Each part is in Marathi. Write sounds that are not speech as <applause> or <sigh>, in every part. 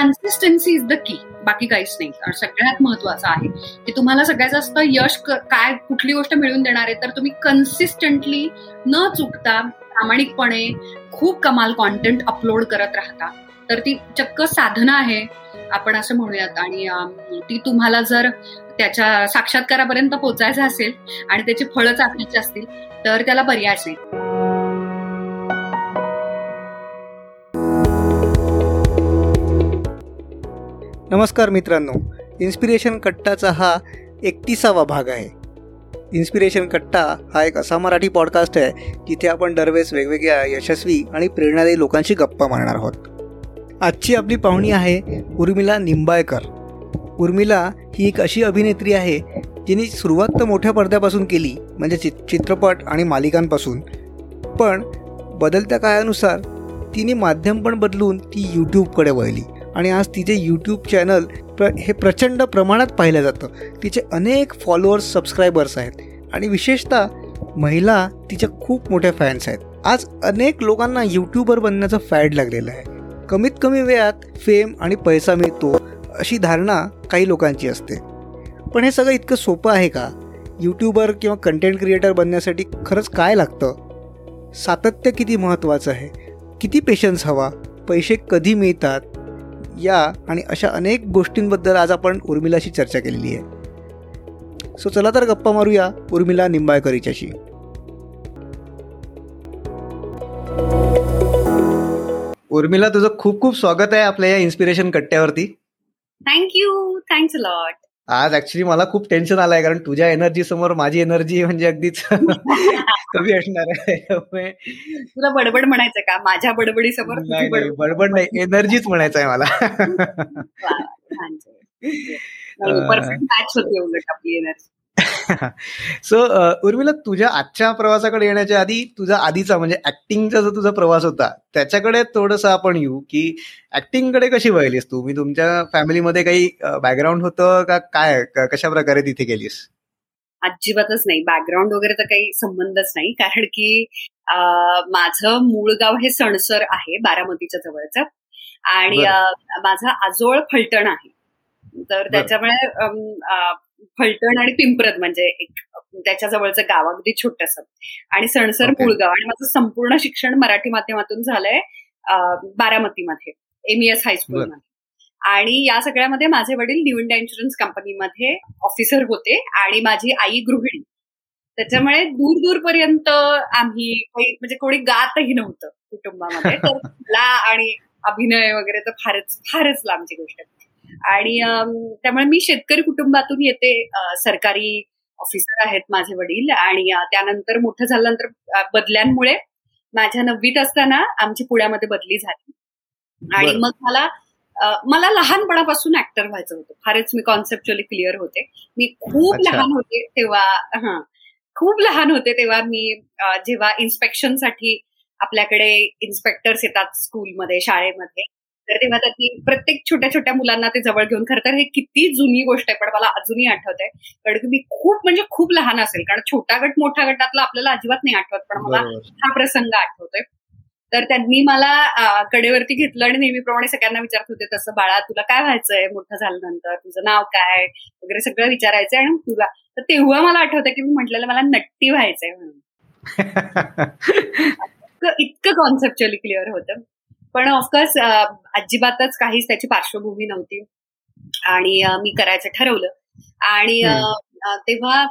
कन्सिस्टन्सी इज द की बाकी काहीच नाही. सगळ्यात महत्वाचं आहे की तुम्हाला सगळ्यात जास्त यश काय कुठली गोष्ट मिळवून देणार आहे तर तुम्ही कन्सिस्टंटली न चुकता प्रामाणिकपणे खूप कमाल कॉन्टेंट अपलोड करत राहता. तर ती चक्क साधना आहे. आपण असं म्हणूयात. आणि ती तुम्हाला जर त्याच्या साक्षात्कारापर्यंत पोचायचं असेल आणि त्याची फळं चाकायची असतील तर त्याला पर्यायच नाही. नमस्कार मित्रांनो इन्स्पिरेशन कट्टाचा हा एकतीसावा भाग आहे. इन्स्पिरेशन कट्टा हा एक असा मराठी पॉडकास्ट आहे जिथे आपण दरवेळेस वेगवेगळ्या यशस्वी आणि प्रेरणादायी लोकांशी गप्पा मारणार आहोत. आजची आपली पाहुणी आहे उर्मिला निंबाळकर. उर्मिला ही एक अशी अभिनेत्री आहे जिने सुरुवात तर मोठ्या पडद्यापासून केली म्हणजे चित चित्रपट आणि मालिकांपासून. पण बदलत्या काळानुसार तिने माध्यम पण बदलून ती यूट्यूबकडे वळली. आणि आज तिचे यूट्यूब चॅनल प्र हे प्रचंड प्रमाणात पाहिलं जातं. तिचे अनेक फॉलोअर्स सबस्क्रायबर्स आहेत. आणि विशेषतः महिला तिच्या खूप मोठ्या फॅन्स आहेत. आज अनेक लोकांना यूट्यूबर बनण्याचं फॅड लागलेलं आहे. कमीत कमी वेळात फेम आणि पैसा मिळतो अशी धारणा काही लोकांची असते. पण हे सगळं इतकं सोपं आहे का? यूट्यूबर किंवा कंटेंट क्रिएटर बनण्यासाठी खरंच काय लागतं? सातत्य किती महत्त्वाचं आहे? किती पेशन्स हवा? पैसे कधी मिळतात? या आणि अशा अनेक गोष्टींबद्दल आज आपण उर्मिलाशी चर्चा केलेली आहे. सो चला तर गप्पा मारूया उर्मिला निंबाळकर हिच्याशी उर्मिला तुझं खूप खूप स्वागत आहे आपल्या या इन्स्पिरेशन कट्ट्यावरती. थँक्यू थँक्स लॉट आज ऍक्च्युली मला खूप टेन्शन आलंय कारण तुझ्या एनर्जी समोर माझी एनर्जी म्हणजे अगदीच <laughs> कमी असणार आहे. तुला बडबड म्हणायचं का? माझ्या बडबडी समोर बडबड नाही. एनर्जीच म्हणायचं आहे मला. परफेक्ट मॅच होती उलट आपली एनर्जी सो उर्मिला तुझ्या आजच्या प्रवासाकडे येण्याच्या आधी तुझा आधीचा म्हणजे ऍक्टिंगचा जो तुझा प्रवास होता त्याच्याकडे थोडस आपण येऊ की ऍक्टिंगकडे कशी वळलीस तू? मी तुमच्या फॅमिलीमध्ये काही बॅकग्राऊंड होतं का? काय कशा प्रकारे तिथे गेलीस? अजिबातच नाही. बॅकग्राऊंड वगैरे तर काही संबंधच नाही. कारण की माझं मूळ गाव हे सणसर आहे बारामतीच्या जवळचं. आणि माझं आजोळ फलटण आहे. तर त्याच्यामुळे फलटण आणि पिंपरत म्हणजे एक त्याच्या जवळचं गाव अगदी छोटस. आणि सणसर मुळगाव आणि माझं संपूर्ण शिक्षण मराठी माध्यमातून झालंय बारामतीमध्ये. एमईएस हायस्कूलमध्ये आणि या सगळ्यामध्ये माझे वडील न्यू इंडिया इन्शुरन्स कंपनीमध्ये ऑफिसर होते आणि माझी आई गृहिणी. त्याच्यामुळे दूर दूरपर्यंत आम्ही काही म्हणजे कोणी गातही नव्हतं कुटुंबामध्ये. तर मला आणि अभिनय वगैरे तर फारच फारच लांबची गोष्ट आणि त्यामुळे मी शेतकरी कुटुंबातून येते. सरकारी ऑफिसर आहेत माझे वडील आणि त्यानंतर मोठं झाल्यानंतर बदल्यांमुळे माझ्या नववीत असताना आमची पुण्यामध्ये बदली झाली. आणि मग मला मला लहानपणापासून ऍक्टर व्हायचं होतं. फारच मी कॉन्सेप्च्युअली क्लिअर होते. मी खूप लहान होते तेव्हा हा. खूप लहान होते तेव्हा मी जेव्हा इन्स्पेक्शनसाठी आपल्याकडे इन्स्पेक्टर्स येतात स्कूलमध्ये शाळेमध्ये तर तेव्हा त्याची प्रत्येक छोट्या छोट्या मुलांना ते जवळ घेऊन खरं तर हे किती जुनी गोष्ट आहे पण मला अजूनही आठवत आहे कारण की मी खूप म्हणजे खूप लहान असेल कारण छोटा गट मोठ्या गटातला आपल्याला अजिबात नाही आठवत पण मला हा प्रसंग आठवतोय. तर त्यांनी मला कडेवरती घेतलं आणि नेहमीप्रमाणे सगळ्यांना विचारत होते तसं बाळा तुला काय व्हायचंय मोठं झाल्यानंतर? तुझं नाव काय? वगैरे सगळं विचारायचंय आणि तुला तर तेव्हा मला आठवतंय की मी म्हटलेलं मला नट्टी व्हायचंय म्हणून. <laughs> इतकं कॉन्सेप्च्युअली क्लिअर होतं. पण ऑफकोर्स अजिबातच काहीच त्याची पार्श्वभूमी नव्हती. आणि मी करायचं ठरवलं. आणि तेव्हा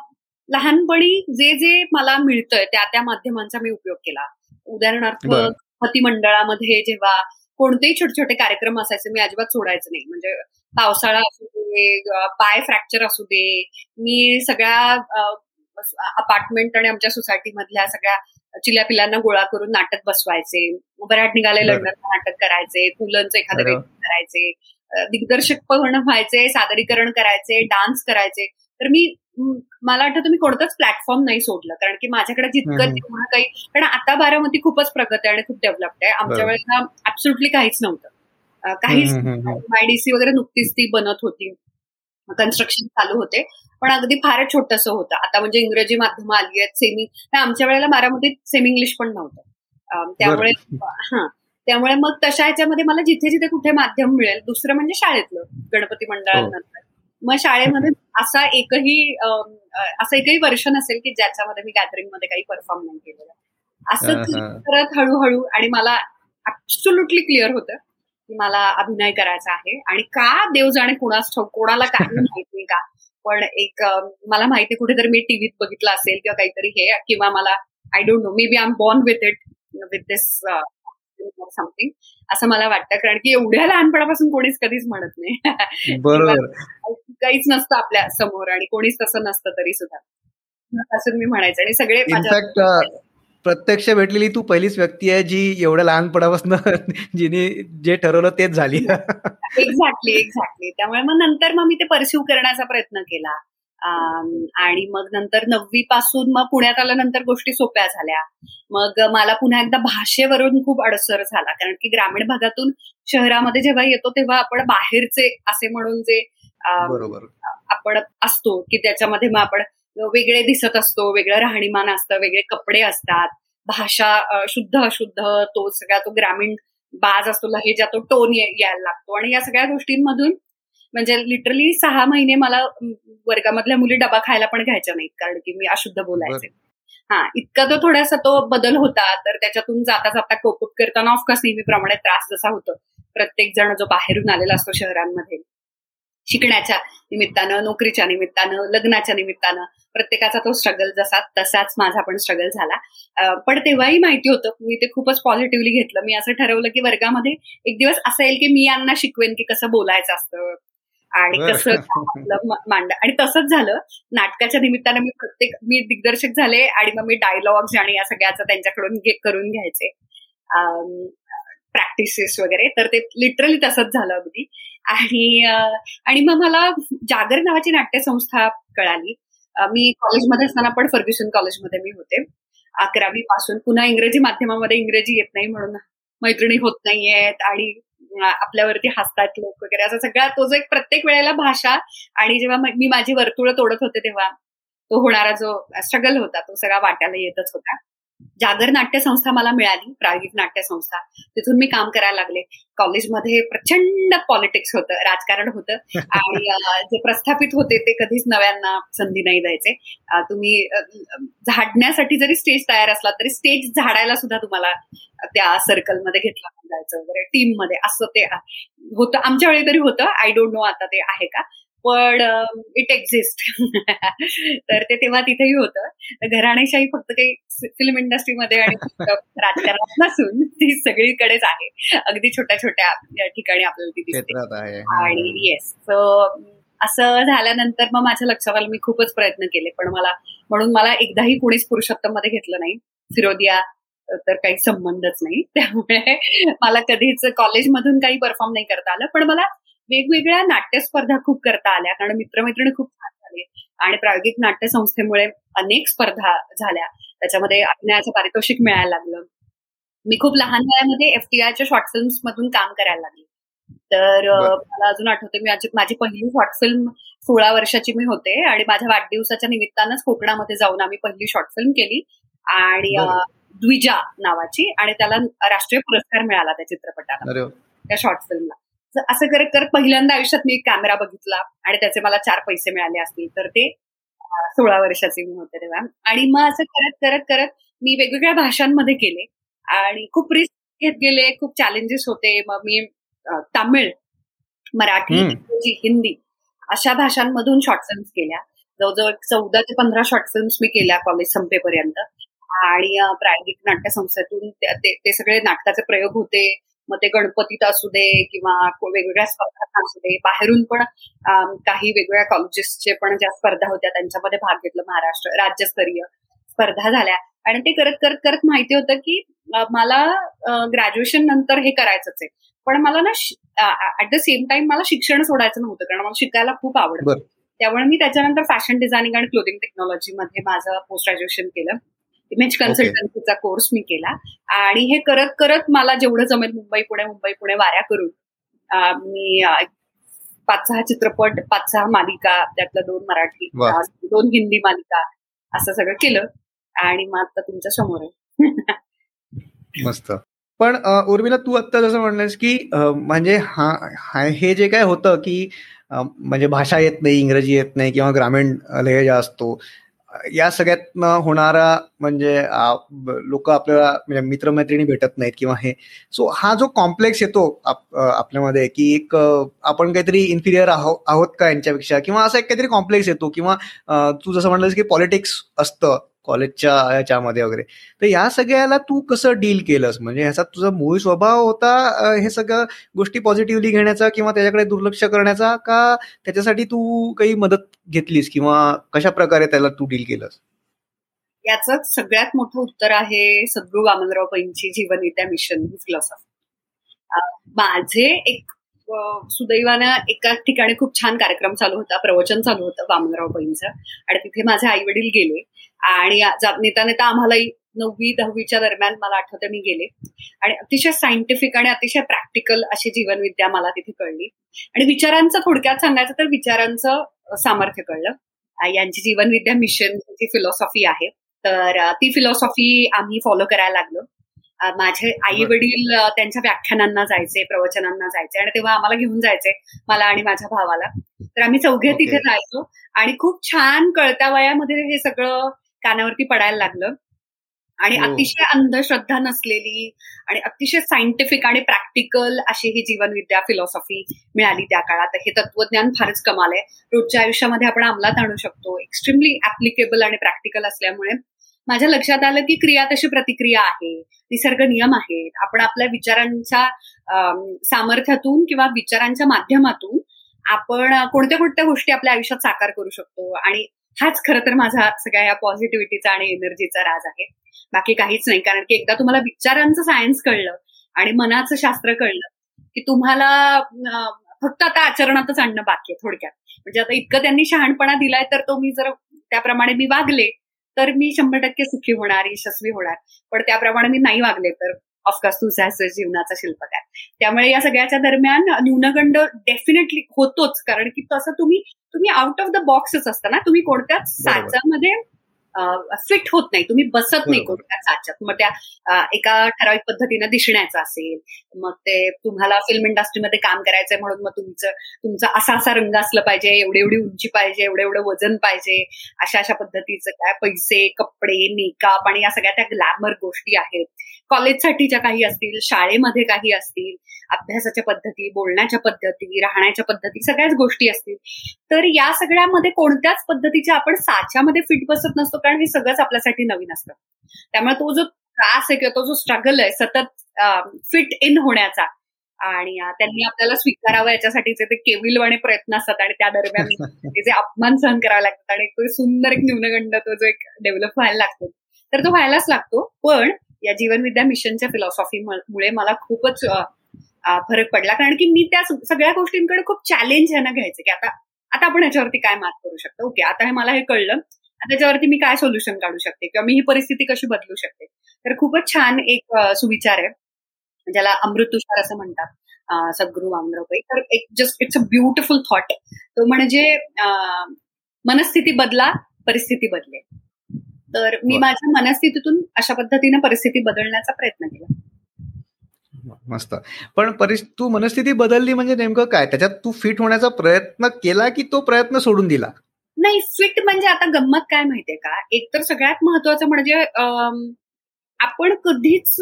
लहानपणी जे जे मला मिळतंय त्या त्या माध्यमांचा मी उपयोग केला. उदाहरणार्थ पती मंडळामध्ये जेव्हा कोणतेही छोटे छोटे कार्यक्रम असायचे मी अजिबात सोडायचं नाही. म्हणजे पावसाळा असू दे पाय फ्रॅक्चर असू दे मी सगळ्या अपार्टमेंट आणि आमच्या सोसायटी मधल्या सगळ्या चिल्या पिल्यांना गोळा करून नाटक बसवायचे. बऱ्याच निघाले लंडन नाटक करायचे पुलंच एखादं करायचे दिग्दर्शक पण व्हायचे सादरीकरण करायचे डान्स करायचे. तर मी मला वाटतं मी कोणतंच प्लॅटफॉर्म नाही सोडलं. कारण की माझ्याकडे जितकं जेवढं काही कारण आता बारामती खूपच प्रगत आहे आणि खूप डेव्हलप्ड आहे. आमच्या वेळेला ऍब्सुटली काहीच नव्हतं. काहीच मायडीसी वगैरे नुकतीच ती बनत होती. कन्स्ट्रक्शन चालू होते. पण अगदी फारच छोटस होतं. आता म्हणजे इंग्रजी माध्यम आली आहेत. सेमी आमच्या वेळेला बारामतीत सेमी इंग्लिश पण नव्हतं. त्यामुळे हा. त्यामुळे मग तशा ह्याच्यामध्ये मला जिथे जिथे कुठे माध्यम मिळेल दुसरं म्हणजे शाळेतलं. गणपती मंडळानंतर. मग शाळेमध्ये असा एकही असं एकही वर्ष नसेल की ज्याच्यामध्ये मी गॅदरिंगमध्ये काही परफॉर्म नाही केलेलं. असं करत हळूहळू आणि मला ऍब्सोल्युटली क्लिअर होतं की मला अभिनय करायचा आहे. आणि का देव जाणे कुणास कोणाला काही माहिती का? पण एक मला माहिती कुठेतरी मी टीव्हीत बघितलं असेल किंवा काहीतरी हे किंवा मला I don't know maybe I am born with it with this something असं मला वाटतं. कारण की एवढ्या लहानपणापासून कोणीच कधीच म्हणत नाही. बरोबर. <laughs> काहीच नसतं आपल्यासमोर आणि कोणीच तसं नसतं तरी सुद्धा. असं मी म्हणायचं आणि सगळे प्रत्यक्ष भेटलेली तू पहिलीच व्यक्ती आहे जी एवढ्या लहानपणापासून <laughs> जिने जे ठरवलं तेच झाली. एक्झॅक्टली एक्झॅक्टली त्यामुळे मग नंतर मग मी ते परस्यू करण्याचा प्रयत्न केला. आणि मग नंतर नववी पासून मग पुण्यात आल्यानंतर गोष्टी सोप्या झाल्या. मग मला पुन्हा एकदा भाषेवरून खूप अडसर झाला. कारण की ग्रामीण भागातून शहरामध्ये जेव्हा येतो तेव्हा आपण बाहेरचे असे म्हणून जे आपण असतो की त्याच्यामध्ये मग आपण वेगळे दिसत असतो वेगळं राहणीमान असतं वेगळे कपडे असतात. भाषा शुद्ध अशुद्ध तो सगळा तो ग्रामीण बाज असतो लहेजा तो टोन यायला लागतो. आणि या सगळ्या गोष्टींमधून म्हणजे लिटरली सहा महिने मला वर्गामधल्या मुली डबा खायला पण घ्यायच्या नाहीत कारण की मी अशुद्ध बोलायचे. हा इतका तो थोडासा तो बदल होता तर त्याच्यातून जाता जाता कोप करताना ऑफकोर्स नेहमीप्रमाणे त्रास जसा होतो. प्रत्येक जण जो बाहेरून आलेला असतो शहरांमध्ये शिकण्याच्या निमित्तानं नोकरीच्या निमित्तानं लग्नाच्या निमित्तानं प्रत्येकाचा तो स्ट्रगल जसा तसाच माझा पण स्ट्रगल झाला. पण तेव्हाही माहिती होतं मी ते खूपच पॉझिटिव्हली घेतलं. मी असं ठरवलं की वर्गामध्ये एक दिवस असं येईल की मी यांना शिकवेन की कसं बोलायचं असतं. आणि कसं मांड. आणि तसंच झालं. नाटकाच्या निमित्तानं मी प्रत्येक मी दिग्दर्शक झाले आणि मग मी डायलॉग्स आणि या सगळ्याचं त्यांच्याकडून करून घ्यायचे. प्रॅक्टिसेस वगैरे. तर ते लिटरली तसंच झालं अगदी. आणि आणि मग मला जागर नावाची नाट्यसंस्था कळाली. मी कॉलेजमध्ये असताना पण फर्ग्युसन कॉलेजमध्ये मी होते. अकरावी पासून पुन्हा इंग्रजी माध्यमामध्ये इंग्रजी येत नाही म्हणून मैत्रिणी होत नाहीयेत आणि आपल्यावरती हसतात लोक वगैरे. असा सगळा तो जो एक प्रत्येक वेळेला भाषा आणि जेव्हा मी माझी वर्तुळ तोडत होते तेव्हा तो होणारा जो स्ट्रगल होता तो सगळा वाट्याला येतच होता. जागर नाट्य संस्था मला मिळाली प्रायोगिक नाट्य संस्था तिथून मी काम करायला लागले. कॉलेजमध्ये प्रचंड पॉलिटिक्स होतं राजकारण होतं. <laughs> आणि जे प्रस्थापित होते ते कधीच नव्यांना संधी नाही द्यायचे. तुम्ही झाडण्यासाठी जरी स्टेज तयार असला तरी स्टेज झाडायला सुद्धा तुम्हाला त्या सर्कलमध्ये घेतला जायचं वगैरे. टीममध्ये असं ते होतं. आमच्या वेळी तरी होतं. आय डोंट नो आता ते आहे का. पण इट एक्झिस्ट <laughs> तर ते तेव्हा तिथेही होतं. घराणेशाही फक्त काही फिल्म इंडस्ट्रीमध्ये आणि <laughs> राजकारणात नसून ती सगळीकडेच आहे. अगदी छोट्या छोट्या ठिकाणी आपल्याला ती दिसते. आणि येस सो असं झाल्यानंतर मग माझ्या लक्षात आलं मी खूपच प्रयत्न केले. पण मला म्हणून मला एकदाही कोणीच पुरुषोत्तममध्ये घेतलं नाही. फिरोदिया तर काही संबंधच नाही. त्यामुळे मला कधीच कॉलेजमधून काही परफॉर्म नाही करता आलं. पण मला वेगवेगळ्या नाट्यस्पर्धा खूप करता आल्या. कारण मित्रमैत्रिणी खूप छान झाले. आणि प्रायोगिक नाट्य संस्थेमुळे अनेक स्पर्धा झाल्या. त्याच्यामध्ये अभिनयाचं पारितोषिक मिळायला लागलं. मी खूप लहान वयामध्ये एफटीआयच्या शॉर्ट फिल्म्स मधून काम करायला लागले. तर मला अजून आठवते मी माझी पहिली शॉर्ट फिल्म सोळा वर्षाची मी होते. आणि माझ्या वाढदिवसाच्या निमित्तानंच कोकणामध्ये जाऊन आम्ही पहिली शॉर्ट फिल्म केली. आणि द्विजा नावाची. आणि त्याला राष्ट्रीय पुरस्कार मिळाला त्या चित्रपटाला. त्या शॉर्ट फिल्मला. असं करत करत पहिल्यांदा आयुष्यात मी कॅमेरा बघितला आणि त्याचे मला चार पैसे मिळाले असतील तर ते सोळा वर्षाचे मी होते तेव्हा. आणि मग असं करत करत करत मी वेगवेगळ्या भाषांमध्ये केले आणि खूप रिस्क घेत गेले खूप चॅलेंजेस होते. मग मी तामिळ मराठी हिंदी अशा भाषांमधून शॉर्ट फिल्म्स केल्या. जवळजवळ चौदा ते पंधरा शॉर्ट फिल्म्स मी केल्या कॉलेज संपेपर्यंत. आणि प्रायोगिक नाट्यसंस्थेतून ते सगळे नाटकाचे प्रयोग होते. मग ते गणपतीत असू दे किंवा वेगवेगळ्या स्पर्धा असू दे बाहेरून पण काही वेगवेगळ्या कॉलेजेसचे पण ज्या स्पर्धा होत्या त्यांच्यामध्ये भाग घेतला महाराष्ट्र राज्यस्तरीय स्पर्धा झाल्या. आणि ते करत करत करत माहिती होतं की मला ग्रॅज्युएशन नंतर हे करायचंच आहे. पण मला ना ऍट द सेम टाइम मला शिक्षण सोडायचं नव्हतं कारण मला शिकायला खूप आवडतं. त्यामुळे मी त्याच्यानंतर फॅशन डिझायनिंग आणि क्लोदिंग टेक्नॉलॉजी मध्ये माझं पोस्ट ग्रॅज्युएशन केलं. इमेज कन्सल्टन्सीचा कोर्स मी केला. आणि हे करत करत मला जेवढं जमेल मुंबई पुणे मुंबई पुणे वाऱ्या करून मी पाच सहा चित्रपट पाच सहा मालिका त्यातलं दोन मराठी दोन हिंदी मालिका असं सगळं केलं. आणि मग आता तुमच्यासमोर आहे. मस्त. पण उर्मिला तू आत्ता जसं म्हणलंस की म्हणजे हा हे जे काय होतं की म्हणजे भाषा येत नाही इंग्रजी येत नाही किंवा ग्रामीण लहेजा असतो. या सगळ्यात होणारा म्हणजे लोक आपल्याला म्हणजे मित्रमैत्रिणी भेटत नाहीत किंवा हे. सो हा जो कॉम्प्लेक्स येतो आपल्यामध्ये की एक आपण काहीतरी इन्फिरियर आहोत का यांच्यापेक्षा? किंवा असा एक काहीतरी कॉम्प्लेक्स येतो किंवा तू जसं म्हणलंस की पॉलिटिक्स असतं. कॉलेजच्या याच्यामध्ये वगैरे. तर या सगळ्याला तू कसं डील केलंस? म्हणजे ह्याचा तुझा मूळ स्वभाव होता हे सगळं गोष्टी पॉझिटिव्हली घेण्याचा किंवा त्याच्याकडे दुर्लक्ष करण्याचा? का त्याच्यासाठी तू काही मदत घेतलीस किंवा कशा प्रकारे त्याला तू डील केलंस? याच सगळ्यात मोठं उत्तर आहे सद्गुरू वामनराव पैंची त्या मिशन फिलॉसॉफी माझे एक सुदैवानं एका ठिकाणी खूप छान कार्यक्रम चालू होता प्रवचन चालू होतं वामनराव पैंचं आणि तिथे माझे आई वडील गेले. आणि नेता नेता आम्हालाही नववी दहावीच्या दरम्यान मला आठवतं मी गेले. आणि अतिशय सायंटिफिक आणि अतिशय प्रॅक्टिकल अशी जीवनविद्या मला तिथे कळली. आणि विचारांचं थोडक्यात सांगायचं तर विचारांचं सामर्थ्य कळलं. यांची जीवनविद्या मिशन जी फिलॉसॉफी आहे तर ती फिलॉसॉफी आम्ही फॉलो करायला लागलो. माझे आई वडील त्यांच्या व्याख्यानांना जायचे प्रवचनांना जायचे आणि तेव्हा आम्हाला घेऊन जायचे मला आणि माझ्या भावाला. तर आम्ही चौघे तिथे जायचो आणि खूप छान कळत्या वयामध्ये हे सगळं कानावरती पडायला लागलं. आणि हो. अतिशय अंधश्रद्धा नसलेली आणि अतिशय सायंटिफिक आणि प्रॅक्टिकल अशी ही जीवनविद्या फिलॉसॉफी मिळाली त्या काळात. हे तत्वज्ञान फारच कमाल आहे. रोजच्या आयुष्यामध्ये आपण अंमलात आणू शकतो. एक्स्ट्रीमली ऍप्लिकेबल आणि प्रॅक्टिकल असल्यामुळे माझ्या लक्षात आलं की क्रिया तशी प्रतिक्रिया आहे? निसर्ग नियम आहेत. आपण आपल्या विचारांच्या सामर्थ्यातून किंवा विचारांच्या माध्यमातून आपण कोणत्या कोणत्या गोष्टी आपल्या आयुष्यात साकार करू शकतो? आणि हाच खरं तर माझा सगळ्या या पॉझिटिव्हिटीचा आणि एनर्जीचा राज आहे. बाकी काहीच नाही. कारण की एकदा तुम्हाला विचारांचं सायन्स कळलं आणि मनाचं शास्त्र कळलं की तुम्हाला फक्त आता आचरणातच आणणं बाकी आहे थोडक्यात. म्हणजे आता इतकं त्यांनी शहाणपणा दिलाय तर तो मी जर त्याप्रमाणे मी वागले तर मी शंभर टक्के सुखी होणार यशस्वी होणार. पण त्याप्रमाणे मी नाही वागले तर ऑफकोर्स तुझा जीवनाचा शिल्पकार. त्यामुळे या सगळ्याच्या दरम्यान न्यूनगंड डेफिनेटली होतोच. कारण की तसं तुम्ही तुम्ही आउट ऑफ द बॉक्सच असता ना तुम्ही कोणत्याच साच्यामध्ये फिट होत नाही. तुम्ही बसत नाही कोणत्या साच्यात. मग त्या एका ठराविक पद्धतीनं दिसण्याचं असेल. मग ते तुम्हाला फिल्म इंडस्ट्रीमध्ये काम करायचंय म्हणून मग तुमचं तुमचा असा असा रंग असलं पाहिजे एवढी एवढी उंची पाहिजे एवढं एवढं वजन पाहिजे अशा अशा पद्धतीचं काय पैसे कपडे मेकअप आणि या सगळ्या त्या ग्लॅमर गोष्टी आहेत. कॉलेजसाठीच्या काही असतील शाळेमध्ये काही असतील अभ्यासाच्या पद्धती बोलण्याच्या पद्धती राहण्याच्या पद्धती सगळ्याच गोष्टी असतील. तर या सगळ्यामध्ये कोणत्याच पद्धतीच्या आपण साच्यामध्ये फिट बसत नसतो कारण हे सगळंच आपल्यासाठी नवीन असतं. त्यामुळे तो जो त्रास आहे किंवा तो जो स्ट्रगल आहे सतत फिट इन होण्याचा आणि त्यांनी आपल्याला स्वीकारावं याच्यासाठीचे ते केविलवाणे प्रयत्न असतात आणि त्या दरम्यान <laughs> ते जे अपमान सहन करावे लागतात आणि तो सुंदर एक न्यूनगंड तो जो एक डेव्हलप व्हायला लागतो. तर तो व्हायलाच लागतो. पण या जीवनविद्या मिशनच्या फिलॉसॉफीमुळे मला खूपच फरक पडला. कारण की मी त्या सगळ्या गोष्टींकडे खूप चॅलेंज ह्यानं घ्यायचं की आता आता आपण याच्यावरती काय मात करू शकतो? ओके आता हे मला हे कळलं. त्याच्यावरती मी काय सोल्युशन काढू शकते? किंवा मी ही परिस्थिती कशी बदलू शकते? तर खूपच छान एक सुविचार आहे. ज्याला अमृत तुषार असं म्हणतात. सद्गुरु वामरावबाई तर एक just it's a beautiful thought तो म्हणजे मनस्थिती बदला परिस्थिती बदले तर मी माझ्या मनस्थितीतून अशा पद्धतीने परिस्थिती बदलण्याचा प्रयत्न केला. मस्त. पण तू मनस्थिती बदलली म्हणजे नेमकं काय? त्याच्यात तू फिट होण्याचा प्रयत्न केला की तो प्रयत्न सोडून दिला? नाही फिट म्हणजे आता गंमत काय माहितीये का? एकतर सगळ्यात महत्वाचं म्हणजे आपण कधीच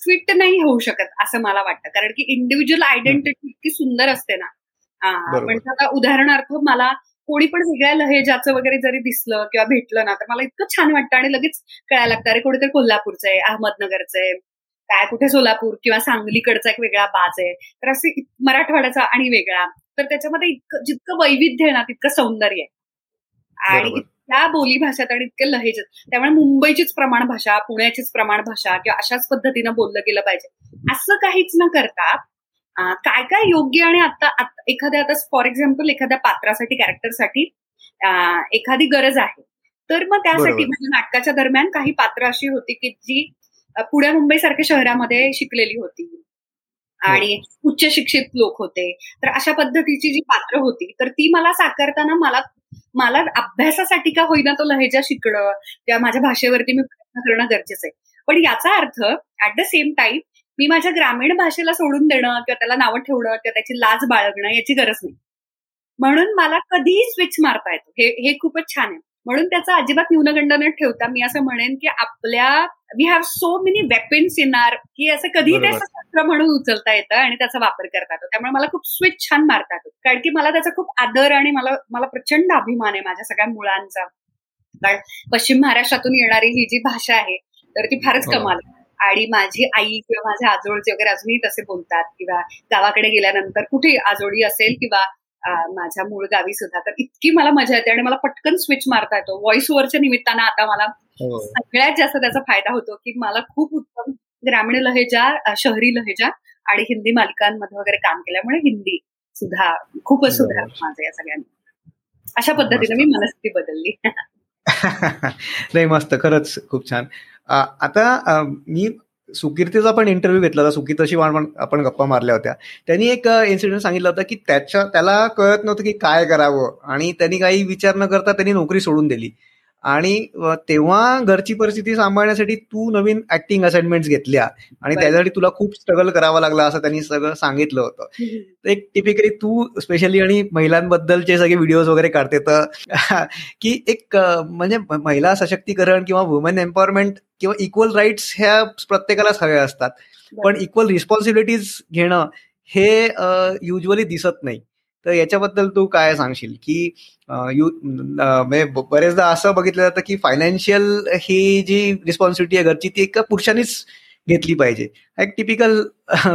फिट नाही होऊ शकत असं मला वाटतं. कारण की इंडिव्हिज्युअल आयडेंटिटी इतकी सुंदर असते ना. म्हणजे आता उदाहरणार्थ मला कोणी पण वेगळ्या लहेजाचं वगैरे जरी दिसलं किंवा भेटलं ना तर मला इतकं छान वाटतं आणि लगेच कळायला लागतं अरे कोणीतरी कोल्हापूरचं आहे अहमदनगरचं आहे काय कुठे सोलापूर किंवा सांगलीकडचा एक वेगळा बाज आहे. तर असे मराठवाड्याचा आणि वेगळा. तर त्याच्यामध्ये इतकं जितकं वैविध्य आहे ना तितकं सौंदर्य आहे. आणि त्या बोली भाषेत आणि इतके लहेज त्यामुळे मुंबईचीच प्रमाण भाषा पुण्याचीच प्रमाण भाषा किंवा अशाच पद्धतीनं बोललं गेलं पाहिजे. असं काहीच न करता काय काय योग्य आणि आता एखाद्या आता फॉर एक्झाम्पल एखाद्या पात्रासाठी कॅरेक्टरसाठी एखादी गरज आहे. तर मग त्यासाठी म्हणजे नाटकाच्या दरम्यान काही पात्र अशी होती की जी पुण्या मुंबई सारख्या शहरामध्ये शिकलेली होती. आणि उच्च शिक्षित लोक होते. तर अशा पद्धतीची जी पात्र होती तर ती मला साकारताना मला मला अभ्यासासाठी का होईना तो लहेजा शिकणं किंवा माझ्या भाषेवरती मी प्रयत्न करणं गरजेचं आहे. पण याचा अर्थ ऍट द सेम टाइम मी माझ्या ग्रामीण भाषेला सोडून देणं किंवा त्याला नावं ठेवणं किंवा त्याची लाज बाळगणं याची गरज नाही. म्हणून मला कधीही स्विच मारता येतो. हे हे खूपच छान आहे. म्हणून त्याचा अजिबात न्यूनगंड न ठेवता मी असं म्हणेन की आपल्या we have so many weapons in our की असं कधीही ते शस्त्र म्हणून उचलता येतं आणि त्याचा वापर करता येतो. त्यामुळे मला खूप स्विच छान मारता येतो. कारण की मला त्याचा खूप आदर आणि मला मला प्रचंड अभिमान आहे माझ्या सगळ्या मुलांचा कारण पश्चिम महाराष्ट्रातून येणारी ही जी भाषा आहे तर ती फारच कमाल आणि माझी आई किंवा माझे आजोळचे वगैरे अजूनही तसे बोलतात किंवा गावाकडे गेल्यानंतर कुठे आजोळी असेल किंवा माझ्या मूळ गावी सुद्धा तर इतकी मला मजा येते आणि मला पटकन स्विच मारता येतो. व्हॉइस ओव्हरच्या निमित्तानं आता मला हो. सगळ्यात जास्त त्याचा फायदा होतो की मला खूप उत्तम ग्रामीण लहेजा शहरी लहेजा आणि हिंदी मालिकांमध्ये वगैरे काम केल्यामुळे हिंदी सुद्धा खूपच सुधार माझं या सगळ्यांनी. अशा पद्धतीने मी मनस्थिती बदलली. <laughs> नाही मस्त. खरंच खूप छान. आता मी सुकीर्तीचा पण इंटरव्ह्यू घेतला होता. सुकीर्तशी आपण गप्पा मारल्या होत्या. त्यांनी एक इन्सिडेंट सांगितलं होतं की त्याच्या त्याला कळत नव्हतं की काय करावं. आणि त्यांनी काही विचार न करता त्यांनी नोकरी सोडून दिली. आणि तेव्हा घरची परिस्थिती सांभाळण्यासाठी तू नवीन ऍक्टिंग असाइनमेंट घेतल्या. आणि त्यासाठी तुला खूप स्ट्रगल करावा लागला असं त्यांनी सगळं सांगितलं होतं. <laughs> एक टिपिकली तू स्पेशली आणि महिलांबद्दलचे सगळे व्हिडिओज वगैरे काढते तर <laughs> की एक म्हणजे महिला सशक्तीकरण किंवा वुमेन एम्पॉवरमेंट किंवा इक्वल राईट्स ह्या प्रत्येकालाच हव्या असतात. पण इक्वल रिस्पॉन्सिबिलिटीज घेणं हे युजली दिसत नाही. तर याच्याबद्दल तू काय सांगशील? की यू म्हणजे बरेचदा असं बघितलं जातं की फायनान्शियल ही जी रिस्पॉन्सिबिलिटी आहे घरची ती एका पुरुषांनीच घेतली पाहिजे. एक टिपिकल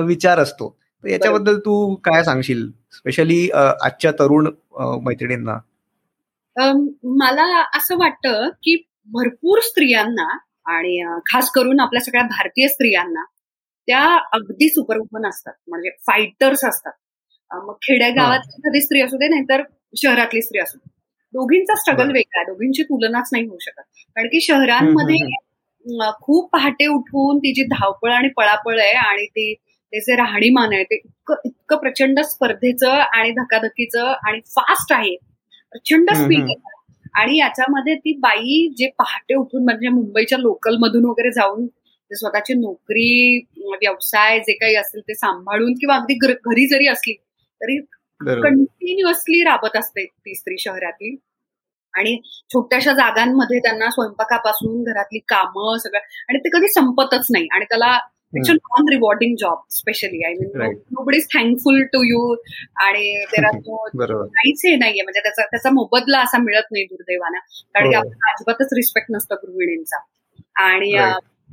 विचार असतो. तर याच्याबद्दल तू काय सांगशील? स्पेशली आजच्या तरुण मैत्रिणींना. मला असं वाटतं की भरपूर स्त्रियांना आणि खास करून आपल्या सगळ्या भारतीय स्त्रियांना त्या अगदी सुपरवुमन असतात. म्हणजे फायटर्स असतात. मग खेड्यागावात एखादी स्त्री असू दे नाहीतर शहरातली स्त्री असू दे. दोघींचा स्ट्रगल वेगळा आहे दोघींची तुलनाच नाही होऊ शकत. कारण की शहरांमध्ये खूप पहाटे उठून ती जी धावपळ आणि पळापळ आहे आणि ती त्याचे राहणीमान आहे ते इतकं इतकं प्रचंड स्पर्धेचं आणि धकाधकीचं आणि फास्ट आहे. प्रचंड स्पीड आणि याच्यामध्ये ती बाई जे पहाटे उठून म्हणजे मुंबईच्या लोकल मधून वगैरे जाऊन स्वतःची नोकरी व्यवसाय जे काही असेल ते सांभाळून किंवा अगदी घरी जरी असली तरी कंटिन्युअसली राबत असते ती स्त्री शहरातील. आणि छोट्याशा जागांमध्ये त्यांना स्वयंपाकापासून घरातली कामं सगळं आणि ते कधी संपतच नाही. आणि त्याला non rewarding job specially I mean nobody is thankful to you आणि त्याला काहीच <laughs> हे नाहीये. म्हणजे त्याचा त्याचा मोबदला असा मिळत नाही दुर्दैवानं. कारण की हो. आपल्याला अजिबातच रिस्पेक्ट नसतं गृहिणींचा. आणि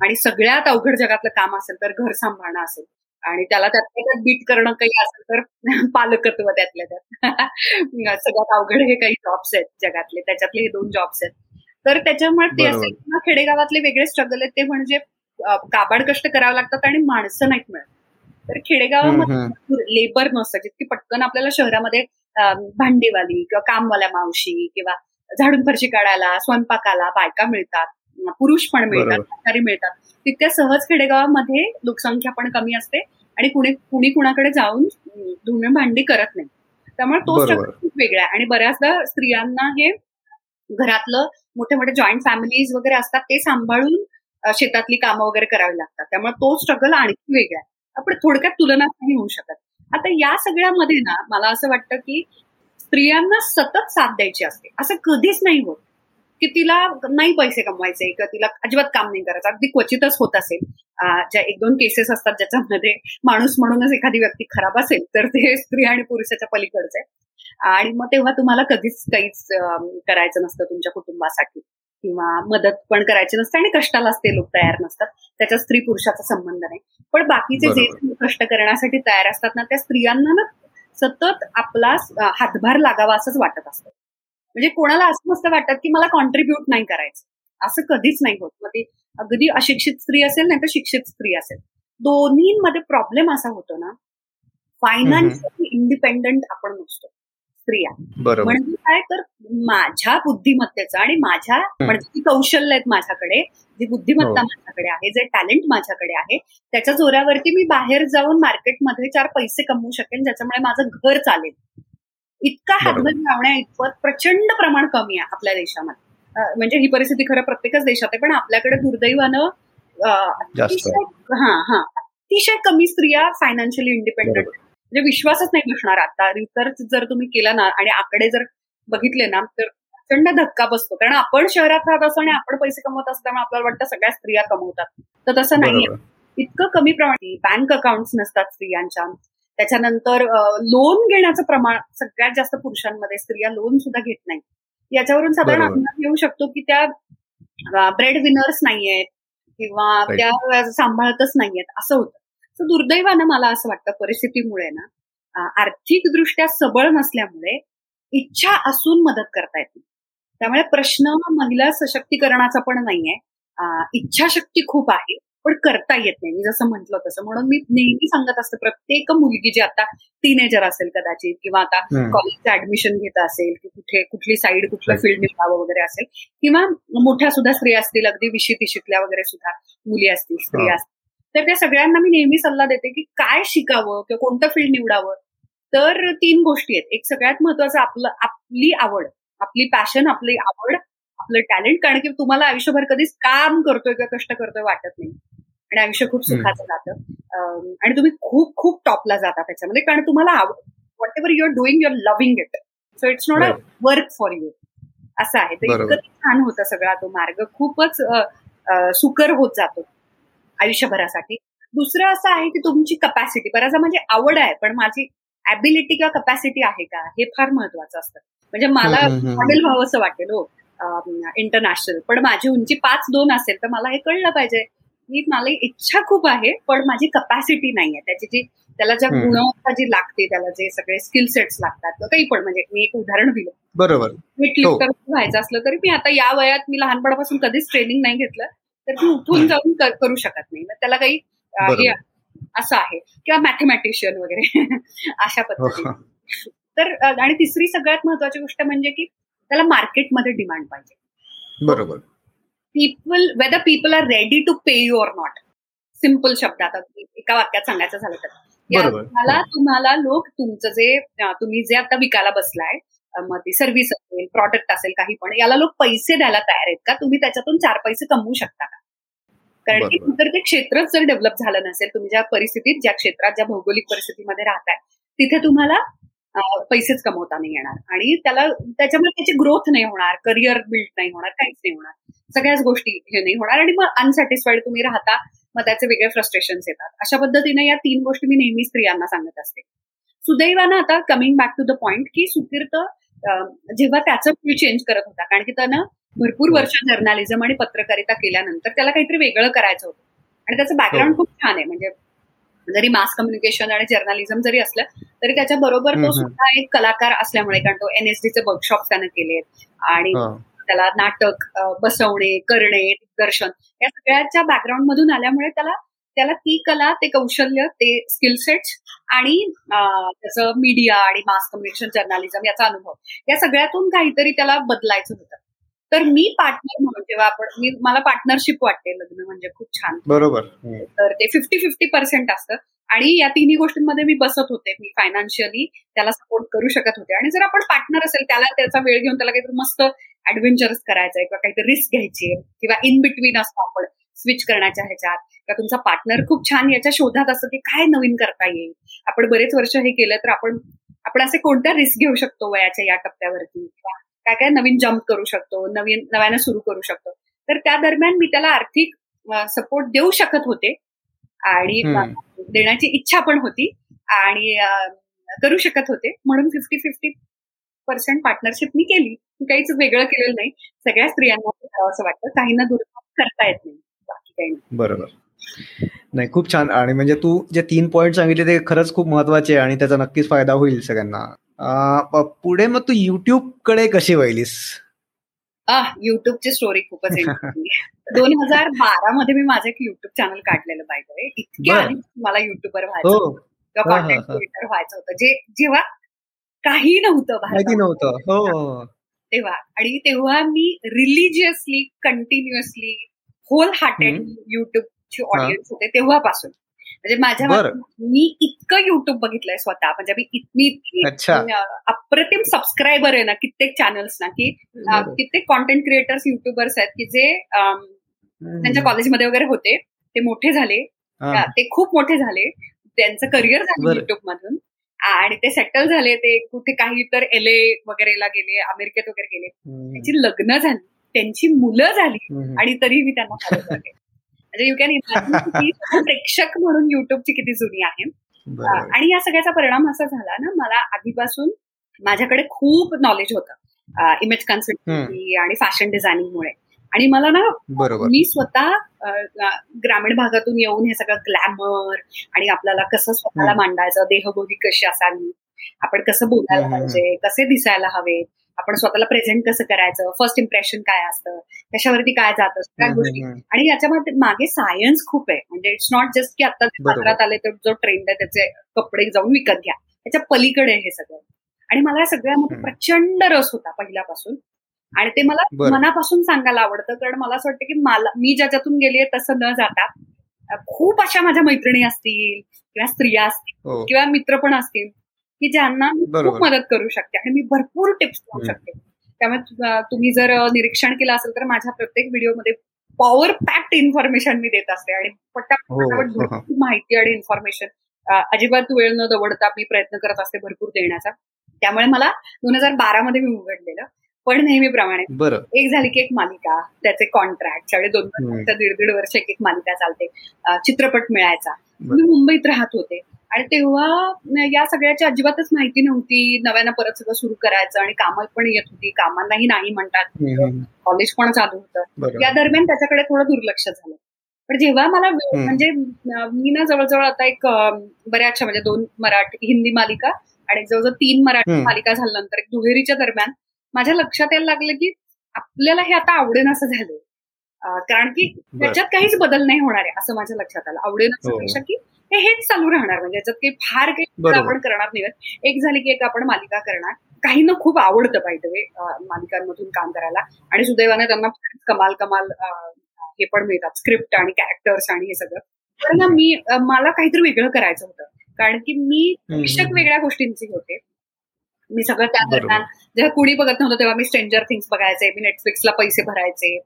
आणि सगळ्यात अवघड जगातलं काम असेल तर घर सांभाळणं असेल. आणि त्याला त्यातल्या त्यात बीट करणं काही असेल तर <laughs> पालकत्व त्यातल्या त्यात. <laughs> सगळ्यात अवघड हे काही जॉब्स आहेत जगातले. त्याच्यातले हे दोन जॉब्स आहेत. तर त्याच्यामुळे ते असेल किंवा खेडेगावातले वेगळे स्ट्रगल आहेत. ते म्हणजे काबाड कष्ट करावं लागतात आणि माणसं नाहीत मिळत. तर खेडेगावामध्ये लेबर नसतं जितकी पटकन आपल्याला शहरामध्ये भांडीवाली किंवा कामवाल्या मावशी किंवा झाडून फरशी काढायला स्वयंपाकाला बायका मिळतात. पुरुष पण मिळतात म्हातारी मिळतात. तितक्या सहज खेडेगावामध्ये लोकसंख्या पण कमी असते आणि कुणी कुणी कुणाकडे जाऊन धुणे भांडी करत नाही. त्यामुळे तो स्ट्रगल खूप वेगळा आहे. आणि बऱ्याचदा स्त्रियांना हे घरातलं मोठे मोठे जॉईंट फॅमिलीज वगैरे असतात ते सांभाळून शेतातली कामं वगैरे करावी लागतात. त्यामुळे तो स्ट्रगल आणखी वेगळा आहे. आपण थोडक्यात तुलना नाही होऊ शकत. आता या सगळ्यामध्ये ना मला असं वाटतं की स्त्रियांना सतत साथ द्यायची असते. असं कधीच नाही होत. की तिला नाही पैसे कमवायचे किंवा तिला अजिबात काम नाही करायचं. अगदी क्वचितच होत असेल. ज्या एक दोन केसेस असतात ज्याच्यामध्ये माणूस म्हणूनच एखादी व्यक्ती खराब असेल तर ते स्त्री आणि पुरुषाच्या पलीकडचे. आणि मग तेव्हा तुम्हाला कधीच काहीच करायचं नसतं तुमच्या कुटुंबासाठी. किंवा मदत पण करायची नसते आणि कष्टालाच ते लोक तयार नसतात. त्याच्या स्त्री पुरुषाचा संबंध नाही. पण बाकीचे जे कष्ट करण्यासाठी तयार असतात ना त्या स्त्रियांना ना सतत आपला हातभार लागावा असंच वाटत असतं. म्हणजे कोणाला असं मस्त वाटत की मला कॉन्ट्रीब्युट नाही करायचं. असं कधीच नाही होत. मग ती अगदी अशिक्षित स्त्री असेल नाही तर शिक्षित स्त्री असेल. दोन्हीमध्ये प्रॉब्लेम असा होतो ना फायनान्शियली इंडिपेंडंट आपण नसतो. स्त्रिया. म्हणजे काय तर माझ्या बुद्धिमत्तेचं आणि माझ्या म्हणजे जी कौशल्य आहेत माझ्याकडे जी बुद्धिमत्ता हो. माझ्याकडे आहे जे टॅलेंट माझ्याकडे आहे त्याच्या जोरावरती मी बाहेर जाऊन मार्केटमध्ये चार पैसे कमवू शकेन ज्याच्यामुळे माझं घर चालेल. इतका हातभार लावण्या इतपत प्रचंड प्रमाण कमी आहे आपल्या देशामध्ये. म्हणजे ही परिस्थिती खरं प्रत्येकच देशात आहे पण आपल्याकडे दुर्दैवानं हा हा अतिशय कमी स्त्रिया फायनान्शियली इंडिपेंडेंट म्हणजे विश्वासच नाही बसणार आता. रिसर्च जर तुम्ही केला ना आणि आकडे जर बघितले ना तर प्रचंड धक्का बसतो. कारण आपण शहरात राहत असतो आणि आपण पैसे कमवत असतो त्यामुळे आपल्याला वाटतं सगळ्या स्त्रिया कमवतात. तर तसं नाहीये. इतकं कमी प्रमाण बँक अकाउंट नसतात स्त्रियांच्या. त्याच्यानंतर लोन घेण्याचं प्रमाण सगळ्यात जास्त पुरुषांमध्ये स्त्रिया लोन सुद्धा घेत नाही याच्यावरून साधारण अंदाज येऊ शकतो की त्या ब्रेड विनर्स नाहीयेत किंवा त्या सांभाळतच नाहीयेत असं होतं. तर दुर्दैवानं मला असं वाटतं परिस्थितीमुळे ना आर्थिकदृष्ट्या सबळ नसल्यामुळे इच्छा असून मदत करता येते. त्यामुळे प्रश्न महिला सशक्तीकरणाचा पण नाहीये. इच्छाशक्ती खूप आहे. पण करता येत नाही. मी जसं म्हटलं तसं म्हणून मी नेहमी सांगत असते प्रत्येक मुलगी जी आता टीनेजर असेल कदाचित किंवा आता कॉलेजचं ऍडमिशन घेत असेल की कुठे कुठली साईड कुठलं फील्ड निघावं वगैरे असेल किंवा मोठ्या सुद्धा स्त्रिया असतील अगदी विशी तिशीतल्या वगैरे सुद्धा मुली असतील स्त्रिया असतील. तर त्या सगळ्यांना मी नेहमी सल्ला देते की काय शिकावं किंवा कोणतं फील्ड निवडावं? तर तीन गोष्टी आहेत. एक सगळ्यात महत्वाचं आपलं आपली आवड. आपली पॅशन आपली आवड आपलं टॅलेंट कारण की तुम्हाला आयुष्यभर कधीच काम करतोय किंवा कष्ट करतोय वाटत नाही. आणि आयुष्य खूप सुखाचं जातं. आणि तुम्ही खूप खूप टॉपला जाता त्याच्यामध्ये. कारण तुम्हाला whatever you're doing you're loving it so it's not a work for you असं आहे. तर इतकं छान होतं सगळा. तो मार्ग खूपच सुकर होत जातो आयुष्यभरासाठी. दुसरं असं आहे की तुमची कपॅसिटी बऱ्याच म्हणजे आवड आहे पण माझी ऍबिलिटी किंवा कपॅसिटी आहे का हे फार महत्वाचं असतं. म्हणजे मला मॉडेल व्हावं असं वाटेल हो इंटरनॅशनल पण माझी उंची पाच दोन असेल तर मला हे कळलं पाहिजे. की मला इच्छा खूप आहे पण माझी कपॅसिटी नाही आहे त्याची जी त्याला ज्या गुणवत्ता जी लागते त्याला जे सगळे स्किल सेट्स लागतात काही पण म्हणजे मी एक उदाहरण दिलं. बरोबर. मी लिफ्टर हो. व्हायचं असलं तरी मी आता या वयात मी लहानपणापासून कधीच ट्रेनिंग नाही घेतलं तर मी उठून जाऊन करू शकत नाही. त्याला काही असं आहे. किंवा मॅथमॅटिशियन वगैरे <laughs> अशा पद्धतीने हो. तर आणि तिसरी सगळ्यात महत्वाची गोष्ट म्हणजे की त्याला मार्केटमध्ये डिमांड पाहिजे. बरोबर. People whether people are ready to pay you or not simple शब्दात एका वाक्यात सांगायचं झालं तर. मला तुम्हाला लोक तुमचं जे तुम्ही जे आता विकायला बसलाय मग ती सर्व्हिस असेल प्रॉडक्ट असेल काही पण याला लोक पैसे द्यायला तयार आहेत का? तुम्ही त्याच्यातून चार पैसे कमवू शकता का? कारण की तर ते क्षेत्रच जर डेव्हलप झालं नसेल तुम्ही ज्या परिस्थितीत ज्या क्षेत्रात ज्या भौगोलिक परिस्थितीमध्ये राहताय तिथे तुम्हाला पैसेच कमवता नाही येणार. आणि त्याला त्याच्यामुळे त्याची ग्रोथ नाही होणार करिअर बिल्ड नाही होणार काहीच नाही होणार. सगळ्याच गोष्टी हे नाही होणार आणि मग अनसॅटिस्फाईड तुम्ही राहता मग त्याचे वेगळे फ्रस्ट्रेशन्स येतात. अशा पद्धतीने या तीन गोष्टी मी नेहमी स्त्रियांना सांगत असते. सुदैवानं आता coming back to the point की सुकीर्त जेव्हा त्याचं फील्ड चेंज करत होता कारण की त्यानं भरपूर वर्ष जर्नालिझम आणि पत्रकारिता केल्यानंतर त्याला काहीतरी वेगळं करायचं होतं. आणि त्याचं बॅकग्राऊंड खूप छान आहे. म्हणजे जरी मास कम्युनिकेशन आणि जर्नालिझम जरी असलं तरी त्याच्या बरोबर तो सुद्धा एक कलाकार असल्यामुळे कारण तो एनएसडीचे वर्कशॉप त्यानं केले आणि त्याला नाटक बसवणे करणे दिग्दर्शन या सगळ्याच्या बॅकग्राऊंड मधून आल्यामुळे त्याला त्याला ती कला ते कौशल्य ते स्किल सेट्स आणि त्याचं मीडिया आणि मास कम्युनिकेशन जर्नालिझम याचा अनुभव या सगळ्यातून काहीतरी त्याला बदलायचं होतं. तर मी पार्टनर म्हणून जेव्हा आपण मी मला पार्टनरशिप वाटते लग्न म्हणजे खूप छान. बरोबर. तर ते फिफ्टी फिफ्टी पर्सेंट असतं. आणि या तिन्ही गोष्टींमध्ये मी बसत होते. मी फायनान्शियली त्याला सपोर्ट करू शकत होते. आणि जर आपण पार्टनर असेल त्याला त्याचा वेळ घेऊन त्याला काहीतरी मस्त ऍडव्हेंचरस करायचंय किंवा काहीतरी रिस्क घ्यायची किंवा इन बिटवीन असतो आपण स्विच करण्याच्या ह्याच्यात. किंवा तुमचा पार्टनर खूप छान याच्या शोधात असतं की काय नवीन करता येईल. आपण बरेच वर्ष हे केलं तर आपण आपण असे कोणत्या रिस्क घेऊ शकतो वयाच्या या टप्प्यावरती? किंवा काय काय नवीन जम्प करू शकतो नवीन नव्यानं सुरू करू शकतो. तर त्या दरम्यान मी त्याला आर्थिक सपोर्ट देऊ शकत होते. आणि देण्याची इच्छा पण होती. आणि करू शकत होते. म्हणून फिफ्टी फिफ्टी पर्सेंट पार्टनरशिप मी केली. काहीच वेगळं केलेलं नाही. सगळ्या स्त्रियांना असं वाटतं. काहींना दुर्लक्ष करता येत नाही. बाकी काही नाही. बरोबर. नाही खूप छान. आणि म्हणजे तू जे तीन पॉईंट सांगितले ते खरंच खूप महत्त्वाचे आणि त्याचा नक्कीच फायदा होईल सगळ्यांना. पुढे मग तू युट्यूबकडे कशी वळलीस? युट्यूबची स्टोरी खूपच <laughs> दोन हजार बारा मध्ये मी माझं एक युट्यूब चॅनल काढलेलं पाहिजे इतके आधी मला युट्यूबर व्हायचं हो. किंवा कॉन्टेंट क्रिएटर व्हायचं होतं. जे जेव्हा काही नव्हतं नव्हतं. हो. तेव्हा. आणि तेव्हा मी रिलिजियसली कंटिन्युअसली होल हार्टेड युट्यूबची ऑडियन्स होते तेव्हापासून. म्हणजे माझ्या मी इतकं युट्यूब बघितलंय स्वतः. म्हणजे मी इतकी अप्रतिम सबस्क्रायबर आहे ना कित्येक चॅनल्स ना की कित्येक कॉन्टेंट क्रिएटर्स युट्यूबर्स आहेत की जे त्यांच्या कॉलेजमध्ये वगैरे होते. ते मोठे झाले. ते खूप मोठे झाले. त्यांचं करिअर झालं युट्यूब मधून. आणि ते सेटल झाले. ते कुठे काही तर एल ए वगैरेला गेले अमेरिकेत वगैरे गेले. त्यांची लग्न झाली. त्यांची मुलं झाली. आणि तरी मी त्यांना फॉलो करते. म्हणजे यू कॅन इमॅजिन प्रेक्षक म्हणून युट्यूबची किती जुनी आहे. आणि या सगळ्याचा परिणाम असा झाला ना मला आधीपासून माझ्याकडे खूप नॉलेज होतं इमेज कन्सल्टन्सी आणि फॅशन डिझायनिंगमुळे आणि मला ना मी स्वतः ग्रामीण भागातून येऊन हे सगळं ग्लॅमर आणि आपल्याला कसं स्वतःला मांडायचं देहबोली कशी असावी आपण कसं बोलायला पाहिजे कसे दिसायला हवे आपण स्वतःला प्रेझेंट कसं करायचं? फर्स्ट इम्प्रेशन काय असतं? त्याच्यावरती काय जातं सगळ्या गोष्टी. आणि याच्यामध्ये मागे सायन्स खूप आहे. म्हणजे इट्स नॉट जस्ट की आता बाजारात आले तर जो ट्रेंड आहे त्याचे कपडे जाऊन विकत घ्या. त्याच्या पलीकडे हे सगळं. आणि मला या सगळ्यामध्ये प्रचंड रस होता पहिल्यापासून. आणि ते मला मनापासून सांगायला आवडतं कारण मला असं वाटतं की मला मी ज्याच्यातून गेलीये तसं न जाता खूप अशा माझ्या मैत्रिणी असतील किंवा स्त्रिया असतील हो. किंवा मित्र पण असतील की ज्यांना खूप मदत करू शकते आणि मी भरपूर टिप्स देऊ शकते. त्यामुळे तुम्ही जर निरीक्षण केलं असेल तर माझ्या प्रत्येक व्हिडिओमध्ये पॉवर पॅक्ड इन्फॉर्मेशन मी देत असते आणि पटापट हो, हो, माहिती आणि इन्फॉर्मेशन अजिबात वेळ न दवडता मी प्रयत्न करत असते भरपूर देण्याचा. त्यामुळे मला दोन हजार बारा मध्ये मी उघडलेलं. पण नेहमीप्रमाणे एक झाली की एक मालिका त्याचे कॉन्ट्रॅक्ट साडे दोन दीड दीड वर्ष एक एक मालिका चालते. चित्रपट मिळायचा. मी मुंबईत राहत होते. आणि तेव्हा या सगळ्याची अजिबातच माहिती नव्हती. नव्यानं परत सगळं सुरू करायचं आणि कामं पण येत होती. कामांनाही नाही म्हणतात. कॉलेज पण चालू होतं. या दरम्यान त्याच्याकडे थोडं दुर्लक्ष झालं. पण जेव्हा मला म्हणजे मी ना जवळजवळ आता एक बऱ्याचशा म्हणजे दोन मराठी हिंदी मालिका आणि जवळजवळ तीन मराठी मालिका झाल्यानंतर एक दुहेरीच्या दरम्यान माझ्या लक्षात यायला लागलं की आपल्याला हे आता आवडेन असं झालं कारण की त्याच्यात काहीच बदल नाही होणार आहे असं माझ्या लक्षात आलं. आवडेन असं हो. की हे हेच चालू राहणार. म्हणजे याच्यात काही फार काही आपण करणार नाही एक झाली की एक आपण मालिका करणार. काही ना खूप आवडतं पाहिजे मालिकांमधून काम करायला. आणि सुदैवाने त्यांना कमाल कमाल हे पण मिळतात. स्क्रिप्ट आणि कॅरेक्टर्स आणि हे सगळं. तर ना मी मला काहीतरी वेगळं करायचं होतं. कारण की मी प्रेक्षक वेगळ्या गोष्टींची होते. मी सगळं त्या दरम्यान जेव्हा कुणी बघत नव्हतं तेव्हा मी स्ट्रेंजर थिंग्स बघायचे मी नेटफ्लिक्सला पैसे भरायचे.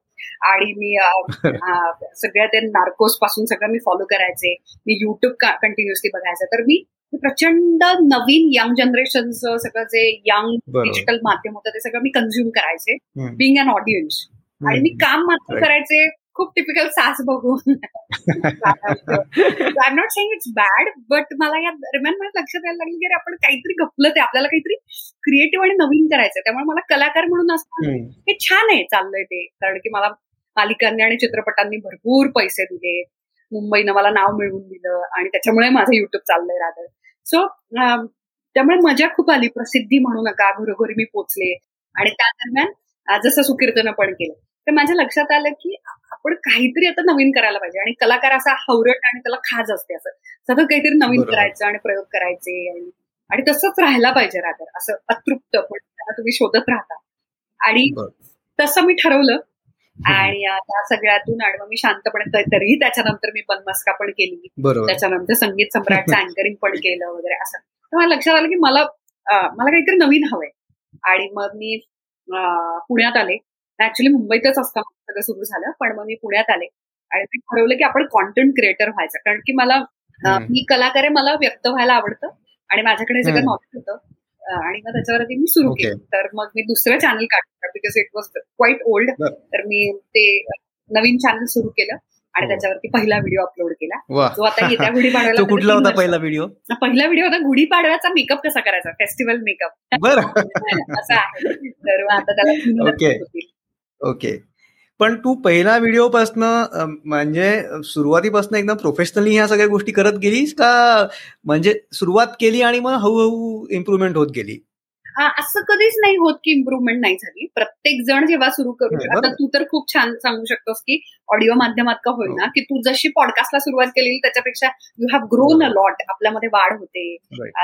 आणि मी <laughs> सगळ्या ते नार्कोस पासून सगळं मी फॉलो करायचे. मी युट्यूब कंटिन्युअसली बघायचं. तर मी प्रचंड नवीन यंग जनरेशनचं सगळं जे यंग डिजिटल माध्यम होतं ते सगळं मी कन्झ्युम करायचे बिंग अन ऑडियन्स आणि मी काम मात्र करायचे खूप टिपिकल सास बघून. I am not saying it's bad but मला या दरम्यान मला लक्षात यायला लागलं की आपण काहीतरी गपलं ते आपल्याला काहीतरी क्रिएटिव्ह आणि नवीन करायचं त्यामुळे मला कलाकार म्हणून असतं हे छान आहे चाललंय ते. कारण की मला मालिकांनी आणि चित्रपटांनी भरपूर पैसे दिले. मुंबईनं मला नाव मिळवून दिलं आणि त्याच्यामुळे माझं युट्यूब चाललंय राहतं सो त्यामुळे मजा खूप आली. प्रसिद्धी म्हणू नका घरोघरी मी पोचले. आणि त्या दरम्यान जसं सुकीर्तनं पण केलं. तर माझ्या लक्षात आलं की आपण काहीतरी आता नवीन करायला पाहिजे. आणि कलाकार असा हवरट आणि त्याला खाज असते असं. सतत काहीतरी नवीन करायचं आणि प्रयोग करायचे आणि तसंच राहायला पाहिजे राहतं असं अतृप्त पण त्याला तुम्ही शोधत राहता. आणि तसं मी ठरवलं. आणि त्या सगळ्यातून आणि मग मी शांतपणे तरीही त्याच्यानंतर मी बनमस्का पण केली. त्याच्यानंतर संगीत सम्राटचं अँकरिंग <laughs> पण केलं वगैरे असं. तर मला लक्षात आलं की मला मला काहीतरी नवीन हवंय. आणि मग मी पुण्यात आले. ऍक्च्युली मुंबईतच असताना सगळं सुरू झालं पण मग मी पुण्यात आले. आणि मी ठरवलं की आपण कॉन्टेंट क्रिएटर व्हायचं. कारण की मला मी कलाकार आहे मला व्यक्त व्हायला आवडतं आणि माझ्याकडे सगळं नॉलेज होतं आणि मग त्याच्यावरती मी सुरू केलं. तर मग मी दुसरं चॅनल काढलं because it was quite old तर मी ते नवीन चॅनल सुरू केलं आणि हो. त्याच्यावरती पहिला व्हिडिओ अपलोड केला. जो आता येत्या <laughs> गुढी पाडव्याला कुठला होता पहिला व्हिडिओ पहिला व्हिडिओ होता गुढी पाडव्याचा मेकअप कसा करायचा? फेस्टिवल मेकअप <laughs> असं आहे. तर आता त्याला ओके. पण तू पहिला व्हिडिओपासनं म्हणजे सुरुवातीपासून एकदम प्रोफेशनली ह्या सगळ्या गोष्टी करत गेलीस का म्हणजे सुरुवात केली आणि मग हळूहळू इम्प्रुव्हमेंट होत गेली? असं कधीच नाही होत की इम्प्रुव्हमेंट नाही झाली. प्रत्येक जण जेव्हा सुरू करू आता तू तर खूप छान सांगू शकतोस की ऑडिओ माध्यमात का होईना की तू जशी पॉडकास्टला सुरुवात केलेली त्याच्यापेक्षा you have grown a lot आपल्यामध्ये वाढ होते.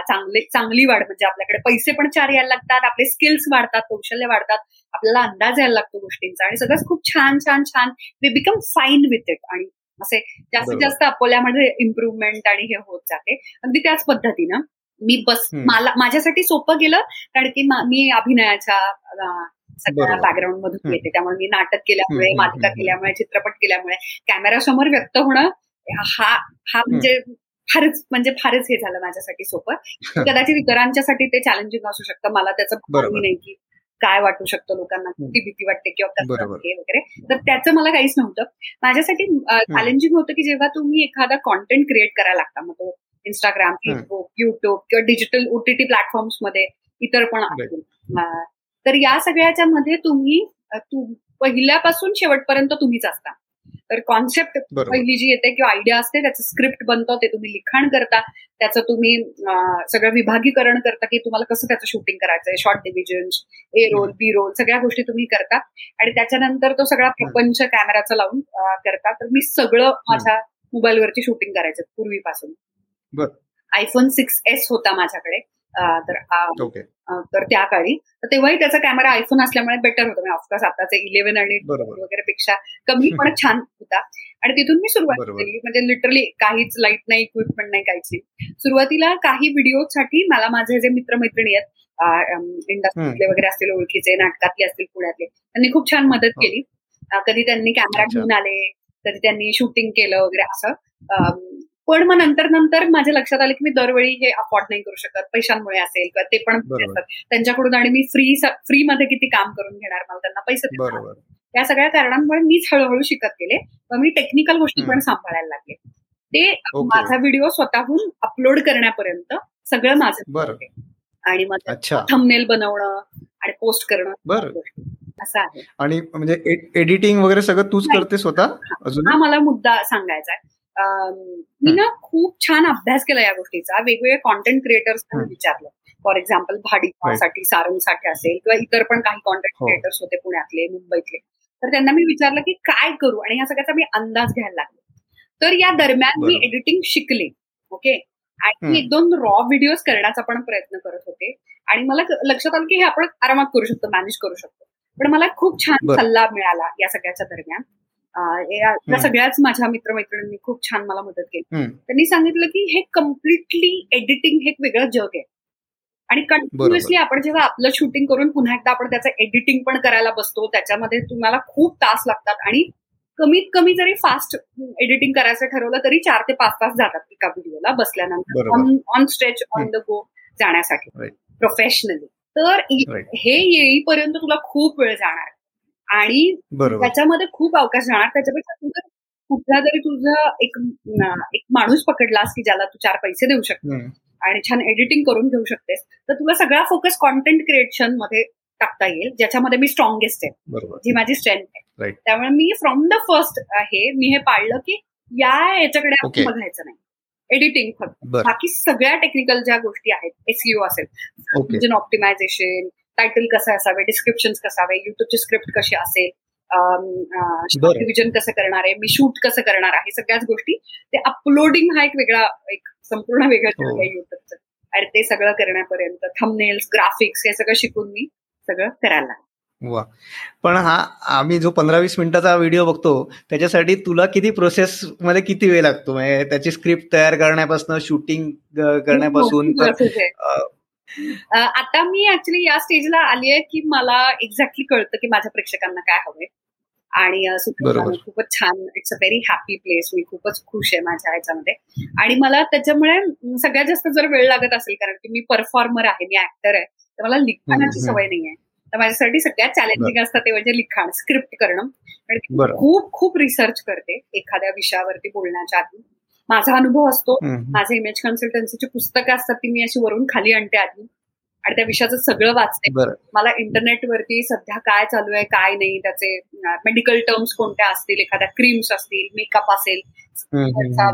चांगले चांगली वाढ म्हणजे आपल्याकडे पैसे पण चार यायला लागतात आपले स्किल्स वाढतात कौशल्य वाढतात आपल्याला अंदाज यायला लागतो गोष्टींचा आणि सगळंच खूप छान छान छान. We become fine with it आणि असे जास्तीत जास्त अकोल्यामध्ये इम्प्रुव्हमेंट आणि हे होत जाते. अगदी त्याच पद्धतीनं. मी बस मला माझ्यासाठी सोपं गेलं कारण की मी अभिनयाच्या सगळ्या बॅकग्राऊंड मधून येते. त्यामुळे मी नाटक केल्यामुळे मालिका केल्यामुळे चित्रपट केल्यामुळे कॅमेरासमोर व्यक्त होणं हा हा म्हणजे फारच म्हणजे फारच हे झालं माझ्यासाठी सोपं. <laughs> कदाचित इतरांच्यासाठी ते चॅलेंजिंग असू शकतं. मला त्याचं नाही की काय वाटू शकतं लोकांना किती भीती वाटते किंवा कसं वगैरे. तर त्याचं मला काहीच नव्हतं. माझ्यासाठी चॅलेंजिंग होतं की जेव्हा तुम्ही एखादा कॉन्टेंट क्रिएट करायला लागता मग इंस्टाग्राम फेसबुक युट्यूब किंवा डिजिटल ओटीटी प्लॅटफॉर्म्समध्ये इतर पण असतील तर या सगळ्याच्या मध्ये तुम्ही पहिल्यापासून शेवटपर्यंत तुम्हीच असता. तर कॉन्सेप्ट पहिली जी येते किंवा आयडिया असते त्याचं स्क्रिप्ट बनतं ते तुम्ही लिखाण करता. त्याचं तुम्ही सगळं विभागीकरण करता की तुम्हाला कसं त्याचं शूटिंग करायचंय? Short division A roll B roll सगळ्या गोष्टी तुम्ही करता. आणि त्याच्यानंतर तो सगळा प्रपंच कॅमेराचा लावून करता. तर मी सगळं माझ्या मोबाईलवरती शूटिंग करायचं पूर्वीपासून. आयफोन सिक्स एस होता माझ्याकडे. तर तर त्या काळी तर तेव्हाही त्याचा कॅमेरा आयफोन असल्यामुळे बेटर होता. म्हणजे ऑफकोर्स आताचे इलेव्हन आणि वगैरे पेक्षा कमी पण <laughs> छान होता. आणि तिथून मी सुरुवात केली. म्हणजे लिटरली काहीच लाइट नाही इक्विपमेंट नाही काहीच नाही. सुरुवातीला काही व्हिडिओसाठी मला माझे जे मित्रमैत्रिणी आहेत इंडस्ट्रीतले वगैरे असतील ओळखीचे नाटकातले असतील पुण्यातले त्यांनी खूप छान मदत. केली. कधी त्यांनी कॅमेरा घेऊन आले कधी त्यांनी शूटिंग केलं वगैरे असं. पण मग नंतर नंतर माझ्या लक्षात आलं की मी दरवेळी हे अफोर्ड नाही करू शकत. पैशांमुळे असेल किंवा ते पण असतात त्यांच्याकडून आणि मी फ्री फ्री मध्ये किती काम करून घेणार मला त्यांना पैसे या सगळ्या कारणांमुळे मीच हळूहळू शिकत गेले. मग मी टेक्निकल गोष्टी पण सांभाळायला लागले. ते माझा व्हिडिओ स्वतःहून अपलोड करण्यापर्यंत सगळं माझं आणि मग थंबनेल बनवणं आणि पोस्ट करणं. असं आहे. आणि म्हणजे एडिटिंग वगैरे सगळं तूच करते स्वतः हा मला मुद्दा सांगायचा आहे. मी ना खूप छान अभ्यास केला या गोष्टीचा. वेगवेगळे कॉन्टेंट क्रिएटर्स विचारलं. फॉर एक्झाम्पल भाडीसाठी सारंगसाठी असेल किंवा इतर पण काही कॉन्टेंट क्रिएटर्स होते पुण्यातले मुंबईतले. तर त्यांना मी विचारलं की काय करू? आणि ह्या सगळ्याचा मी अंदाज घ्यायला लागले. तर या दरम्यान मी एडिटिंग शिकले. ओके आणि एक दोन रॉ व्हिडिओज करण्याचा पण प्रयत्न करत होते. आणि मला लक्षात आलं की हे आपण आरामात करू शकतो मॅनेज करू शकतो. पण मला खूप छान सल्ला मिळाला या सगळ्याच्या दरम्यान. या सगळ्याच माझ्या मित्रमैत्रिणींनी खूप छान मला मदत केली. त्यांनी सांगितलं की हे कम्प्लिटली एडिटिंग हे एक वेगळं जग आहे. आणि कंटिन्युअसली आपण जेव्हा आपलं शूटिंग करून पुन्हा एकदा आपण त्याचं एडिटिंग पण करायला बसतो त्याच्यामध्ये तुम्हाला खूप तास लागतात आणि कमीत कमी जरी फास्ट एडिटिंग करायचं ठरवलं तरी चार ते पाच तास जातात एका व्हिडिओला बसल्यानंतर. On stretch on the go जाण्यासाठी. प्रोफेशनली तर हे येईपर्यंत तुला खूप वेळ जाणार. आणि त्याच्यामध्ये खूप अवकाश राहणार. त्याच्यापेक्षा तू जर कुठला जरी तुझा एक एक माणूस पकडलास की ज्याला तू चार पैसे देऊ शकते आणि छान एडिटिंग करून घेऊ शकतेस तर तुला सगळा फोकस कॉन्टेंट क्रिएशनमध्ये टाकता येईल ज्याच्यामध्ये मी स्ट्रॉंगेस्ट आहे. जी माझी स्ट्रेंथ आहे. त्यामुळे मी फ्रॉम द फर्स्ट आहे मी हे पाळलं की या याच्याकडे आपण बघायचं नाही. एडिटिंग फक्त. बाकी सगळ्या टेक्निकल ज्या गोष्टी आहेत एसईओ असेल ऑप्टिमायझेशन टायटल कसं असावे डिस्क्रिप्शन कसावे युट्यूबची स्क्रिप्ट कशी असेल डिव्हिजन कसं करणार आहे मी शूट कसं करणार आहे सगळ्याच गोष्टी. ते अपलोडिंग हा एक वेगळा एक संपूर्ण वेगळा आहे. युट्यूबचं आणि ते सगळं करण्यापर्यंत थंबनेल्स ग्राफिक्स हे सगळं शिकून मी सगळं करायला वा. पण हा आम्ही जो पंधरा वीस मिनिटाचा व्हिडिओ बघतो त्याच्यासाठी तुला किती प्रोसेस मध्ये किती वेळ लागतो? म्हणजे त्याची स्क्रिप्ट तयार करण्यापासून शूटिंग करण्यापासून आता मी ऍक्च्युली या स्टेजला आली आहे की मला एक्झॅक्टली कळतं की माझ्या प्रेक्षकांना काय हवंय. आणि खूपच छान it's a very happy place मी खूपच खुश आहे माझ्या ह्याच्यामध्ये. आणि मला त्याच्यामुळे सगळ्यात जास्त जर वेळ लागत असेल कारण की मी परफॉर्मर आहे मी ऍक्टर आहे तर मला लिखाणाची सवय नाही आहे तर माझ्यासाठी सगळ्यात चॅलेंजिंग असतं ते म्हणजे लिखाण स्क्रिप्ट करणं. खूप खूप रिसर्च करते एखाद्या विषयावरती बोलण्याच्या आधी. माझा अनुभव असतो. माझे इमेज कन्सल्टन्सीची पुस्तकं असतात ती मी अशी वरून खाली आणते आधी. आणि त्या विषयाचं सगळं वाचते. मला इंटरनेटवरती सध्या काय चालू आहे काय नाही त्याचे मेडिकल टर्म्स कोणत्या असतील एखाद्या क्रीम्स असतील मेकअप असेल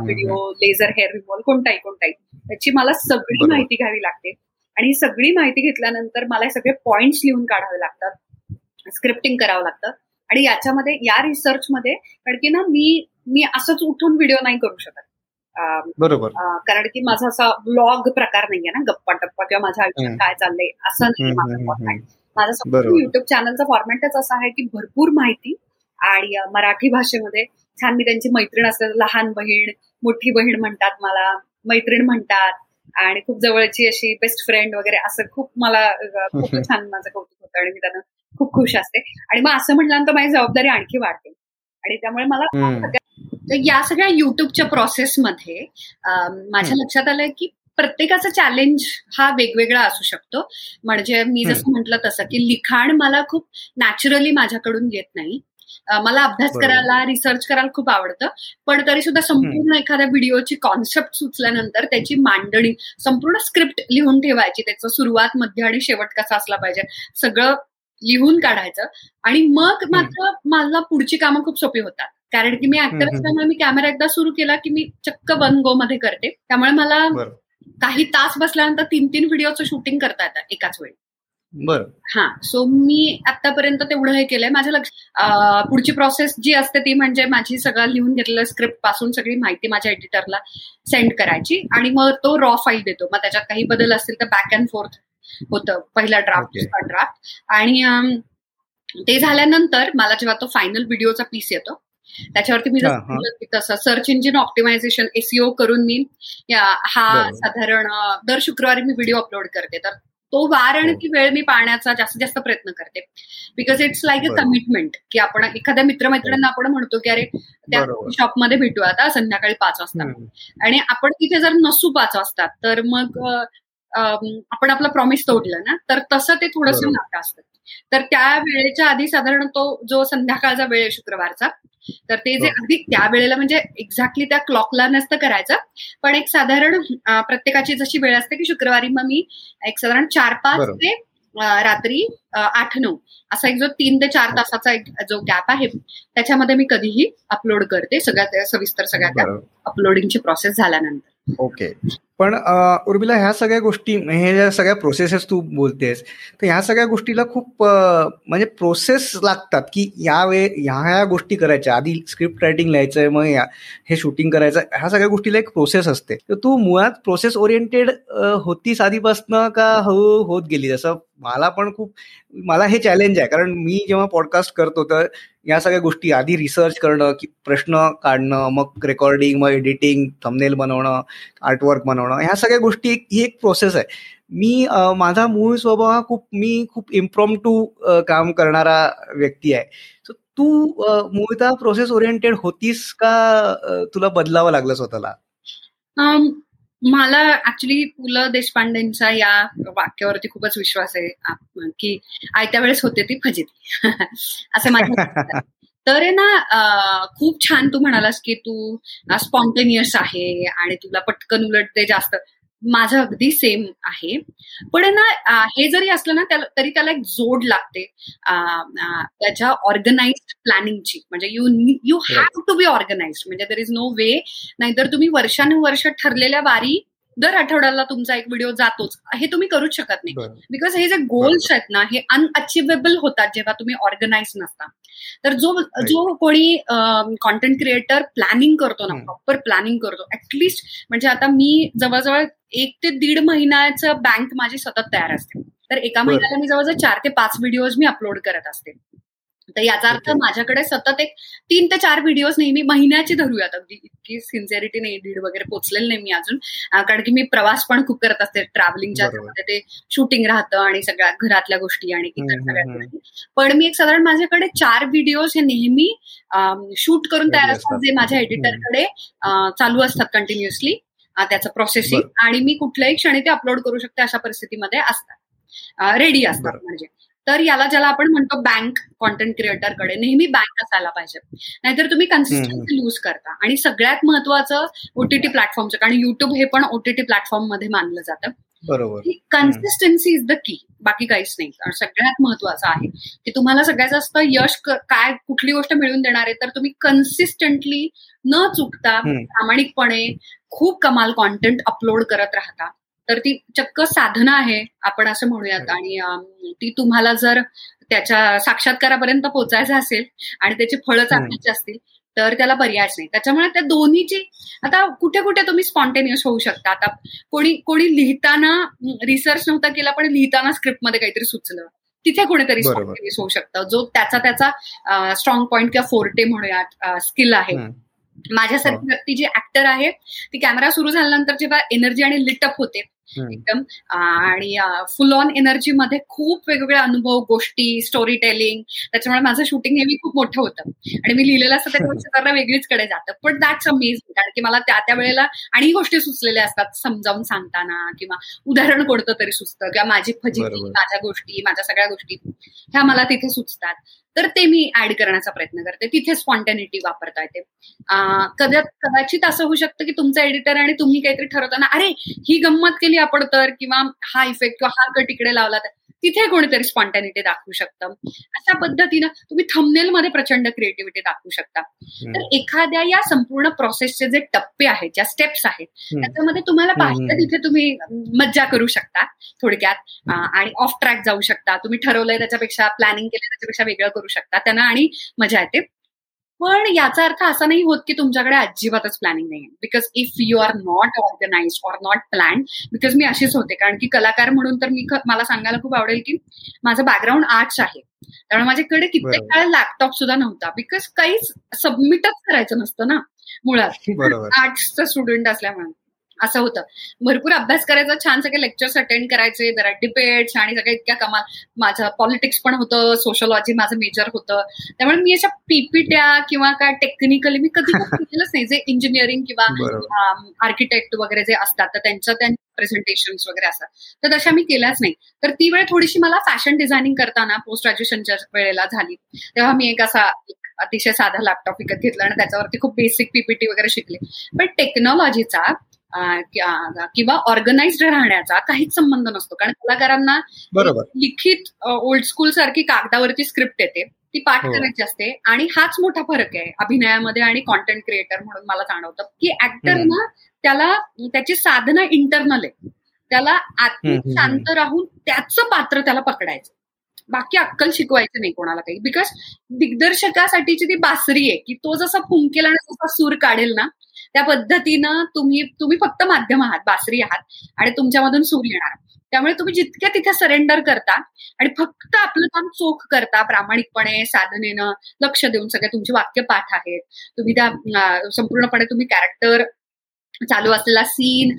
व्हिडिओ लेझर हेअर रिमूव्हल कोणताही कोणताही. त्याची मला सगळी माहिती घ्यावी लागते. आणि ही सगळी माहिती घेतल्यानंतर मला सगळे पॉइंट्स लिहून काढावे लागतात. स्क्रिप्टिंग करावं लागतं. आणि याच्यामध्ये या रिसर्चमध्ये कारण की ना मी मी असंच उठून व्हिडिओ नाही करू शकत. बरोबर. कारण की माझा असा ब्लॉग प्रकार नाहीये ना गप्पा टप्पा किंवा माझ्या आयुष्यात काय चाललंय असं नाही माझं माझा युट्यूब चॅनलचा फॉर्मॅटच असा आहे की भरपूर माहिती आणि मराठी भाषेमध्ये छान मी त्यांची मैत्रीण असते लहान बहीण मोठी बहीण म्हणतात मला मैत्रीण म्हणतात आणि खूप जवळची अशी बेस्ट फ्रेंड वगैरे असं खूप मला खूप <laughs> छान माझं कौतुक होतं आणि मी त्यांना खूप खुश असते. आणि मग असं म्हटल्यानंतर माझी जबाबदारी आणखी वाढते. आणि त्यामुळे मला तर या सगळ्या युट्यूबच्या प्रोसेसमध्ये माझ्या लक्षात आलंय की प्रत्येकाचा चॅलेंज हा वेगवेगळा असू शकतो. म्हणजे मी जसं म्हटलं तसं की लिखाण मला खूप नॅचरली माझ्याकडून येत नाही. मला अभ्यास करायला रिसर्च करायला खूप आवडतं. पण तरी सुद्धा संपूर्ण एखाद्या व्हिडिओची कॉन्सेप्ट सुचल्यानंतर त्याची मांडणी संपूर्ण स्क्रिप्ट लिहून ठेवायची त्याचं सुरुवात मध्य आणि शेवट कसा असला पाहिजे सगळं लिहून काढायचं. आणि मग मात्र मला पुढची कामं खूप सोपी होतात. कारण की मी ऍक्टर असल्यामुळे मी कॅमेरा एकदा सुरू केला की मी चक्क वन गो मध्ये करते. त्यामुळे मला काही तास बसल्यानंतर तीन तीन व्हिडिओचं शूटिंग करता येतात एकाच वेळी. बरं. हा सो मी आतापर्यंत तेवढं हे केलंय. माझ्या लक्ष पुढची प्रोसेस जी असते ती म्हणजे माझी सगळं लिहून घेतलेलं स्क्रिप्टपासून सगळी माहिती माझ्या एडिटरला सेंड करायची आणि मग तो रॉ फाईल देतो. मग त्याच्यात काही बदल असतील तर बॅक अँड फोर्थ होतं. पहिला ड्राफ्ट दुसरा ड्राफ्ट आणि ते झाल्यानंतर मला जेव्हा तो फायनल व्हिडिओचा पीस येतो त्याच्यावरती मी जर तसं सर्च इंजिन ऑप्टिमायझेशन एसीओ करून मी हा साधारण दर शुक्रवारी मी व्हिडिओ अपलोड करते. तर तो वार आणि हो. ती वेळ मी पाळण्याचा जास्तीत जास्त प्रयत्न करते. Because it's like a commitment की आपण एखाद्या मित्रमैत्रिणींना आपण म्हणतो की अरे त्या शॉपमध्ये भेटू आता संध्याकाळी पाच वाजता. आणि आपण तिथे जर नसू पाच वाजता तर मग आपण आपलं प्रॉमिस तोडलं ना तर तसं ते थोडंसं नाटक असतं. तर त्या वेळेच्या आधी साधारण तो जो संध्याकाळचा वेळ आहे शुक्रवारचा तर ते जे अगदी त्या वेळेला म्हणजे एक्झॅक्टली त्या क्लॉकला नसतं करायचं. पण एक साधारण प्रत्येकाची जशी वेळ असते की शुक्रवारी मग मी एक साधारण चार पाच ते रात्री आठ नऊ असा एक जो तीन ते चार तासाचा एक जो गॅप आहे त्याच्यामध्ये मी कधीही अपलोड करते. सगळ्यात सविस्तर सगळ्या अपलोडिंगची प्रोसेस झाल्यानंतर. ओके. पण उर्मिला ह्या सगळ्या गोष्टी हे ज्या सगळ्या प्रोसेसेस तू बोलतेस तर ह्या सगळ्या गोष्टीला खूप म्हणजे प्रोसेस लागतात की या वे ह्या ह्या गोष्टी करायच्या. आधी स्क्रिप्ट रायटिंग लिहायचंय मग हे शूटिंग करायचं ह्या सगळ्या गोष्टीला एक प्रोसेस असते. तर तू मुळात प्रोसेस ओरिएंटेड होतीस आधीपासनं का हळूहळू होत गेली जसं मला पण खूप मला हे चॅलेंज आहे. कारण मी जेव्हा पॉडकास्ट करतो तर या सगळ्या गोष्टी आधी रिसर्च करणं की प्रश्न काढणं मग रेकॉर्डिंग मग एडिटिंग थंबनेल बनवणं आर्टवर्क बनवणं ह्या सगळ्या गोष्टी ही एक प्रोसेस आहे. मी माझा मूळ स्वभाव हा खूप मी खूप इम्प्रॉम टू काम करणारा व्यक्ती आहे. सो तू मूळतः प्रोसेस ओरिएंटेड होतीस का तुला बदलावं लागलं स्वतःला? मला ऍक्च्युली पु ल देशपांडेंचा या वाक्यावरती खूपच विश्वास आहे की आयत्या वेळेस होते ती फजिती. <laughs> असं माझ्या तर ना खूप छान तू म्हणालास की तू स्पॉन्टेनियस आहे आणि तुला पटकन उलट ते जास्त. माझं अगदी सेम आहे. पण ना हे जरी असलं ना तरी त्याला एक जोड लागते. त्याच्या ऑर्गनाइज्ड प्लॅनिंगची म्हणजे you you have to be organized म्हणजे देर इज नो वे नाहीतर तुम्ही वर्षानुवर्ष ठरलेल्या वारी दर आठवड्याला तुमचा एक व्हिडिओ जातोच. हे तुम्ही करूच शकत नाही. बिकॉज हे जे गोल्स आहेत ना हे अनअचिवेबल होतात जेव्हा तुम्ही ऑर्गनाइज नसता. तर जो जो कोणी कॉन्टेंट क्रिएटर प्लॅनिंग करतो ना प्रॉपर प्लॅनिंग करतो ऍटलिस्ट म्हणजे आता मी जवळजवळ एक ते दीड महिन्याचं बँक माझी सतत तयार असते. तर एका महिन्याला मी जवळजवळ चार ते पाच व्हिडिओज मी अपलोड करत असते. तर याचा अर्थ माझ्याकडे सतत एक तीन ते चार व्हिडिओज नेहमी महिन्याची धरूयात. अगदी इतकी सिन्सिअरिटी नाही दीड वगैरे पोचलेलं नाही मी अजून. कारण की मी प्रवास पण खूप करत असते. ट्रॅव्हलिंगच्या ते शूटिंग राहतं आणि सगळ्या घरातल्या गोष्टी आणि इतर सगळ्या गोष्टी. पण मी एक साधारण माझ्याकडे चार व्हिडिओज हे नेहमी शूट करून तयार असतात. जे माझ्या एडिटरकडे चालू असतात कंटिन्युअसली त्याचं प्रोसेसिंग आणि मी कुठल्याही क्षणी ते अपलोड करू शकते अशा परिस्थितीमध्ये असतात. रेडी असतात म्हणजे तर याला ज्याला आपण म्हणतो बँक कॉन्टेंट क्रिएटरकडे नेहमी बँक असायला पाहिजे. नाहीतर तुम्ही कन्सिस्टन्सी लूज करता. आणि सगळ्यात महत्वाचं ओटीटी प्लॅटफॉर्मचं कारण युट्यूब हे पण ओटीटी प्लॅटफॉर्ममध्ये मानलं जातं. बरोबर. कन्सिस्टन्सी इज द की बाकी काहीच नाही. सगळ्यात महत्वाचं आहे की तुम्हाला सगळ्यात जास्त यश काय कुठली गोष्ट मिळवून देणार आहे तर तुम्ही कन्सिस्टंटली न चुकता प्रामाणिकपणे खूप कमाल कॉन्टेंट अपलोड करत राहता. तर ती चक्क साधना आहे आपण असं म्हणूयात. आणि ती तुम्हाला जर त्याच्या साक्षात्कारापर्यंत पोहोचायचं असेल आणि त्याची फळं चांगलीची असतील तर त्याला पर्यायच नाही. त्याच्यामुळे त्या दोन्हीची आता कुठे कुठे तुम्ही स्पॉन्टेनियस होऊ शकता. आता कोणी कोणी लिहिताना रिसर्च नव्हता केला पण लिहिताना स्क्रिप्टमध्ये काहीतरी सुचलं. तिथे कुणीतरी स्पॉन्टेनियस होऊ शकतं. जो त्याचा त्याचा स्ट्रॉंग पॉईंट किंवा फोर्टे म्हणूयात स्किल आहे. माझ्यासारखी व्यक्ती जी ऍक्टर आहे ती कॅमेरा सुरू झाल्यानंतर जेव्हा एनर्जी आणि लिटअप होते एकदम. आणि फुल ऑन एनर्जी मध्ये खूप वेगवेगळे अनुभव गोष्टी स्टोरी टेलिंग त्याच्यामुळे माझं शूटिंग नेहमी खूप मोठं होतं. आणि मी लिहिलेलं असतं त्याच्यापेक्षा जरा वेगळीच कडे जातं. पण दॅट्स अमेझिंग कारण की मला त्या त्या वेळेला आणि गोष्टी सुचलेल्या असतात समजावून सांगताना किंवा उदाहरण कोणतं तरी सुचतं किंवा माझी फजिती माझ्या गोष्टी माझ्या सगळ्या गोष्टी ह्या मला तिथे सुचतात. तर ते मी ऍड करण्याचा प्रयत्न करते. तिथे स्पॉन्टॅनिटी वापरता येते. कदाचित असं होऊ शकतं की तुमचा एडिटर आणि तुम्ही काहीतरी ठरवताना अरे ही गंमत केली आपण तर किंवा हा इफेक्ट किंवा हा कट इकडे लावला तर. तिथे कोणीतरी स्पॉन्टॅनिटी दाखवू शकतं. अशा पद्धतीनं तुम्ही थंबनेल मध्ये प्रचंड क्रिएटिव्हिटी दाखवू शकता. तर एखाद्या या संपूर्ण प्रोसेसचे जे टप्पे आहेत ज्या स्टेप्स आहेत त्याच्यामध्ये तुम्हाला पाहिजे तिथे तुम्ही मज्जा करू शकता थोडक्यात. आणि ऑफ ट्रॅक जाऊ शकता. तुम्ही ठरवलंय त्याच्यापेक्षा प्लॅनिंग केलं त्याच्यापेक्षा वेगळं करू शकता. त्यांना आणि मजा येते. पण याचा अर्थ असा नाही होत की तुमच्याकडे अजिबातच प्लॅनिंग नाही because if you are not organize or not plan because मी अशीच होते. कारण की कलाकार म्हणून तर मी मला सांगायला खूप आवडेल की माझं बॅकग्राऊंड आर्ट्स आहे. त्यामुळे माझ्याकडे कित्येक काळ लॅपटॉप सुद्धा नव्हता. बिकॉज काहीच सबमिटच करायचं नसतं ना मुळात. <laughs> आर्ट्सचा स्टुडंट असल्यामुळे. असं होतं. भरपूर अभ्यास करायचा छान सगळे लेक्चर्स अटेंड करायचे जरा डिबेट्स आणि सगळ्या इतक्या कमाल माझं पॉलिटिक्स पण होतं सोशलॉजी माझं मेजर होतं. त्यामुळे मी अशा पीपीट्या किंवा काय टेक्निकली मी कधी <laughs> केलंच नाही. जे इंजिनिअरिंग किंवा आर्किटेक्ट वगैरे जे असतात तर त्यांचं त्यांच्या प्रेझेंटेशन वगैरे असतात. तर तशा मी केल्याच नाही. तर ती वेळ थोडीशी मला फॅशन डिझायनिंग करताना पोस्ट ग्रॅज्युएशनच्या वेळेला झाली. तेव्हा मी एक असा अतिशय साधा लॅपटॉप विकत घेतला आणि त्याच्यावरती खूप बेसिक पीपीटी वगैरे शिकले. पण टेक्नॉलॉजीचा किंवा ऑर्गनाइज्ड राहण्याचा काहीच संबंध नसतो. कारण कलाकारांना लिखित ओल्ड स्कूल सारखी कागदावरती स्क्रिप्ट येते. ती पाठ हो. करायची असते. आणि हाच मोठा फरक आहे अभिनयामध्ये आणि कॉन्टेंट क्रिएटर म्हणून मला जाणवतं की ऍक्टर ना त्याला त्याची साधना इंटरनल आहे. त्याला आत्मिक शांत राहून त्याचं पात्र त्याला पकडायचं. बाकी अक्कल शिकवायचं नाही कोणाला काही. बिकॉज दिग्दर्शकासाठीची ती बासरी आहे की तो जसा फुंकेल आणि जसा सूर काढेल ना त्या पद्धतीनं तुम्ही तुम्ही फक्त माध्यम आहात बासरी आहात आणि तुमच्यामधून सूर येणार. त्यामुळे तुम्ही जितक्या तिथे सरेंडर करता आणि फक्त आपलं काम चोख करता प्रामाणिकपणे साधनेनं लक्ष देऊन सगळे तुमचे वाक्य पाठ आहेत तुम्ही त्या संपूर्णपणे तुम्ही कॅरेक्टर चालू असलेला सीन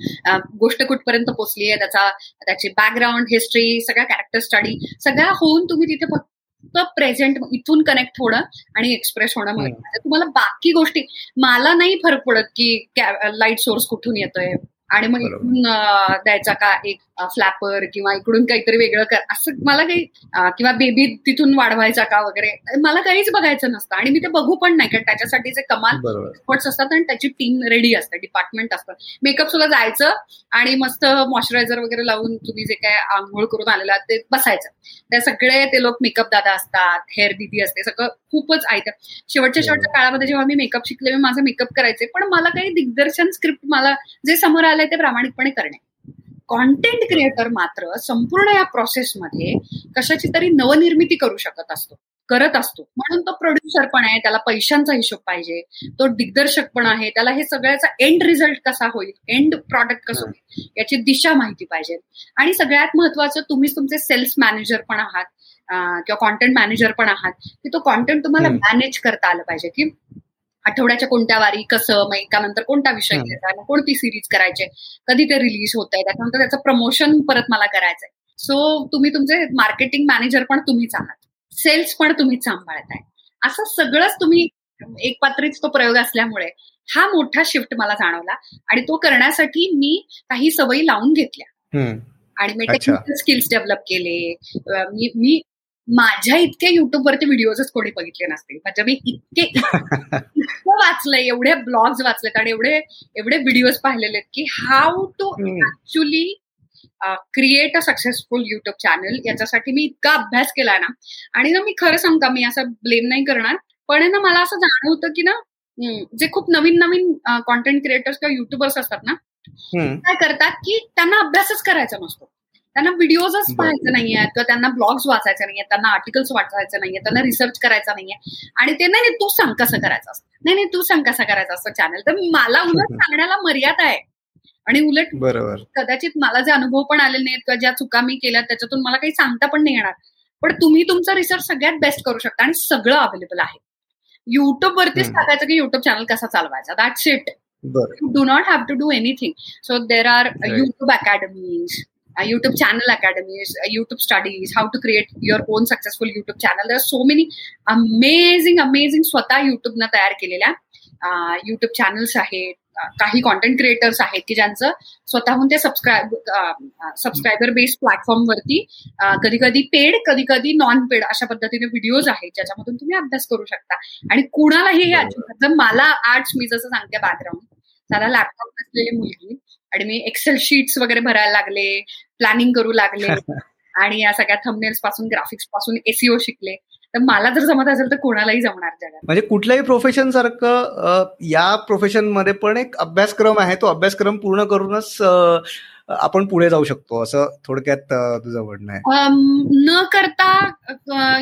गोष्ट कुठपर्यंत पोचली आहे त्याचा त्याची बॅकग्राऊंड हिस्ट्री सगळ्या कॅरेक्टर स्टडी सगळ्या होऊन तुम्ही तिथे फक्त प्रेझेंट इथून कनेक्ट होणं आणि एक्सप्रेस होणं तुम्हाला बाकी गोष्टी मला नाही फरक पडत की लाइट सोर्स कुठून येतोय. आणि मग द्यायचा का एक फ्लॅपर किंवा इकडून काहीतरी वेगळं कर असं मला काही किंवा बेबी तिथून वाढवायचा का वगैरे मला काहीच बघायचं नसतं. आणि मी ते बघू पण नाही कारण त्याच्यासाठी जे कमाल एक्सपर्ट्स असतात आणि त्याची टीम रेडी असते डिपार्टमेंट असतं. मेकअप सुद्धा जायचं आणि मस्त मॉइश्चरायझर वगैरे लावून तुम्ही जे काय आंघोळ करून आलेला ते बसायचं. त्या सगळे ते लोक मेकअप दादा असतात हेअर दिदी असते सगळं खूपच ऐकत शेवटच्या शेवटच्या काळामध्ये जेव्हा मी मेकअप शिकले मी माझं मेकअप करायचे पण मला काही दिग्दर्शन स्क्रिप्ट मला जे समोर आलंय ते प्रामाणिकपणे करणे. कॉन्टेंट क्रिएटर मात्र संपूर्ण या प्रोसेसमध्ये कशाची तरी नवनिर्मिती करू शकत असतो करत असतो. म्हणून तो प्रोड्युसर पण आहे त्याला पैशांचा हिशोब पाहिजे तो दिग्दर्शक पण आहे त्याला हे सगळ्याचा एंड रिझल्ट कसा होईल एंड प्रॉडक्ट कसं होईल याची दिशा माहिती पाहिजे. आणि सगळ्यात महत्वाचं तुम्हीच तुमचे सेल्स मॅनेजर पण आहात किंवा कॉन्टेंट मॅनेजर पण आहात की तो कॉन्टेंट तुम्हाला मॅनेज करता आलं पाहिजे की आठवड्याच्या कोणत्या वारी कसं मग एकानंतर कोणता विषय घ्यायचा कोणती सिरीज करायचे कधी ते रिलीज होत आहे त्याच्यानंतर त्याचं प्रमोशन परत मला करायचंय. सो तुम्ही तुमचे मार्केटिंग मॅनेजर पण तुम्हीच आहात. सेल्स पण तुम्हीच सांभाळताय असं सगळंच तुम्ही एक पात्रीच तो प्रयोग असल्यामुळे हा मोठा शिफ्ट मला जाणवला आणि तो करण्यासाठी मी काही सवयी लावून घेतल्या. आणि मी टेक्निकल स्किल्स डेव्हलप केले. मी माझ्या इतके युट्यूबवरती व्हिडिओजच कोणी बघितले नसतील म्हणजे मी इतके इतकं वाचलंय एवढे ब्लॉग्स वाचलेत आणि एवढे एवढे व्हिडिओज पाहिलेले आहेत की how to actually create a successful YouTube channel याच्यासाठी मी इतका अभ्यास केलाय ना. आणि ना मी खरं सांगता मी असं ब्लेम नाही करणार. पण ना मला असं जाणवतं की ना जे खूप नवीन नवीन कॉन्टेंट क्रिएटर्स किंवा युट्यूबर्स असतात ना काय करतात की त्यांना अभ्यासच करायचा नसतो. त्यांना व्हिडिओजच पाहायचे नाहीये किंवा त्यांना ब्लॉग्स वाचायचे नाहीये त्यांना आर्टिकल्स वाचायचे नाहीये त्यांना रिसर्च करायचा नाहीये. आणि ते नाही तू सांग कसं करायचं असतं? नाही नाही तू सांग कसं करायचं असतं चॅनल तर मला उलट <laughs> सांगण्याला मर्यादा आहे. आणि उलट बरोबर. कदाचित मला जे अनुभव पण आलेले नाहीत किंवा ज्या चुका मी केल्या त्याच्यातून मला काही सांगता पण नाही येणार. पण तुम्ही तुमचा रिसर्च सगळ्यात बेस्ट करू शकता आणि सगळं अवेलेबल आहे. युट्यूब वरतीच टाकायचं की युट्यूब चॅनल कसा चालवायचा? That shit you do not have to do anything so there are YouTube academies YouTube channel academies YouTube studies how to create your own successful YouTube channel there so many amazing amazing स्वतः युट्यूबनं तयार केलेल्या युट्यूब चॅनल्स आहेत. काही कॉन्टेंट क्रिएटर्स आहेत की ज्यांचं स्वतःहून ते सबस्क्राईब सबस्क्रायबर बेस्ड प्लॅटफॉर्मवरती कधी कधी पेड कधी कधी नॉन पेड अशा पद्धतीने व्हिडिओज आहेत ज्याच्यामधून तुम्ही अभ्यास करू शकता. आणि कुणालाही हे मला आर्ट्स मी जसं सांगते बॅकग्राऊंड साधा लॅपटॉप नसलेली मुलगी आणि मी एक्सेल शीट्स वगैरे भरायला लागले. प्लॅनिंग करू लागले. <laughs> आणि या सगळ्या थंबनेल्सपासून ग्राफिक्सपासून एसीओ शिकले. तर मला जर जमत असेल तर कोणालाही जमणार जगात. म्हणजे कुठल्याही प्रोफेशन सारखं या प्रोफेशनमध्ये पण एक अभ्यासक्रम आहे. तो अभ्यासक्रम पूर्ण करूनच आपण पुढे जाऊ शकतो. असं थोडक्यात तुझं म्हणणं आहे. न करता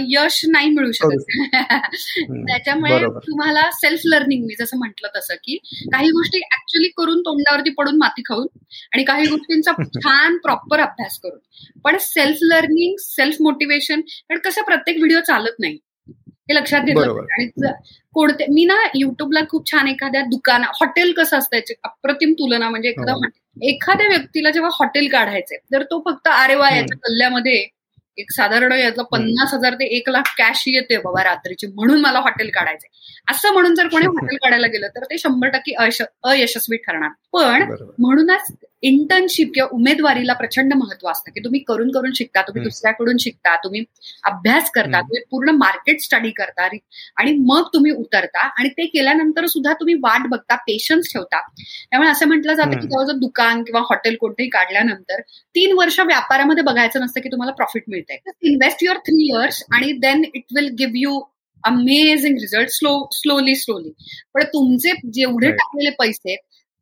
यश नाही मिळू शकत. <laughs> त्याच्यामुळे तुम्हाला सेल्फ लर्निंग मी जसं म्हटलं तसं की काही गोष्टी ऍक्च्युली करून तोंडावरती पडून माती खाऊन आणि काही गोष्टींचा <laughs> छान प्रॉपर अभ्यास करून. पण सेल्फ लर्निंग सेल्फ मोटिवेशन कारण कसं प्रत्येक व्हिडिओ चालत नाही. हे लक्षात घेतलं आणि कोणते मी ना युट्यूबला खूप छान एखाद्या दुकाना हॉटेल कसं असतं याची अप्रतिम तुलना म्हणजे एखादा एखाद्या व्यक्तीला जेव्हा हॉटेल काढायचंय तर तो फक्त अरे वा याच्या कल्ल्यामध्ये एक साधारण यातलं पन्नास हजार ते एक लाख कॅश येते बाबा रात्रीची म्हणून मला हॉटेल काढायचंय. असं म्हणून जर कोणी <laughs> हॉटेल काढायला गेलं तर ते शंभर टक्के अयशस्वी ठरणार. पण म्हणूनच इंटर्नशिप किंवा उमेदवारीला प्रचंड महत्त्व असतं की तुम्ही करून करून शिकता तुम्ही दुसऱ्याकडून शिकता तुम्ही अभ्यास करता तुम्ही पूर्ण मार्केट स्टडी करता आणि मग तुम्ही उतरता आणि ते केल्यानंतर सुद्धा तुम्ही वाट बघता पेशन्स ठेवता. त्यामुळे असं म्हटलं जातं की जवळ दुकान किंवा हॉटेल कोणतेही काढल्यानंतर तीन वर्ष व्यापारामध्ये बघायचं नसतं की तुम्हाला प्रॉफिट मिळतंय. इन्व्हेस्ट युअर थ्री इयर्स आणि then it will give you amazing result slow slowly slowly पण तुमचे जेवढे टाकलेले पैसे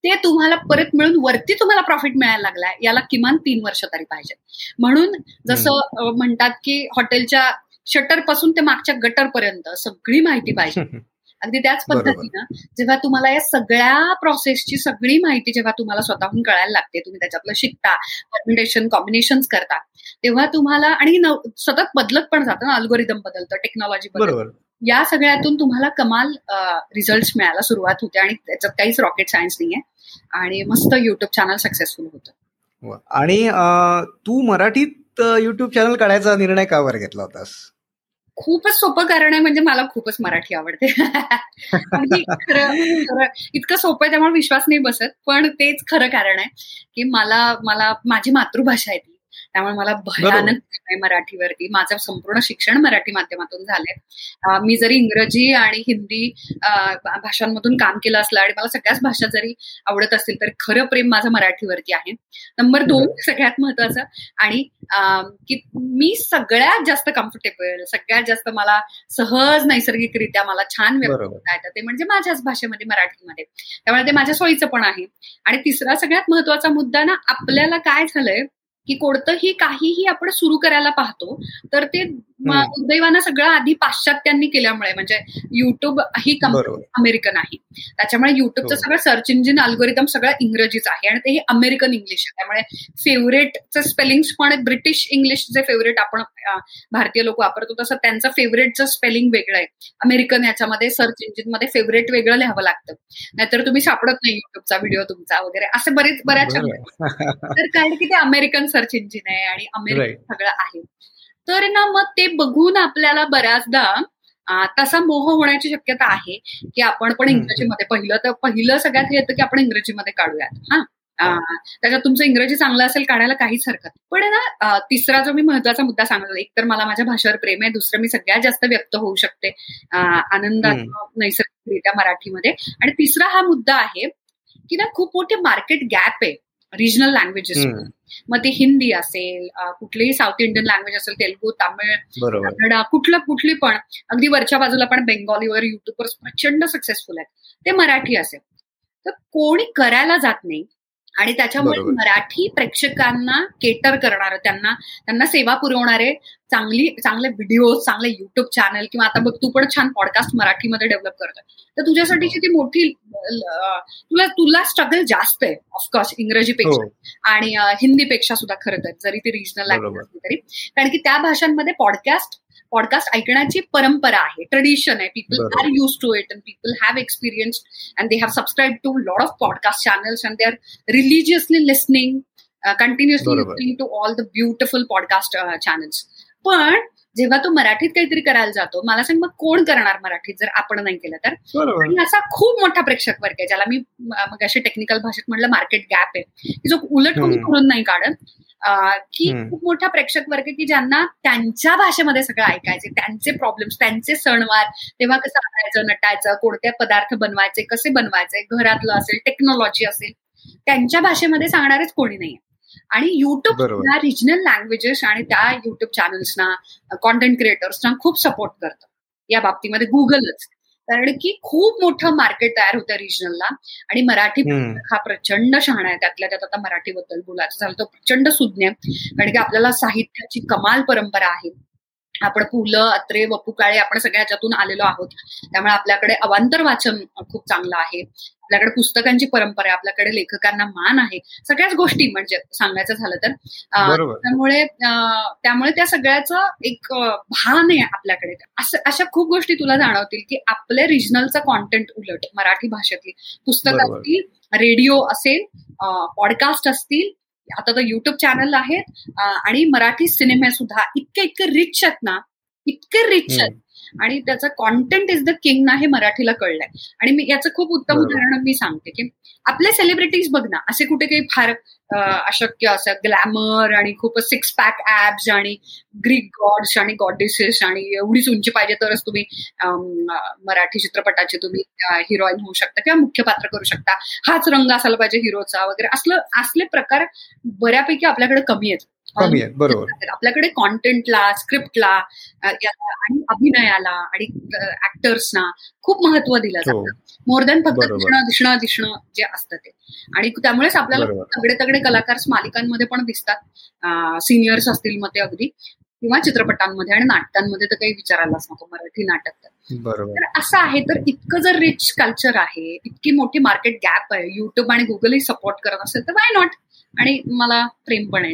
ते तुम्हाला परत मिळून वरती तुम्हाला प्रॉफिट मिळायला लागलाय. याला किमान तीन वर्ष तरी पाहिजे म्हणून जसं म्हणतात की हॉटेलच्या शटरपासून ते मागच्या गटर पर्यंत सगळी माहिती पाहिजे. <laughs> अगदी त्याच पद्धतीनं जेव्हा तुम्हाला या सगळ्या प्रोसेसची सगळी माहिती जेव्हा तुम्हाला स्वतःहून कळायला लागते तुम्ही त्याच्यातलं शिकता परमिटेशन कॉम्बिनेशन करता तेव्हा तुम्हाला आणि सतत बदलत पण जातं ना अल्गोरिदम बदलतं टेक्नॉलॉजी बदलतं. या सगळ्यातून तुम्हाला कमाल रिझल्ट मिळायला सुरुवात होते आणि त्याच्यात काहीच रॉकेट सायन्स नाहीये. आणि मस्त युट्यूब चॅनल सक्सेसफुल होतं. आणि तू मराठीत युट्यूब चॅनल काढायचा निर्णय का वर घेतला होतास? खूपच सोपं कारण आहे म्हणजे मला खूपच मराठी आवडते. <laughs> खरं. इतकं सोपं आहे त्यामुळे विश्वास नाही बसत पण तेच खरं कारण आहे की मला मला माझी मातृभाषा आहे ती. त्यामुळे मला भयानक आहे मराठीवरती. माझं संपूर्ण शिक्षण मराठी माध्यमातून झालंय. मी जरी इंग्रजी आणि हिंदी भाषांमधून काम केलं असलं आणि मला सगळ्याच भाषा जरी आवडत असतील तर खरं प्रेम माझं मराठीवरती आहे. नंबर दोन सगळ्यात महत्वाचं आणि की मी सगळ्यात जास्त कम्फर्टेबल सगळ्यात जास्त मला सहज नैसर्गिकरित्या मला छान व्यक्त करता येतं ते म्हणजे माझ्याच भाषेमध्ये मराठीमध्ये. त्यामुळे ते माझ्या सोयीचं पण आहे. आणि तिसरा सगळ्यात महत्त्वाचा मुद्दा ना आपल्याला काय झालंय की कोणतंही काहीही आपण सुरू करायला पाहतो तर ते दुर्दैवानं सगळं आधी पाश्चात्यांनी केल्यामुळे म्हणजे युट्यूब ही कंपनी अमेरिकन आहे. त्याच्यामुळे युट्यूबचं हो. सगळं सर्च इंजिन अल्गोरिदम सगळं इंग्रजीच आहे आणि तेही अमेरिकन इंग्लिश आहे. त्यामुळे फेवरेटचं स्पेलिंग पण ब्रिटिश इंग्लिश जे फेवरेट आपण भारतीय लोक वापरतो तसं त्यांचं फेवरेटचं स्पेलिंग वेगळं आहे. अमेरिकन याच्यामध्ये सर्च इंजिनमध्ये फेवरेट वेगळं लिहावं लागतं. नाहीतर तुम्ही सापडत नाही युट्यूबचा व्हिडिओ तुमचा वगैरे. असे बरेच बऱ्याच तर कारण की ते अमेरिकन सर्च इंजिन आहे आणि अमेरिकन सगळं आहे. तर ना मग ते बघून आपल्याला बऱ्याचदा तसा मोह होण्याची शक्यता आहे की आपण पण इंग्रजीमध्ये पहिलं तर पहिलं सगळ्यात येतं की आपण इंग्रजीमध्ये काढूयात. हा? त्याच्यात तुमचं इंग्रजी चांगलं असेल काढायला काहीच हरकत पण ना तिसरा जो मी महत्त्वाचा मुद्दा सांगतो एक तर मला माझ्या भाषेवर प्रेम आहे दुसरं मी सगळ्यात जास्त व्यक्त होऊ शकते आनंदात नैसर्गिकरित्या मराठीमध्ये. आणि तिसरा हा मुद्दा आहे की ना खूप मोठे मार्केट गॅप आहे. रिजनल लँग्वेजेस मग ते हिंदी असेल कुठलीही साऊथ इंडियन लँग्वेज असेल तेलुगू तामिळ कन्नडा कुठलं कुठली पण अगदी वरच्या बाजूला पण बेंगॉली वगैरे युट्यूबवर प्रचंड सक्सेसफुल आहेत. ते मराठी असेल. तर कोणी करायला जात नाही आणि त्याच्यामुळे मराठी प्रेक्षकांना केटर करणार त्यांना त्यांना सेवा पुरवणारे चांगली चांगले व्हिडिओ चांगले युट्यूब चॅनल किंवा आता बघ तू पण छान पॉडकास्ट मराठीमध्ये डेव्हलप करतोय. तर तुझ्यासाठीची ती मोठी तुला तुला स्ट्रगल जास्त आहे ऑफकोर्स इंग्रजीपेक्षा. आणि हिंदीपेक्षा सुद्धा खरं तर जरी ती रिजनल लँग्वेज असली तरी. कारण की त्या भाषांमध्ये पॉडकास्ट पॉडकास्ट ऐकण्याची परंपरा आहे ट्रेडिशन आहे. People are use to it and people have experience and they have subscribe to lot of podcast channels and they are religiously listening continuously listening to all the beautiful podcast channels पण जेव्हा तू मराठीत काहीतरी करायला जातो मला सांग मग कोण करणार मराठीत जर आपण नाही केलं तर? असा खूप मोठा प्रेक्षक वर्ग आहे ज्याला मी मग अशी टेक्निकल भाषेत म्हटलं मार्केट गॅप आहे की जो उलट कोणी करून नाही काढत. की खूप मोठा प्रेक्षक वर्ग की ज्यांना त्यांच्या भाषेमध्ये सगळं ऐकायचे त्यांचे प्रॉब्लेम्स त्यांचे सणवार तेव्हा कसं आणायचं नटायचं कोणते पदार्थ बनवायचे कसे बनवायचे घरातलं असेल टेक्नॉलॉजी असेल त्यांच्या भाषेमध्ये सांगणारेच कोणी नाही आणि युट्यूब या रिजनल लँग्वेजेस आणि त्या युट्यूब चॅनल्सना कॉन्टेंट क्रिएटर्सना खूप सपोर्ट करतं. या बाबतीमध्ये गुगलच कारण की खूप मोठं मार्केट तयार होतं रिजनलला आणि मराठी हा प्रचंड शहाणा आहे. त्यातल्या त्यात आता मराठीबद्दल बोलायचं झालं तर प्रचंड सुज्ञ कारण की आपल्याला साहित्याची कमाल परंपरा आहे. आपण पु ल अत्रे वपू काळे आपण सगळ्या ह्याच्यातून आलेलो आहोत. त्यामुळे आपल्याकडे अवांतर वाचन खूप चांगलं आहे. आपल्याकडे पुस्तकांची परंपरा आहे आपल्याकडे लेखकांना मान आहे. सगळ्याच गोष्टी म्हणजे सांगायचं झालं तर. त्यामुळे त्यामुळे त्या सगळ्याचं एक भान आहे आपल्याकडे. असं अशा खूप गोष्टी तुला जाणवतील की आपल्या रिजनलचं कॉन्टेंट उलट मराठी भाषेतली. पुस्तक असतील रेडिओ असेल पॉडकास्ट असतील आता तर युट्यूब चॅनल आहेत आणि मराठी सिनेमे सुद्धा इतके इतके रिच आहेत ना इतके रिच आहेत. आणि त्याचं कॉन्टेंट इज द किंग ना हे मराठीला कळलंय. आणि मी याचं खूप उत्तम उदाहरण मी सांगते की आपले सेलिब्रिटीज बघ ना असे कुठे काही फार अशक्य असं ग्लॅमर आणि खूप सिक्स पॅक ऍप्स आणि ग्रीक गॉड्स आणि गॉडेसेस आणि एवढीच उंची पाहिजे तरच तुम्ही मराठी चित्रपटाचे तुम्ही हिरोईन होऊ शकता किंवा मुख्य पात्र करू शकता. हाच रंग असायला पाहिजे हिरोचा वगैरे. असलं असले प्रकार बऱ्यापैकी आपल्याकडे कमी आहेत. कमी बरोबर. आपल्याकडे कॉन्टेंटला स्क्रिप्टला आणि अभिनयाला आणि ऍक्टर्सना खूप महत्त्व दिलं जातं. मोर दॅन फक्त दिसणं दिसणं दिसणं जे असतं ते. आणि त्यामुळेच आपल्याला तगडे तगडे कलाकार मालिकांमध्ये पण दिसतात. सिनियर्स असतील मग ते अगदी. किंवा चित्रपटांमध्ये आणि नाटकांमध्ये तर काही विचारायलाच नको. मराठी नाटक तर. असं आहे तर इतकं जर रिच कल्चर आहे इतकी मोठी मार्केट गॅप आहे युट्यूब आणि गुगलही सपोर्ट करत असेल तर वाय नॉट आणि मला प्रेम पण आहे.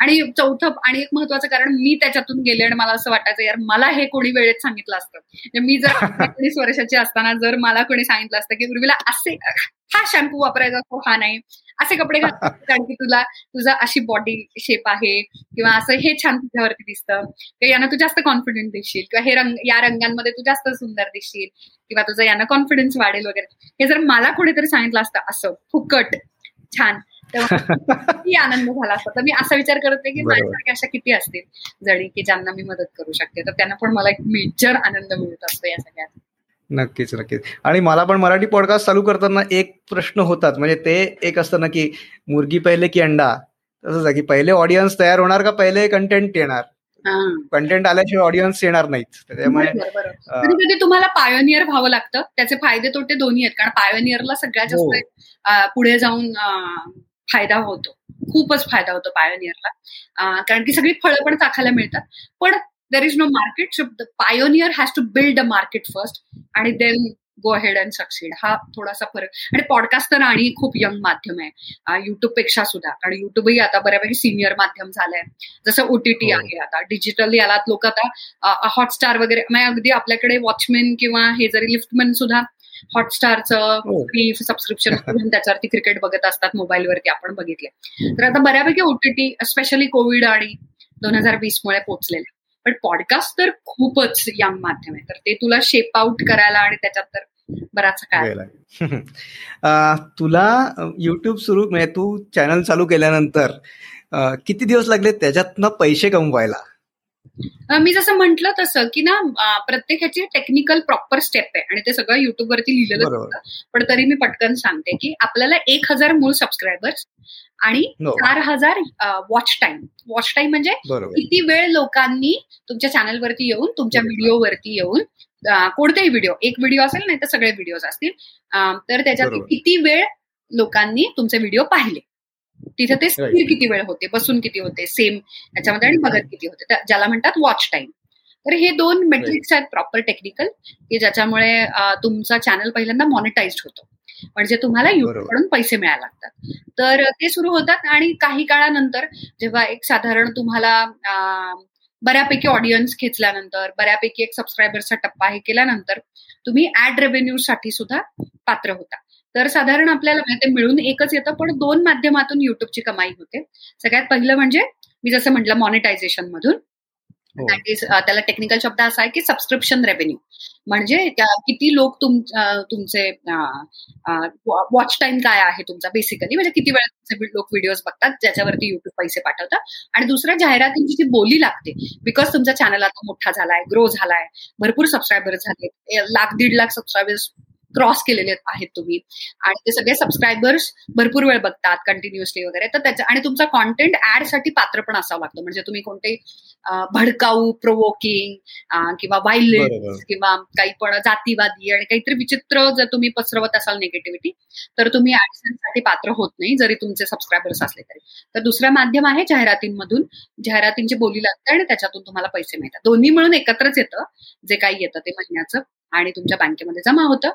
आणि चौथं आणि एक महत्वाचं कारण मी त्याच्यातून गेले आणि मला असं वाटायचं यार मला हे कोणी वेळेत सांगितलं असतं. म्हणजे मी जर <laughs> एकोणीस वर्षाची असताना जर मला कोणी सांगितलं असतं की उर्वीला असे हा शॅम्पू वापरायचा असतो हा नाही. असे कपडे <laughs> कारण की तुला तुझा अशी बॉडी शेप आहे किंवा असं हे छान तुझ्यावरती दिसतं. किंवा यानं तू जास्त कॉन्फिडंट दिसशील किंवा हे रंग या रंगांमध्ये तू जास्त सुंदर दिसशील किंवा तुझं यानं कॉन्फिडन्स वाढेल वगैरे. हे जर मला कोणीतरी सांगितलं असतं असं फुकट छान <laughs> किती आनंद झाला असता. तर मी असा विचार करते की माझ्यासारख्या अशा किती असतील जणी की ज्यांना मी मदत करू शकते. तर त्यांना पण मला एक मेजर आनंद मिळत असतो या सगळ्यात. नक्कीच नक्कीच. आणि मला पण मराठी पॉडकास्ट चालू करताना एक प्रश्न होतात. म्हणजे ते एक असतं ना की मुर्गी पहिले की अंडा. तसंच आहे की पहिले ऑडियन्स तयार होणार का पहिले कंटेंट येणार? कंटेंट आल्याशिवाय ऑडियन्स येणार नाहीत. कधी तुम्हाला पायोनियर व्हावं लागतं. त्याचे फायदे तोटे दोन्ही आहेत. कारण पायोनियरला सगळ्यात जास्त हो. पुढे जाऊन फायदा होतो. खूपच फायदा होतो पायोनियरला कारण की सगळी फळं पण चाखायला मिळतात. पण there is no market so the pioneer has to build a market first आणि then go ahead and succeed हा थोडासा फरक. आणि पॉडकास्ट तर आणि खूप यंग माध्यम आहे. युट्यूबपेक्षा सुद्धा. कारण युट्यूबही आता बऱ्यापैकी सिनियर माध्यम झालंय. जसं ओटीटी हो. आहे आता. डिजिटल याला लोक आता हॉटस्टार वगैरे म्हणजे अगदी आपल्याकडे वॉचमेन किंवा हे जरी लिफ्टमॅन सुद्धा हॉटस्टारचं फ्री <laughs> सबस्क्रिप्शन त्याच्यावरती क्रिकेट बघत असतात मोबाईलवरती आपण बघितले. तर आता बऱ्यापैकी ओटीटी स्पेशली कोविड आणि दोन हजार वीस मुळे पोहोचलेले पण पॉडकास्ट तर खूपच यंग माध्यम आहे. तर ते तुला शेप आउट करायला आणि त्याच्यात तर बराच काय <laughs> तुला युट्यूब सुरू म्हणजे तू चॅनल चालू केल्यानंतर किती दिवस लागले त्याच्यातनं पैसे कमवायला? मी जसं म्हंटल तसं की ना प्रत्येक ह्याची टेक्निकल प्रॉपर स्टेप आहे आणि ते सगळं युट्यूबवरती लिहिलेलं होतं पण तरी मी पटकन सांगते की आपल्याला एक हजार मूळ सबस्क्रायबर्स आणि हो. चार हजार वॉच टाइम वॉच टाइम म्हणजे किती वेळ लोकांनी तुमच्या चॅनलवरती येऊन तुमच्या व्हिडिओवरती येऊन कोणतेही व्हिडिओ एक व्हिडिओ असेल नाही तर सगळे व्हिडिओ असतील. तर त्याच्यात किती वेळ लोकांनी तुमचे व्हिडिओ पाहिले? तिथे ते स्थिर किती वेळ होते बसून किती होते सेम याच्यामध्ये आणि बघत किती होते. ज्याला म्हणतात वॉच टाइम तर हे दोन मेट्रिक्स आहेत प्रॉपर टेक्निकल की ज्याच्यामुळे तुमचा चॅनल पहिल्यांदा मॉनिटाइज होतो. म्हणजे तुम्हाला युट्यूबकडून पैसे मिळायला लागतात. तर ते सुरू होतात आणि काही काळानंतर जेव्हा एक साधारण तुम्हाला बऱ्यापैकी ऑडियन्स खेचल्यानंतर बऱ्यापैकी एक सबस्क्रायबरचा टप्पा हे केल्यानंतर तुम्ही ऍड रेव्हेन्यू साठी सुद्धा पात्र होता. तर साधारण आपल्याला ते मिळून एकच येतं पण दोन माध्यमातून युट्यूबची कमाई होते. सगळ्यात पहिलं म्हणजे मी जसं म्हटलं मॉनिटायझेशन मधून. दॅट इज त्याला टेक्निकल शब्द असा आहे की सबस्क्रिप्शन रेव्हेन्यू म्हणजे किती लोक तुमचे वॉच टाइम काय आहे तुमचा बेसिकली म्हणजे किती वेळा तुमचे लोक व्हिडिओज बघतात ज्याच्यावरती युट्यूब पैसे पाठवतात. आणि दुसऱ्या जाहिरातींची जी बोली लागते बिकॉज तुमचा चॅनल आता मोठा झालाय ग्रो झालाय भरपूर सबस्क्रायबर झाले लाख दीड लाख सबस्क्रायबर्स क्रॉस केलेले आहेत तुम्ही. आणि ते सगळे सबस्क्रायबर्स भरपूर वेळ बघतात कंटिन्युअसली वगैरे. तर त्याच्या आणि तुमचा कॉन्टेंट ऍडसाठी पात्र पण असावं लागतं. म्हणजे तुम्ही कोणते भडकाऊ प्रोवोकिंग किंवा वायलेंस किंवा काही पण जातीवादी आणि काहीतरी विचित्र जर तुम्ही पसरवत असाल निगेटिव्हिटी तर तुम्ही साठी पात्र होत नाही जरी तुमचे सबस्क्रायबर्स असले तरी. तर दुसरं माध्यम आहे जाहिरातींमधून. जाहिरातींची बोली लागते आणि त्याच्यातून तुम्हाला पैसे मिळतात. दोन्ही मिळून एकत्रच येतं जे काही येतं ते महिन्याचं. आणि तुमच्या बँकेमध्ये जमा होतं.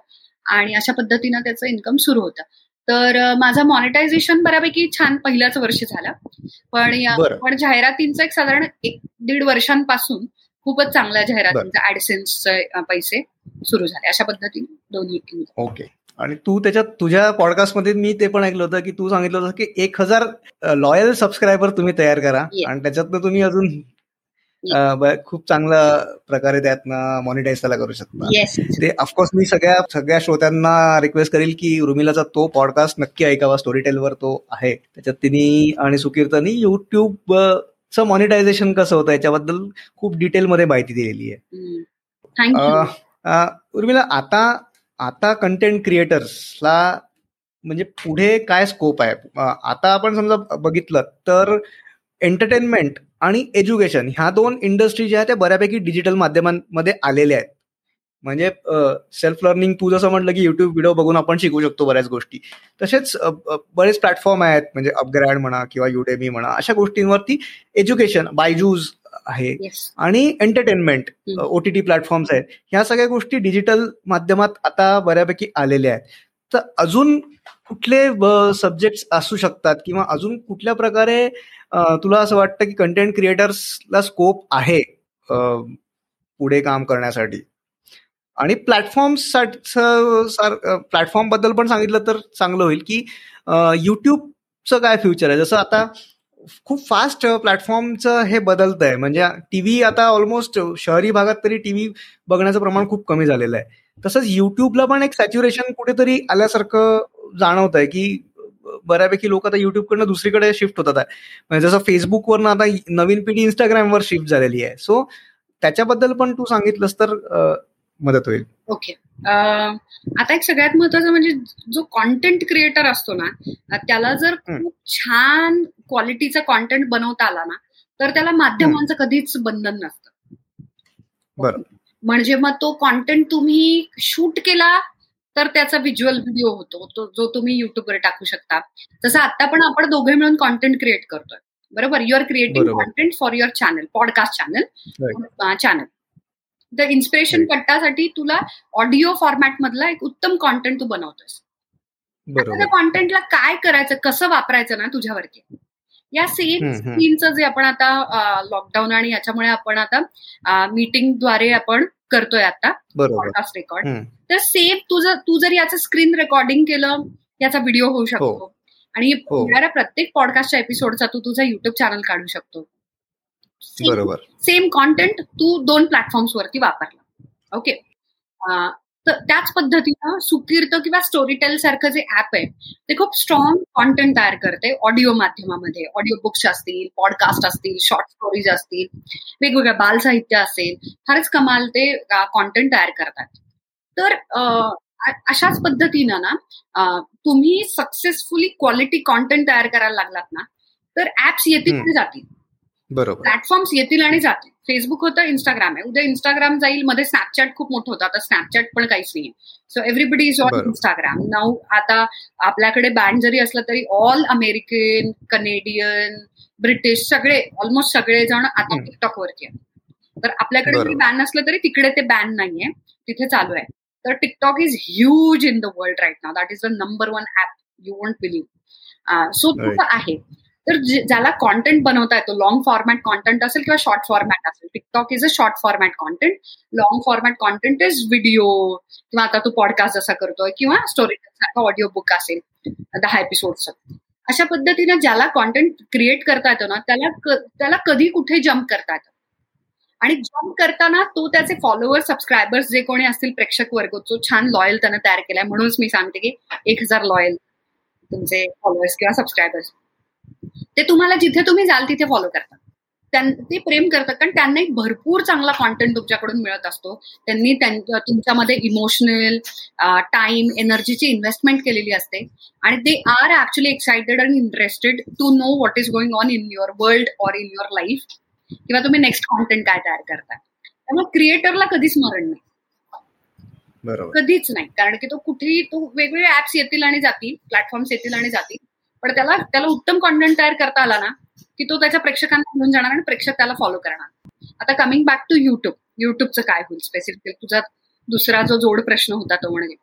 आणि अशा पद्धतीनं त्याचं इन्कम सुरू होतं. तर माझं मॉनिटायझेशन बऱ्यापैकी छान पहिल्याच वर्षी झालं. पण पण जाहिरातींचं एक साधारण एक दीड वर्षांपासून खूपच चांगल्या जाहिरातींचा ऍडसेन्सचे पैसे सुरू झाले. अशा पद्धतीने दोन्ही ओके. आणि तू त्याच्यात तुझ्या पॉडकास्टमध्ये मी ते पण ऐकलं होतं की तू सांगितलं होतं की एक हजार लॉयल सबस्क्रायबर तुम्ही तयार करा. आणि त्याच्यातनं तुम्ही अजून खूप चांगल्या प्रकारे त्यातनं मॉनिटाईज त्याला करू शकता. ते ऑफकोर्स मी सगळ्या सगळ्या श्रोत्यांना रिक्वेस्ट करेल की रुमिलाचा तो पॉडकास्ट नक्की ऐकावा स्टोरी टेलवर तो आहे. त्याच्यात तिने आणि सुकीर्तनी युट्यूब चं मॉनिटायझेशन कसं होतं याच्याबद्दल खूप डिटेलमध्ये माहिती दिलेली आहे. उर्मिला आता आता कंटेंट क्रिएटर्सला म्हणजे पुढे काय स्कोप आहे? आता आपण समजा बघितलं तर एंटरटेनमेंट आणि एज्युकेशन ह्या दोन इंडस्ट्री ज्या आहेत त्या बऱ्यापैकी डिजिटल माध्यमांमध्ये आलेल्या आहेत. म्हणजे सेल्फ लर्निंग तू जसं म्हटलं की युट्यूब व्हिडिओ बघून आपण शिकू शकतो बऱ्याच गोष्टी. तसेच बरेच प्लॅटफॉर्म आहेत म्हणजे अपग्रॅड म्हणा किंवा युडेमी म्हणा अशा गोष्टींवरती एज्युकेशन बायजूज आहे. आणि एंटरटेनमेंट ओटीटी प्लॅटफॉर्म्स आहेत. ह्या सगळ्या गोष्टी डिजिटल माध्यमात आता बऱ्यापैकी आलेल्या आहेत. तर अजून कुठले सब्जेक्ट असू शकतात किंवा अजून कुठल्या प्रकारे तुला असं वाटतं की कंटेंट क्रिएटर्सला स्कोप आहे पुढे काम करण्यासाठी? आणि प्लॅटफॉर्म प्लॅटफॉर्मबद्दल पण सांगितलं तर चांगलं होईल की युट्यूबचं काय फ्युचर आहे? जसं आता खूप फास्ट प्लॅटफॉर्मचं हे बदलत आहे म्हणजे टीव्ही आता ऑलमोस्ट शहरी भागात तरी टीव्ही बघण्याचं प्रमाण खूप कमी झालेलं आहे. तसंच युट्यूबला पण एक सॅच्युरेशन कुठेतरी आल्यासारखं जाणवत आहे की बऱ्यापैकी लोक आता युट्यूबकडनं दुसरीकडे शिफ्ट होतात म्हणजे जसं फेसबुकवरनं आता नवीन पिढी इंस्टाग्रामवर शिफ्ट झालेली आहे. सो त्याच्याबद्दल पण तू सांगितलंस तर मदत होईल. ओके आता एक सगळ्यात महत्वाचं म्हणजे जो कॉन्टेंट क्रिएटर असतो ना त्याला जर खूप छान क्वालिटीचा कॉन्टेंट बनवता आला ना तर त्याला माध्यमांचं कधीच बंधन नसतं. बरं. म्हणजे मग तो कॉन्टेंट तुम्ही शूट केला तर त्याचा व्हिज्युअल व्हिडिओ होतो. तो जो तुम्ही युट्यूबवर टाकू शकता. तसं आता पण आपण दोघे मिळून कॉन्टेंट क्रिएट करतोय. बरोबर? You are creating content for your channel podcast channel channel तर इन्स्पिरेशन कट्टासाठी तुला ऑडिओ फॉर्मॅट मधला एक उत्तम कॉन्टेंट तू बनवतोस त्या कॉन्टेंटला काय करायचं कसं वापरायचं ना तुझ्यावरती? या सेम स्क्रीनचं जे आपण आता लॉकडाऊन आणि याच्यामुळे आपण आता मीटिंगद्वारे आपण करतोय आता पॉडकास्ट रेकॉर्ड तर सेम तुझं तू जर याचं स्क्रीन रेकॉर्डिंग केलं याचा व्हिडिओ होऊ शकतो. हो. आणि हो. येणाऱ्या प्रत्येक पॉडकास्टच्या एपिसोडचा तू तुझा युट्यूब चॅनल काढू शकतो. सेम कॉन्टेंट तू दोन प्लॅटफॉर्म्स वरती वापरला. ओके तर त्याच पद्धतीनं सुकीर्त किंवा स्टोरी टेल सारखं जे ऍप आहे ते खूप स्ट्रॉंग कॉन्टेंट तयार करते ऑडिओ माध्यमामध्ये. ऑडिओ बुक्स असतील पॉडकास्ट असतील शॉर्ट स्टोरीज असतील वेगवेगळ्या बाल साहित्य असेल फारच कमाल ते कॉन्टेंट तयार करतात. तर अशाच पद्धतीनं ना तुम्ही सक्सेसफुली क्वालिटी कॉन्टेंट तयार करायला लागलात ना तर ऍप्स येतील जातील. प्लॅटफॉर्म्स येतील आणि जातील. फेसबुक होतं इंस्टाग्राम आहे. उद्या इंस्टाग्राम जाईल मध्ये स्नॅपचॅट खूप मोठं होतं. आता स्नॅपचॅट पण काहीच नाही so everybody is on Instagram now आता आपल्याकडे बँड जरी असलं तरी ऑल अमेरिकन कनेडियन ब्रिटिश सगळे ऑलमोस्ट सगळे जण आता टिकटॉक वरती आहेत. तर आपल्याकडे जरी बॅन असलं तरी तिकडे ते बॅन नाहीये. तिथे चालू आहे. तर TikTok is huge in the world right now that is the number one app you won't believe so तसं आहे? तर ज्याला कॉन्टेंट बनवता येतो लॉंग फॉर्मॅट कॉन्टेंट असेल किंवा शॉर्ट फॉर्मॅट असेल TikTok is a short format content long format content is video किंवा आता तू पॉडकास्ट जसा करतोय किंवा स्टोरी सारखा ऑडिओ बुक असेल दहा एपिसोडचं अशा पद्धतीने ज्याला कॉन्टेंट क्रिएट करता येतो ना त्याला त्याला कधी कुठे जम्प करता येतं? आणि जम्प करताना तो त्याचे फॉलोअर सबस्क्रायबर्स जे कोणी असतील प्रेक्षक वर्ग जो छान लॉयल त्यानं तयार केलाय. म्हणूनच मी सांगते की एक हजार लॉयल तुमचे फॉलोअर्स किंवा सबस्क्रायबर्स ते तुम्हाला जिथे तुम्ही जाल तिथे फॉलो करतात. ते प्रेम करतात कारण त्यांना एक भरपूर चांगला कॉन्टेंट तुमच्याकडून मिळत असतो. त्यांनी तुमच्यामध्ये इमोशनल टाइम एनर्जीची इन्व्हेस्टमेंट केलेली असते. आणि they are actually excited and interested to know what is going on in your world or in your life किंवा तुम्ही नेक्स्ट कॉन्टेंट काय तयार करताय. त्यामुळे क्रिएटरला कधीच मरण नाही. कधीच नाही. कारण की तो कुठेही तो वेगवेगळे ऍप्स येतील आणि जातील प्लॅटफॉर्म्स येतील आणि जातील. पण त्याला त्याला उत्तम कॉन्टेंट तयार करता आला ना की तो त्याच्या प्रेक्षकांना घेऊन जाणार आणि प्रेक्षक त्याला फॉलो करणार. आता कमिंग बॅक टू युट्यूब युट्यूबचं काय होईल स्पेसिफिकली तुझा दुसरा जो जोड प्रश्न होता तो म्हणजे.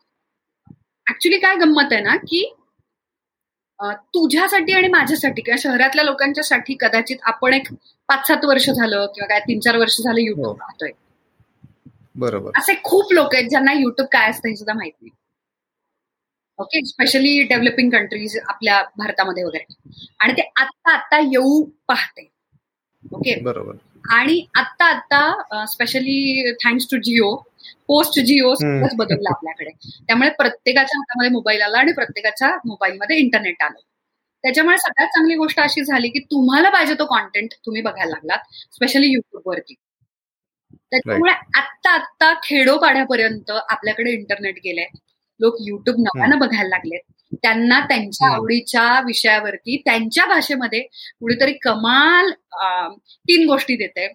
ऍक्च्युली काय गंमत आहे ना की तुझ्यासाठी आणि माझ्यासाठी किंवा शहरातल्या लोकांच्यासाठी कदाचित आपण एक पाच सात वर्ष झालं किंवा काय तीन चार वर्ष झालं युट्यूब हो. पाहतोय. बरोबर. असे खूप लोक आहेत ज्यांना युट्यूब काय असतं हे सुद्धा माहीत नाही. ओके स्पेशली डेव्हलपिंग कंट्रीज आपल्या भारतामध्ये वगैरे. आणि ते आत्ता आत्ता येऊ पाहते. ओके बरोबर. आणि आत्ता आत्ता specially thanks to Jio post Jio सगळंच बदललं आपल्याकडे. त्यामुळे प्रत्येकाच्या हातामध्ये मोबाईल आला आणि प्रत्येकाच्या मोबाईलमध्ये इंटरनेट आलं. त्याच्यामुळे सगळ्यात चांगली गोष्ट अशी झाली की तुम्हाला पाहिजे तो कॉन्टेंट तुम्ही बघायला लागलात स्पेशली युट्यूबवरती त्याच्यामुळे आत्ता आत्ता खेडोपाड्यापर्यंत आपल्याकडे इंटरनेट गेलंय. लोक युट्यूब नव्यानं बघायला लागलेत. त्यांना त्यांच्या आवडीच्या विषयावरती त्यांच्या भाषेमध्ये कुठेतरी कमाल तीन गोष्टी देते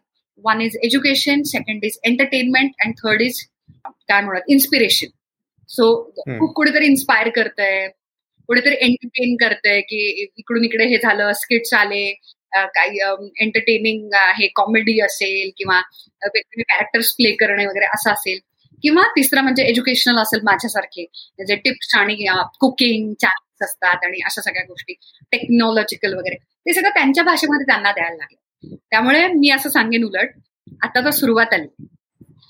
one is education second is entertainment and third is काय म्हणत इन्स्पिरेशन सो खूप कुठेतरी इन्स्पायर करतंय. कुठेतरी एंटरटेन करतंय की इकडून इकडे हे झालं स्किट्स आले काही एंटरटेनिंग आहे कॉमेडी असेल किंवा वेगवेगळे कॅरेक्टर्स प्ले करणे वगैरे असं असेल. किंवा तिसरं म्हणजे एज्युकेशनल असेल माझ्यासारखे जे टिप्स आणि कुकिंग चॅनल्स असतात आणि अशा सगळ्या गोष्टी टेक्नॉलॉजिकल वगैरे ते सगळं त्यांच्या भाषेमध्ये त्यांना द्यायला लागलं. त्यामुळे मी असं सांगेन उलट आता तर सुरुवात आली.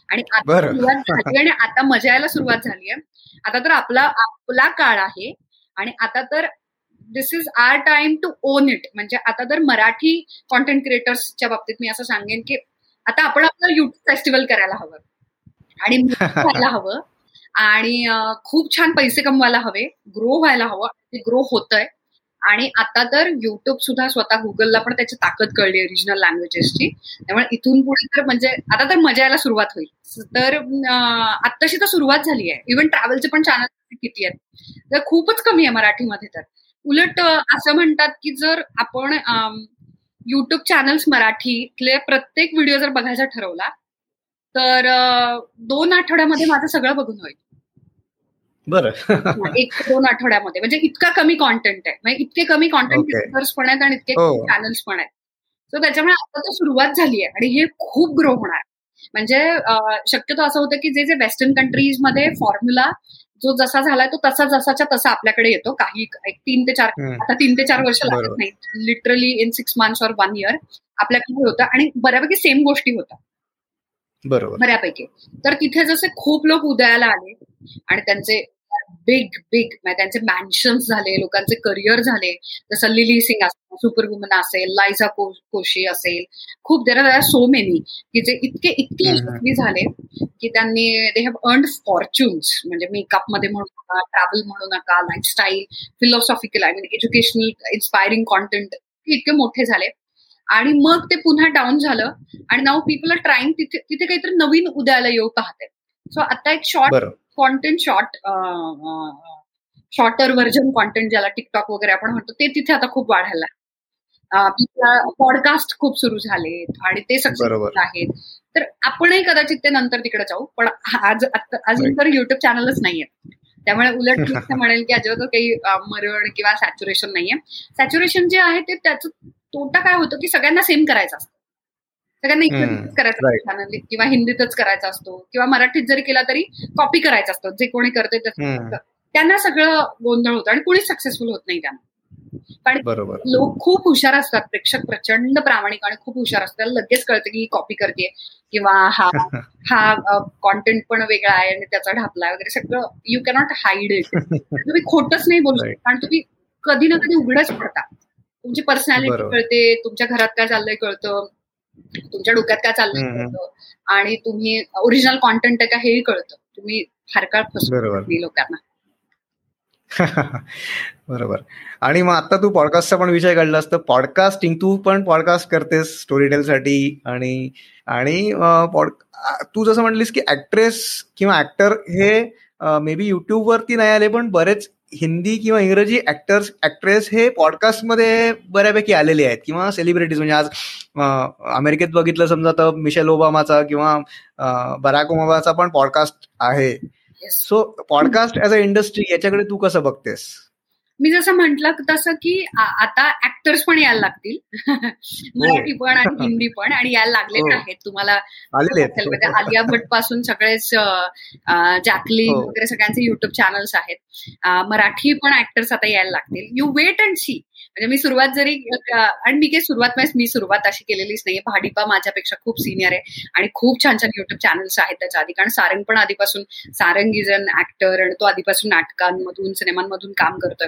आणि आता सुरुवात झाली आणि आता मजा यायला सुरुवात झाली आहे. आता तर आपला आपला काळ आहे आणि आता तर this is our time to own it म्हणजे आता तर मराठी कॉन्टेंट क्रिएटर्सच्या बाबतीत मी असं सांगेन की आता आपण आपलं युट्यूब फेस्टिवल करायला हवं. आणि <laughs> व्हायला हवं. आणि खूप छान पैसे कमवायला हवे. ग्रो व्हायला हवं. ते ग्रो होतंय. आणि आता तर युट्यूब सुद्धा स्वतः गुगलला पण त्याची ताकद कळली आहे रिजनल लँग्वेजेसची त्यामुळे इथून पुढे तर म्हणजे आता तर मजा यायला सुरुवात होईल. तर आत्ताशी तर सुरुवात झाली आहे. इव्हन ट्रॅव्हलचे पण चॅनल किती आहेत? तर खूपच कमी आहे मराठीमध्ये तर. उलट असं म्हणतात की जर आपण युट्यूब चॅनल्स मराठीतले प्रत्येक व्हिडिओ जर बघायचा ठरवला तर दोन आठवड्यामध्ये माझं सगळं बघून होईल. बरं. एक दोन आठवड्यामध्ये. म्हणजे इतका कमी कॉन्टेंट आहे. म्हणजे इतके कमी कॉन्टेंट क्रिएटर्स पण आहेत आणि इतके चॅनल्स हो. पण आहेत. सो त्याच्यामुळे आता तर सुरुवात झाली आहे आणि हे खूप ग्रो होणार. म्हणजे शक्यतो असं होतं की जे जे वेस्टर्न कंट्रीजमध्ये फॉर्म्युला जो जसा झालाय तो तसा जसाच्या तसा आपल्याकडे येतो. काही एक तीन ते चार आता तीन ते चार वर्ष लागत नाही literally in six months or one year आपल्याकडे होतं आणि बऱ्यापैकी सेम गोष्टी होतात. बरोबर. बऱ्यापैकी. तर तिथे जसे खूप लोक उदयाला आले आणि त्यांचे बिग बिग म्हणजे त्यांचे मॅन्शन्स झाले लोकांचे करिअर झाले. जसं लिली सिंग असेल सुपर वुमन असेल लायझा कोशी असेल. खूप देर आर सो मेनी की जे इतके इतके यशस्वी झाले की त्यांनी दे हॅव अर्न फॉर्च्युन्स म्हणजे मेकअपमध्ये म्हणू नका ट्रॅव्हल म्हणू नका lifestyle philosophical I mean educational inspiring content इतके मोठे झाले. आणि मग ते पुन्हा डाऊन झालं. आणि नाव पीपल आर ट्राईंग तिथे तिथे काहीतरी नवीन उद्याला येऊ पाहते. सो आता एक short content short shorter version content ज्याला टिकटॉक वगैरे आपण म्हणतो ते तिथे आता खूप वाढायला पॉडकास्ट खूप सुरू झालेत आणि ते सक्सेसफुल आहेत. तर आपणही कदाचित ते नंतर तिकडे जाऊ पण आज अजून तर युट्यूब चॅनलच नाहीये. त्यामुळे उलट <laughs> म्हणेल की अजिबात काही मरण किंवा सॅच्युरेशन नाहीये. सॅच्युरेशन जे आहे ते त्याचं तोटा काय होतो की सगळ्यांना सेम करायचा असतो. सगळ्यांना इंग्रजीतच करायचा असतो किंवा हिंदीतच करायचा असतो किंवा मराठीत जरी केला तरी कॉपी करायचा असतो. जे कोणी करते. त्यांना सगळं गोंधळ होतं आणि कोणीच सक्सेसफुल होत नाही त्यांना पण लोक खूप हुशार असतात. प्रेक्षक प्रचंड प्रामाणिक आणि खूप हुशार असतात. लगेच कळतं की ही कॉपी करते किंवा हा <laughs> हा कॉन्टेंट पण वेगळा आहे आणि त्याचा ढापला वगैरे सगळं यू कॅनॉट हाईड इट तुम्ही खोटच नाही बोलू कारण तुम्ही कधी ना कधी उघडच पडता. तुमची पर्सनॅलिटी कळते तुमच्या घरात काय चाललंय कळतं तुमच्या डोक्यात काय चाललंय कळतं आणि तुम्ही ओरिजिनल कॉन्टेंट आहे का हेही कळतं. तुम्ही फार काळ फसवतो लोकांना. <laughs> बरोबर. आणि मग आता तू पॉडकास्टचा पण विषय काढलास तर पॉडकास्टिंग तू पण पॉडकास्ट करतेस स्टोरी साठी आणि आणि तू जसं म्हणलीस की ऍक्ट्रेस किंवा ऍक्टर हे मे बी युट्यूबवरती नाही आले पण बरेच हिंदी किंवा इंग्रजी ऍक्टर्स ऍक्ट्रेस हे पॉडकास्टमध्ये बऱ्यापैकी आलेले आहेत किंवा सेलिब्रिटीज म्हणजे आज अमेरिकेत बघितलं समजा तर मिशेल ओबामाचा किंवा बराक ओबामाचा पण पॉडकास्ट आहे. So podcast as a industry याच्याकडे तू कसं बघतेस? मी जसं म्हंटल तसं की आता ऍक्टर्स पण यायला लागतील <laughs> मराठी हो. पण आणि हिंदी पण आणि यायला लागलेच हो. आहेत तुम्हाला म्हणजे आलिया भटपासून सगळेच जॅकलिन हो. वगैरे सगळ्यांचे युट्यूब चॅनल्स आहेत मराठी पण ऍक्टर्स आता यायला लागतील यू वेट अँड सी म्हणजे मी सुरुवात जरी आणि मी काही सुरुवात मी सुरुवात अशी केलेलीच नाहीये. भाडीपा माझ्यापेक्षा खूप सिनियर आहे आणि खूप छान छान युट्यूब चॅनल्स आहेत त्याच्या आधी. कारण सारंग पण आधीपासून सारंग इज अन ऍक्टर आणि तो आधीपासून नाटकांमधून सिनेमांमधून काम करतोय.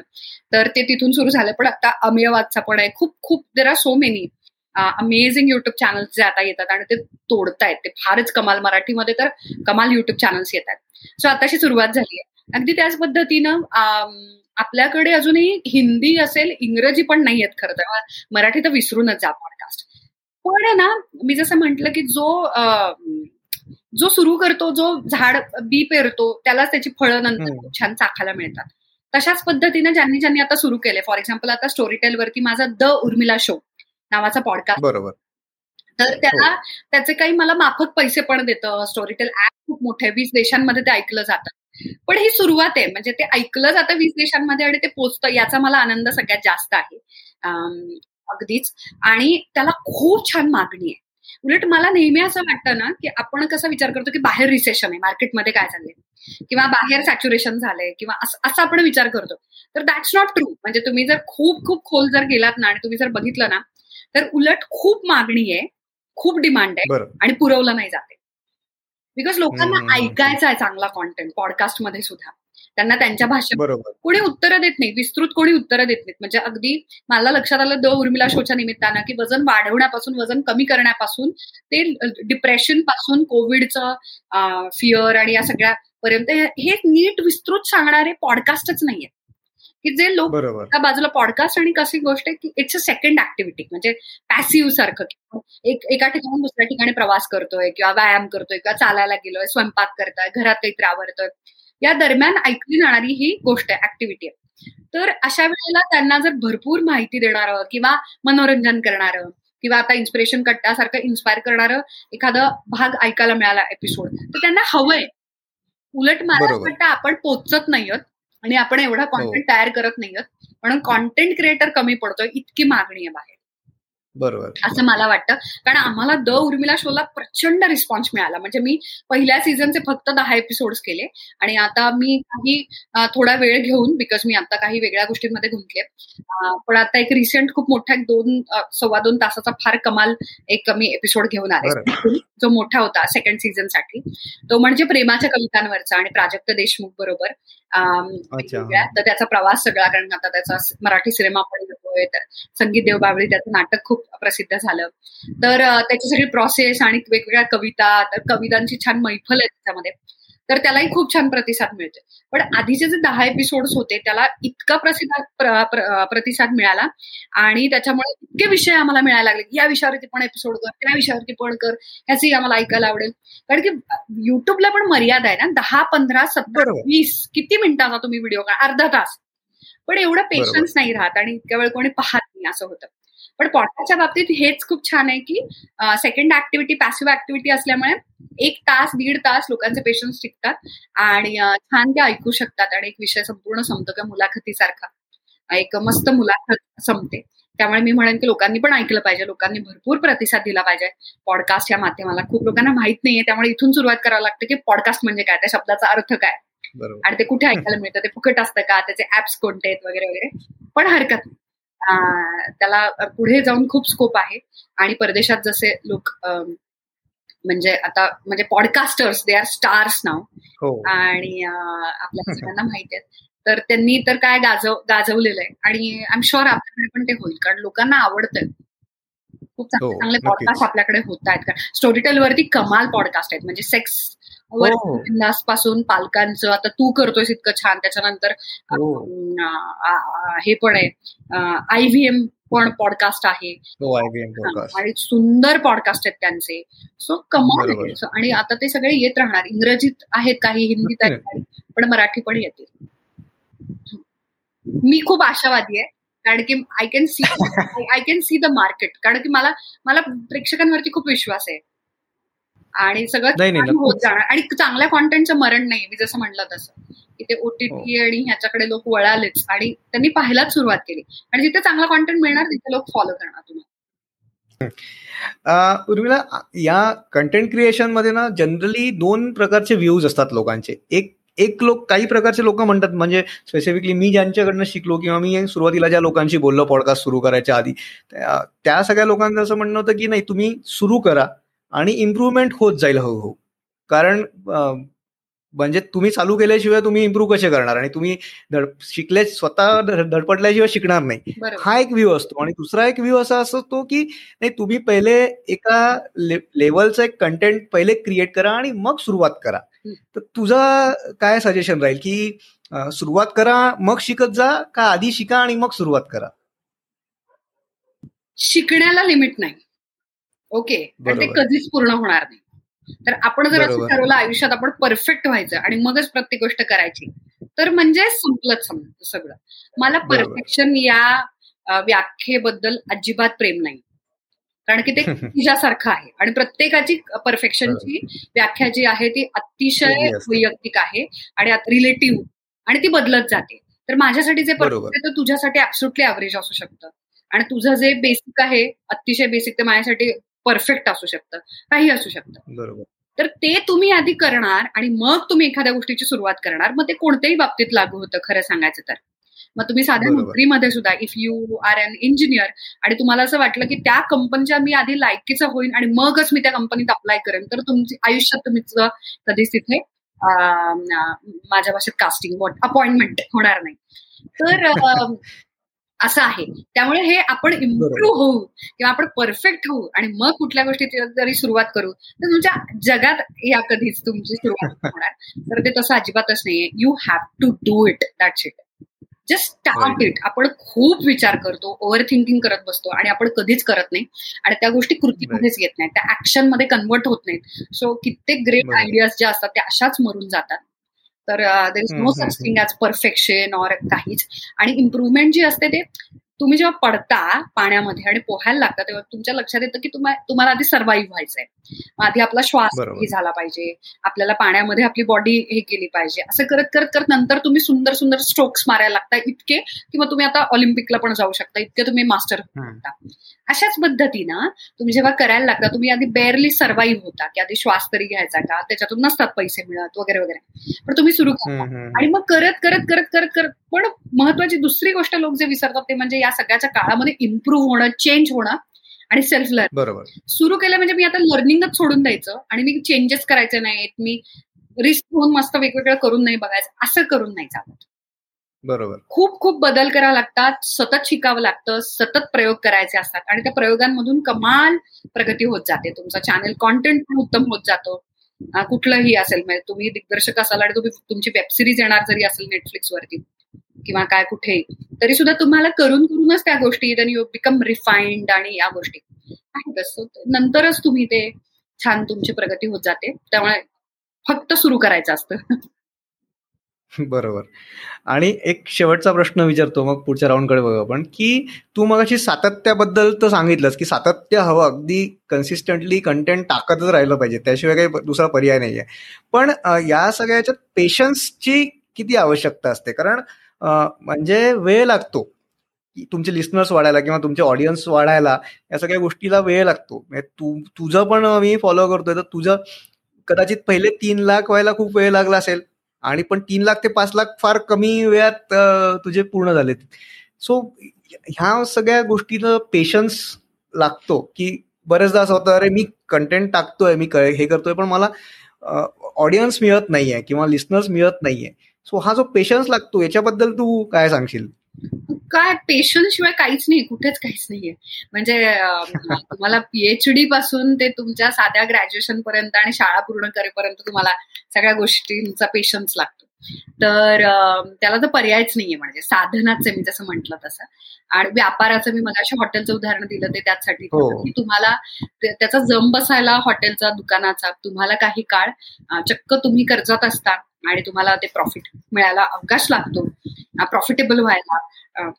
तर ते तिथून सुरू झालं. पण आता अमेयवादचा पण आहे. खूप खूप there are so many amazing YouTube channels जे आता येतात आणि ते तोडतायत. ते फारच कमाल मराठीमध्ये तर कमाल युट्यूब चॅनल्स येतात सो आताशी सुरुवात झाली आहे अगदी त्याच पद्धतीनं आपल्याकडे अजूनही हिंदी असेल इंग्रजी पण नाही आहेत खरं तर. मराठी तर विसरूनच जा पॉडकास्ट पण ना मी जसं म्हंटल की जो जो सुरू करतो जो झाड बी पेरतो त्यालाच त्याची फळं नंतर खूप छान चाखायला मिळतात. तशाच पद्धतीने ज्यांनी ज्यांनी आता सुरू केले फॉर एक्झाम्पल आता स्टोरीटेल वरती माझा द उर्मिला शो नावाचा पॉडकास्ट बरोबर. तर त्याला त्याचे काही मला माफक पैसे पण देतं. स्टोरीटेल ऍप खूप मोठे वीस देशांमध्ये ते ऐकलं जातं. पण ही सुरुवात आहे. म्हणजे ते ऐकलं जातं वीस देशांमध्ये आणि ते पोचतं. याचा मला आनंद सगळ्यात जास्त आहे. अगदीच. आणि त्याला खूप छान मागणी आहे. उलट मला नेहमी असं वाटतं ना की आपण कसा विचार करतो की बाहेर रिसेशन आहे. मार्केटमध्ये काय चाललंय? किंवा बाहेर सॅच्युरेशन झालंय. किंवा असं आपण विचार करतो. तर दॅट्स नॉट ट्रू म्हणजे तुम्ही जर खूप खूप खोल जर गेलात ना आणि तुम्ही जर बघितलं ना तर उलट खूप मागणी आहे खूप डिमांड आहे आणि पुरवलं नाही जाते बिकॉज लोकांना ऐकायचा आहे चांगला कॉन्टेंट पॉडकास्टमध्ये सुद्धा. त्यांना त्यांच्या भाषेत कोणी उत्तरं देत नाही विस्तृत कोणी उत्तरं देत नाहीत. म्हणजे अगदी मला लक्षात आलं द उर्मिला शोच्या निमित्तानं की वजन वाढवण्यापासून वजन कमी करण्यापासून ते डिप्रेशनपासून कोविडचं फिअर आणि या सगळ्या पर्यंत हे नीट विस्तृत सांगणारे पॉडकास्टच नाहीये की जे लोक त्या बाजूला पॉडकास्ट आणि कशी गोष्ट आहे की इट्स अ सेकंड ऍक्टिव्हिटी म्हणजे पॅसिव्ह सारखं. एक एका ठिकाणी दुसऱ्या ठिकाणी प्रवास करतोय किंवा व्यायाम करतोय किंवा चालायला गेलोय स्वयंपाक करतोय घरात काहीतरी आवडतोय या दरम्यान ऐकली जाणारी ही गोष्ट आहे ऍक्टिव्हिटी आहे. तर अशा वेळेला त्यांना जर भरपूर माहिती देणारं किंवा मनोरंजन करणारं किंवा आता इन्स्पिरेशन कट्टासारखं इन्स्पायर करणारं एखादं भाग ऐकायला मिळाला एपिसोड तर त्यांना हवंय. उलट मला वाटतं आपण पोचत नाही आणि आपण एवढा कॉन्टेंट हो. तयार करत नाही म्हणून कॉन्टेंट क्रिएटर कमी पडतोय इतकी मागणी आहे बाहेर बरोबर. असं मला वाटतं. कारण आम्हाला द उर्मिला शोला प्रचंड रिस्पॉन्स मिळाला. म्हणजे मी पहिल्या सीझनचे फक्त दहा एपिसोड्स केले. आणि आता मी काही थोडा वेळ घेऊन बिकॉज मी आता काही वेगळ्या गोष्टींमध्ये गुंतले. पण आता एक रिसेंट खूप मोठा एक दोन सव्वा दोन तासाचा फार कमाल एक मी एपिसोड घेऊन आले. जो मोठा होता सेकंड सीझनसाठी. तो म्हणजे प्रेमाच्या कवितांवरचा आणि प्राजक्त देशमुख बरोबर. तर त्याचा प्रवास सगळा कारण आता त्याचा मराठी सिनेमा पण येतोय. संगीत देवबावळी त्याचं नाटक खूप प्रसिद्ध झालं. तर त्याची सगळी प्रोसेस आणि वेगवेगळ्या कविता तर कवितांची छान मैफल आहे त्याच्यामध्ये तर त्यालाही खूप छान प्रतिसाद मिळते पण आधीचे जे दहा एपिसोड्स होते त्याला इतका प्रतिसाद प्रतिसाद मिळाला आणि त्याच्यामुळे इतके विषय आम्हाला मिळायला लागले या विषयावरती पण एपिसोड कर त्या विषयावरती पण कर ह्याचंही आम्हाला ऐकायला आवडेल. कारण की युट्यूबला पण मर्यादा आहे ना दहा पंधरा सत्तर वीस किती मिनिटाचा तुम्ही व्हिडिओ का अर्धा तास. पण एवढं पेशन्स नाही राहत आणि इतक्या वेळ कोणी पाहत नाही असं होतं. पण पॉडकास्टच्या बाबतीत हेच खूप छान आहे की सेकंड ऍक्टिव्हिटी पॅसिव्ह ऍक्टिव्हिटी असल्यामुळे एक तास दीड तास लोकांचे पेशन्स टिकतात आणि छान ते ऐकू शकतात आणि एक विषय संपूर्ण संपतो किंवा मुलाखतीसारखा. एक मस्त मुलाखत संपते. त्यामुळे मी म्हणेन की लोकांनी पण ऐकलं पाहिजे लोकांनी भरपूर प्रतिसाद दिला पाहिजे. पॉडकास्ट या माध्यमाला खूप लोकांना माहीत नाहीये त्यामुळे इथून सुरुवात करावं लागतं की पॉडकास्ट म्हणजे काय? त्या शब्दाचा अर्थ काय? आणि ते कुठे ऐकायला मिळतं? ते फुकट असतं का? त्याचे ऍप्स कोणते आहेत? वगैरे वगैरे. पण हरकत नाही. त्याला पुढे जाऊन खूप स्कोप आहे. आणि परदेशात जसे लोक म्हणजे आता म्हणजे पॉडकास्टर्स दे आर स्टार्स नाव आणि आपल्या <laughs> सगळ्यांना माहिती आहेत. तर त्यांनी तर काय गाजव गाजवलेलं आहे. आणि आय एम शुअर आपल्याकडे पण ते होईल. कारण लोकांना आवडतं खूप चांगले हो, चांगले पॉडकास्ट आपल्याकडे होत आहेत. कारण स्टोरीटेल वरती कमाल पॉडकास्ट आहेत. म्हणजे सेक्स हो. पासून पालकांचं आता तू करतोय इतकं छान त्याच्यानंतर हो. हे पण आहे. आय व्ही एम पण पॉडकास्ट आहे. आणि सुंदर पॉडकास्ट आहेत त्यांचे. सो कमाल आणि आता ते सगळे येत राहणार. इंग्रजीत आहेत काही हिंदीत आहेत पण मराठी पण येतील. मी खूप आशावादी आहे कारण की I can see I can see the market कारण की मला मला प्रेक्षकांवरती खूप विश्वास आहे. आणि सगळं होत जाणार. आणि चांगल्या कॉन्टेंटचं मरण नाही मी जसं म्हटलं तसं. की ते ओटीटी. आणि ह्याच्याकडे लोक वळालेच. आणि त्यांनी पाहायलाच सुरुवात केली. आणि जिथे चांगला कॉन्टेंट मिळणार तिथे लोक फॉलो करणार तुम्हाला. उर्मिला या कंटेंट क्रिएशनमध्ये ना जनरली दोन प्रकारचे व्ह्यूज असतात लोकांचे. एक एक लोक काही प्रकारचे लोक म्हणतात. म्हणजे स्पेसिफिकली मी ज्यांच्याकडनं शिकलो किंवा मी सुरुवातीला ज्या लोकांशी बोललो पॉडकास्ट सुरू करायच्या आधी त्या सगळ्या लोकांचं असं म्हणणं होतं की नाही तुम्ही सुरू करा. आणि इम्प्रूव्हमेंट होत जाईल हळूहळू. कारण म्हणजे तुम्ही चालू केल्याशिवाय तुम्ही इम्प्रूव्ह कसे करणार? आणि तुम्ही शिकले स्वतः धडपडल्याशिवाय शिकणार नाही. हा एक व्ह्यू असतो. आणि दुसरा एक व्ह्यू असा असतो की नाही तुम्ही पहिले एका लेवलचा एक कंटेंट पहिले क्रिएट करा आणि मग सुरुवात करा. तर तुझा काय सजेशन राहील की सुरुवात करा मग शिकत जा का आधी शिका आणि मग सुरुवात करा? शिकण्याला लिमिट नाही. ओके. पण ते कधीच पूर्ण होणार नाही. तर आपण जर असं ठरवलं आयुष्यात आपण परफेक्ट व्हायचं आणि मगच प्रत्येक गोष्ट करायची तर म्हणजे संपलंच सगळं. मला परफेक्शन या व्याख्येबद्दल अजिबात प्रेम नाही. कारण की ते <laughs> तिच्यासारखं आहे आणि प्रत्येकाची परफेक्शनची व्याख्या जी आहे ती अतिशय वैयक्तिक आहे आणि रिलेटिव्ह आणि ती बदलत जाते. तर माझ्यासाठी जे परफेक्ट आहे तर तुझ्यासाठी ऍब्सुटली ऍव्हरेज असू शकतं. आणि तुझं जे बेसिक आहे अतिशय बेसिक ते माझ्यासाठी परफेक्ट असू शकतं काही असू शकतं. तर ते तुम्ही आधी करणार आणि मग तुम्ही एखाद्या गोष्टीची सुरुवात करणार. मग ते कोणत्याही बाबतीत लागू होतं खरं सांगायचं तर. मग तुम्ही साध्या नोकरीमध्ये सुद्धा if you are an engineer आणि तुम्हाला असं वाटलं की त्या कंपनीच्या मी आधी लायकीचं होईन आणि मगच मी त्या कंपनीत अप्लाय करेन तर तुमची आयुष्यात तुम्ही कधीच तिथे माझ्या भाषेत कास्टिंग अपॉइंटमेंट होणार नाही. तर असं आहे. त्यामुळे हे आपण इम्प्रूव्ह होऊ किंवा आपण परफेक्ट होऊ आणि मग कुठल्या गोष्टीची जरी सुरुवात करू तर तुमच्या जगात या कधीच तुमची सुरुवात होणार. तर ते तसं अजिबातच नाहीये. You have to do it that shit just start it आपण खूप विचार करतो ओव्हर थिंकिंग करत बसतो आणि आपण कधीच करत नाही. आणि त्या गोष्टी कृतीमध्येच येत नाहीत. त्या ऍक्शनमध्ये कन्वर्ट होत नाहीत. सो कित्येक ग्रेट आयडियाज ज्या असतात त्या अशाच मरून जातात. तर there is no such thing as perfection or काहीच आणि इम्प्रुव्हमेंट जी असते ते तुम्ही जेव्हा पडता पाण्यामध्ये आणि पोहायला लागता तेव्हा तुमच्या लक्षात येतं की तुम्हाला आधी सर्व्हाइव्ह व्हायचंय. आधी आपला श्वास झाला पाहिजे. आपल्याला पाण्यामध्ये आपली बॉडी हे केली पाहिजे. असं करत करत करत नंतर तुम्ही सुंदर सुंदर स्ट्रोक्स मारायला लागता इतके किंवा तुम्ही आता ऑलिम्पिकला पण जाऊ शकता. इतके तुम्ही मास्टर शकता अशाच पद्धतीनं तुम्ही जेव्हा करायला लागता तुम्ही आधी बेअरली सर्व्हाइव्ह होता की आधी श्वास तरी घ्यायचा का? त्याच्यातून नसतात पैसे मिळत वगैरे वगैरे. पण तुम्ही सुरू करता. आणि मग करत करत करत करत करत पण महत्वाची दुसरी गोष्ट लोक जे विसरतात ते म्हणजे या सगळ्याच्या काळामध्ये इम्प्रूव्ह होणं चेंज होणं आणि सेल्फ लर्न बरोबर. सुरू केलं म्हणजे मी आता लर्निंगच सोडून द्यायचं आणि मी चेंजेस करायचे नाहीत. मी रिस्क होऊन मस्त वेगवेगळं करून नाही बघायचं. असं करून नाही चालत. बरोबर. खूप खूप बदल करावे लागतात सतत शिकावं लागतं सतत प्रयोग करायचे असतात. आणि त्या प्रयोगांमधून कमाल प्रगती होत जाते. तुमचा चॅनल कॉन्टेंट पण उत्तम होत जातो. कुठलंही असेल म्हणजे तुम्ही दिग्दर्शक असाल आणि तुम्ही तुमची वेब सिरीज येणार जरी असेल नेटफ्लिक्सवरती किंवा काय कुठे तरी सुद्धा तुम्हाला करून करूनच त्या गोष्टी देन यू बिकम रिफाईंड आणि या गोष्टी. नंतरच तुम्ही ते छान तुमची प्रगती होत जाते. त्यामुळे फक्त सुरू करायचं असतं. <laughs> बरोबर. आणि एक शेवटचा प्रश्न विचारतो मग पुढच्या राऊंडकडे बघू आपण की तू मग अशी सातत्याबद्दल तर सांगितलंस की सातत्य हवं अगदी कन्सिस्टंटली कंटेंट टाकतच राहिलं पाहिजे त्याशिवाय काही दुसरा पर्याय नाही आहे पण या सगळ्याच्यात पेशन्सची किती आवश्यकता असते? कारण म्हणजे वेळ लागतो. तुमचे लिस्नर्स वाढायला किंवा तुमचे ऑडियन्स वाढायला या सगळ्या गोष्टीला वेळ लागतो. म्हणजे तू तुझं पण मी फॉलो करतोय तर तुझं कदाचित पहिले तीन लाख व्हायला खूप वेळ लागला असेल आणि पण तीन लाख ते पाच लाख फार कमी वेळात तुझे पूर्ण झालेत सो ह्या सगळ्या गोष्टीला पेशन्स लागतो की बरेचदा असं होतं अरे मी कंटेंट टाकतोय मी हे करतोय पण मला ऑडियन्स मिळत नाहीये किंवा लिस्नर्स मिळत नाहीये. सो हा जो पेशन्स लागतो याच्याबद्दल तू काय सांगशील? काय पेशन्स शिवाय काहीच नाही कुठेच काहीच नाहीये. म्हणजे तुम्हाला पीएचडी पासून ते तुमच्या साध्या ग्रॅज्युएशन पर्यंत आणि शाळा पूर्ण करेपर्यंत तुम्हाला सगळ्या गोष्टींचा पेशन्स लागतो. तर त्याला तर पर्यायच नाहीये म्हणजे. साधनाच मी जसं म्हंटल तसं. आणि व्यापाराचं मी मगाशी हॉटेलचं उदाहरण दिलं ते त्याचसाठी. हो. की तुम्हाला त्याचा जम बसायला हॉटेलचा दुकानाचा तुम्हाला काही काळ चक्क तुम्ही कर्जात असता आणि तुम्हाला ते प्रॉफिट मिळायला अवकाश लागतो. प्रॉफिटेबल व्हायला.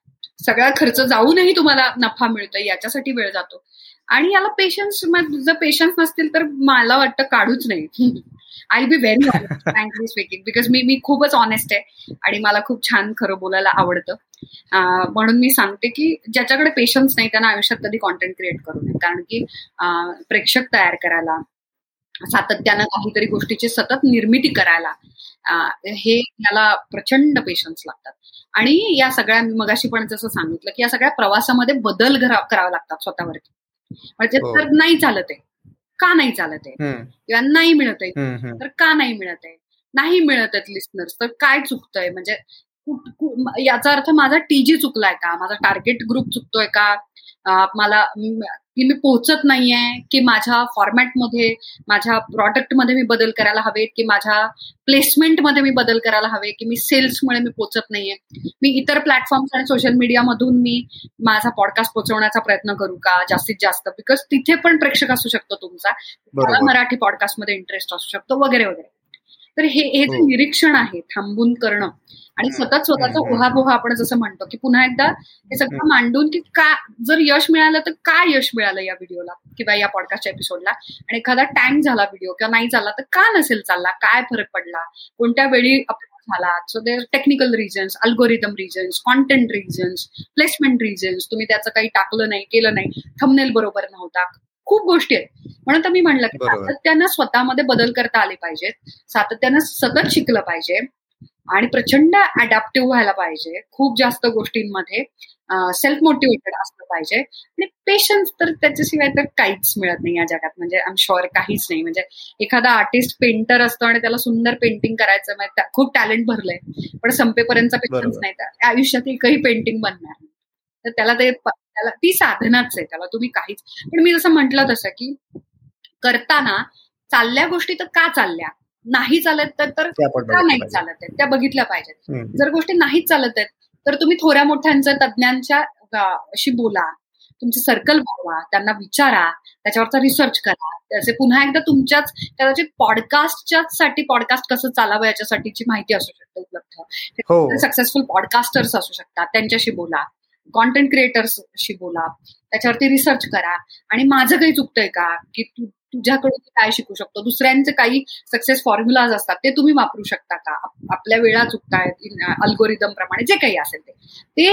सगळा खर्च जाऊनही तुम्हाला नफा मिळतोय याच्यासाठी वेळ जातो. आणि याला पेशन्स जर पेशन्स नसतील तर मला वाटतं काढूच नाही. I be very frankly speaking because मी मी खूपच ऑनेस्ट आहे आणि मला खूप छान खरं बोलायला आवडतं. म्हणून मी सांगते की ज्याच्याकडे पेशन्स नाही त्यांना आयुष्यात कधी कॉन्टेंट क्रिएट करू नये. कारण की प्रेक्षक तयार करायला सातत्यानं काहीतरी गोष्टीची सतत निर्मिती करायला हे याला प्रचंड पेशन्स लागतात. आणि या सगळ्या मगाशी पण जसं सांगितलं की या सगळ्या प्रवासामध्ये बदल करावे लागतात स्वतःवरती. म्हणजे हो. तर नाही चालत आहे का नाही चालत आहे? किंवा नाही मिळत आहे तर का नाही मिळत आहे? नाही मिळत आहेत लिस्नर्स तर काय चुकतंय? म्हणजे याचा अर्थ माझा टीजी चुकलाय का? माझा टार्गेट ग्रुप चुकतोय का? मला की मी पोहोचत नाहीये की माझ्या फॉर्मॅटमध्ये माझ्या प्रॉडक्टमध्ये मी बदल करायला हवेत की माझ्या प्लेसमेंटमध्ये मी बदल करायला हवे की मी सेल्समुळे मी पोहोचत नाहीये. मी इतर प्लॅटफॉर्म्स आणि सोशल मीडियामधून मी माझा पॉडकास्ट पोहोचवण्याचा प्रयत्न करू का? जास्तीत जास्त. बिकॉज तिथे पण प्रेक्षक असू शकतो तुमचा. मराठी पॉडकास्टमध्ये इंटरेस्ट असू शकतो वगैरे वगैरे. तर हे हे जे हो. निरीक्षण आहे थांबून करणं आणि सतत स्वतःचा उहापोहा आपण जसं म्हणतो की पुन्हा एकदा हे सगळं मांडून की का जर यश मिळालं तर काय यश मिळालं या व्हिडिओला किंवा या पॉडकास्टच्या एपिसोडला आणि एखादा टँक झाला व्हिडिओ किंवा नाही झाला तर का नसेल चालला? काय फरक पडला? कोणत्या वेळी झाला? So there technical reasons algorithm reasons content reasons placement reasons तुम्ही त्याचं काही टाकलं नाही केलं नाही थमनेल बरोबर नव्हता. खूप गोष्टी आहेत. म्हणून तर मी म्हणलं की सातत्यानं स्वतःमध्ये बदल करता आले पाहिजेत. सातत्यानं सतत शिकलं पाहिजे. आणि प्रचंड अडॅप्टिव्ह व्हायला पाहिजे. खूप जास्त गोष्टींमध्ये सेल्फ मोटिवेटेड असलं पाहिजे. आणि पेशन्स तर त्याच्याशिवाय तर काहीच मिळत नाही या जगात. म्हणजे आय एम शुअर काहीच नाही. म्हणजे एखादा आर्टिस्ट पेंटर असतो आणि त्याला सुंदर पेंटिंग करायचं म्हणजे खूप टॅलेंट भरलंय. पण संपेपर्यंत पेशन्स नाही. तर आयुष्यात एकही पेंटिंग बनणार नाही. तर त्याला ते त्याला ती साधनाच आहे त्याला तुम्ही काहीच पण मी जसं म्हंटल तसं की करताना चालल्या गोष्टी तर का चालल्या? नाही चालत तर का नाही चालत आहेत? त्या बघितल्या पाहिजेत. जर गोष्टी नाहीच चालत आहेत तर तुम्ही थोड्या मोठ्यांच्या तज्ज्ञांच्या अशी बोला. तुमचं सर्कल बनवा त्यांना विचारा त्याच्यावरचा रिसर्च करा. त्याचे पुन्हा एकदा तुमच्याच कदाचित पॉडकास्टच्याच साठी पॉडकास्ट कसं चालावं याच्यासाठीची माहिती असू शकते उपलब्ध. सक्सेसफुल पॉडकास्टर्स असू शकतात त्यांच्याशी बोला. कॉन्टेंट क्रिएटर्सशी बोला त्याच्यावरती रिसर्च करा. आणि माझं काही चुकतंय का? की तू तुझ्याकडून काय शिकू शकतो? दुसऱ्यांचे काही सक्सेस फॉर्म्युलाज असतात ते तुम्ही वापरू शकता का? आपल्या वेळा चुकतायत अल्गोरिदम प्रमाणे जे काही असेल ते. ते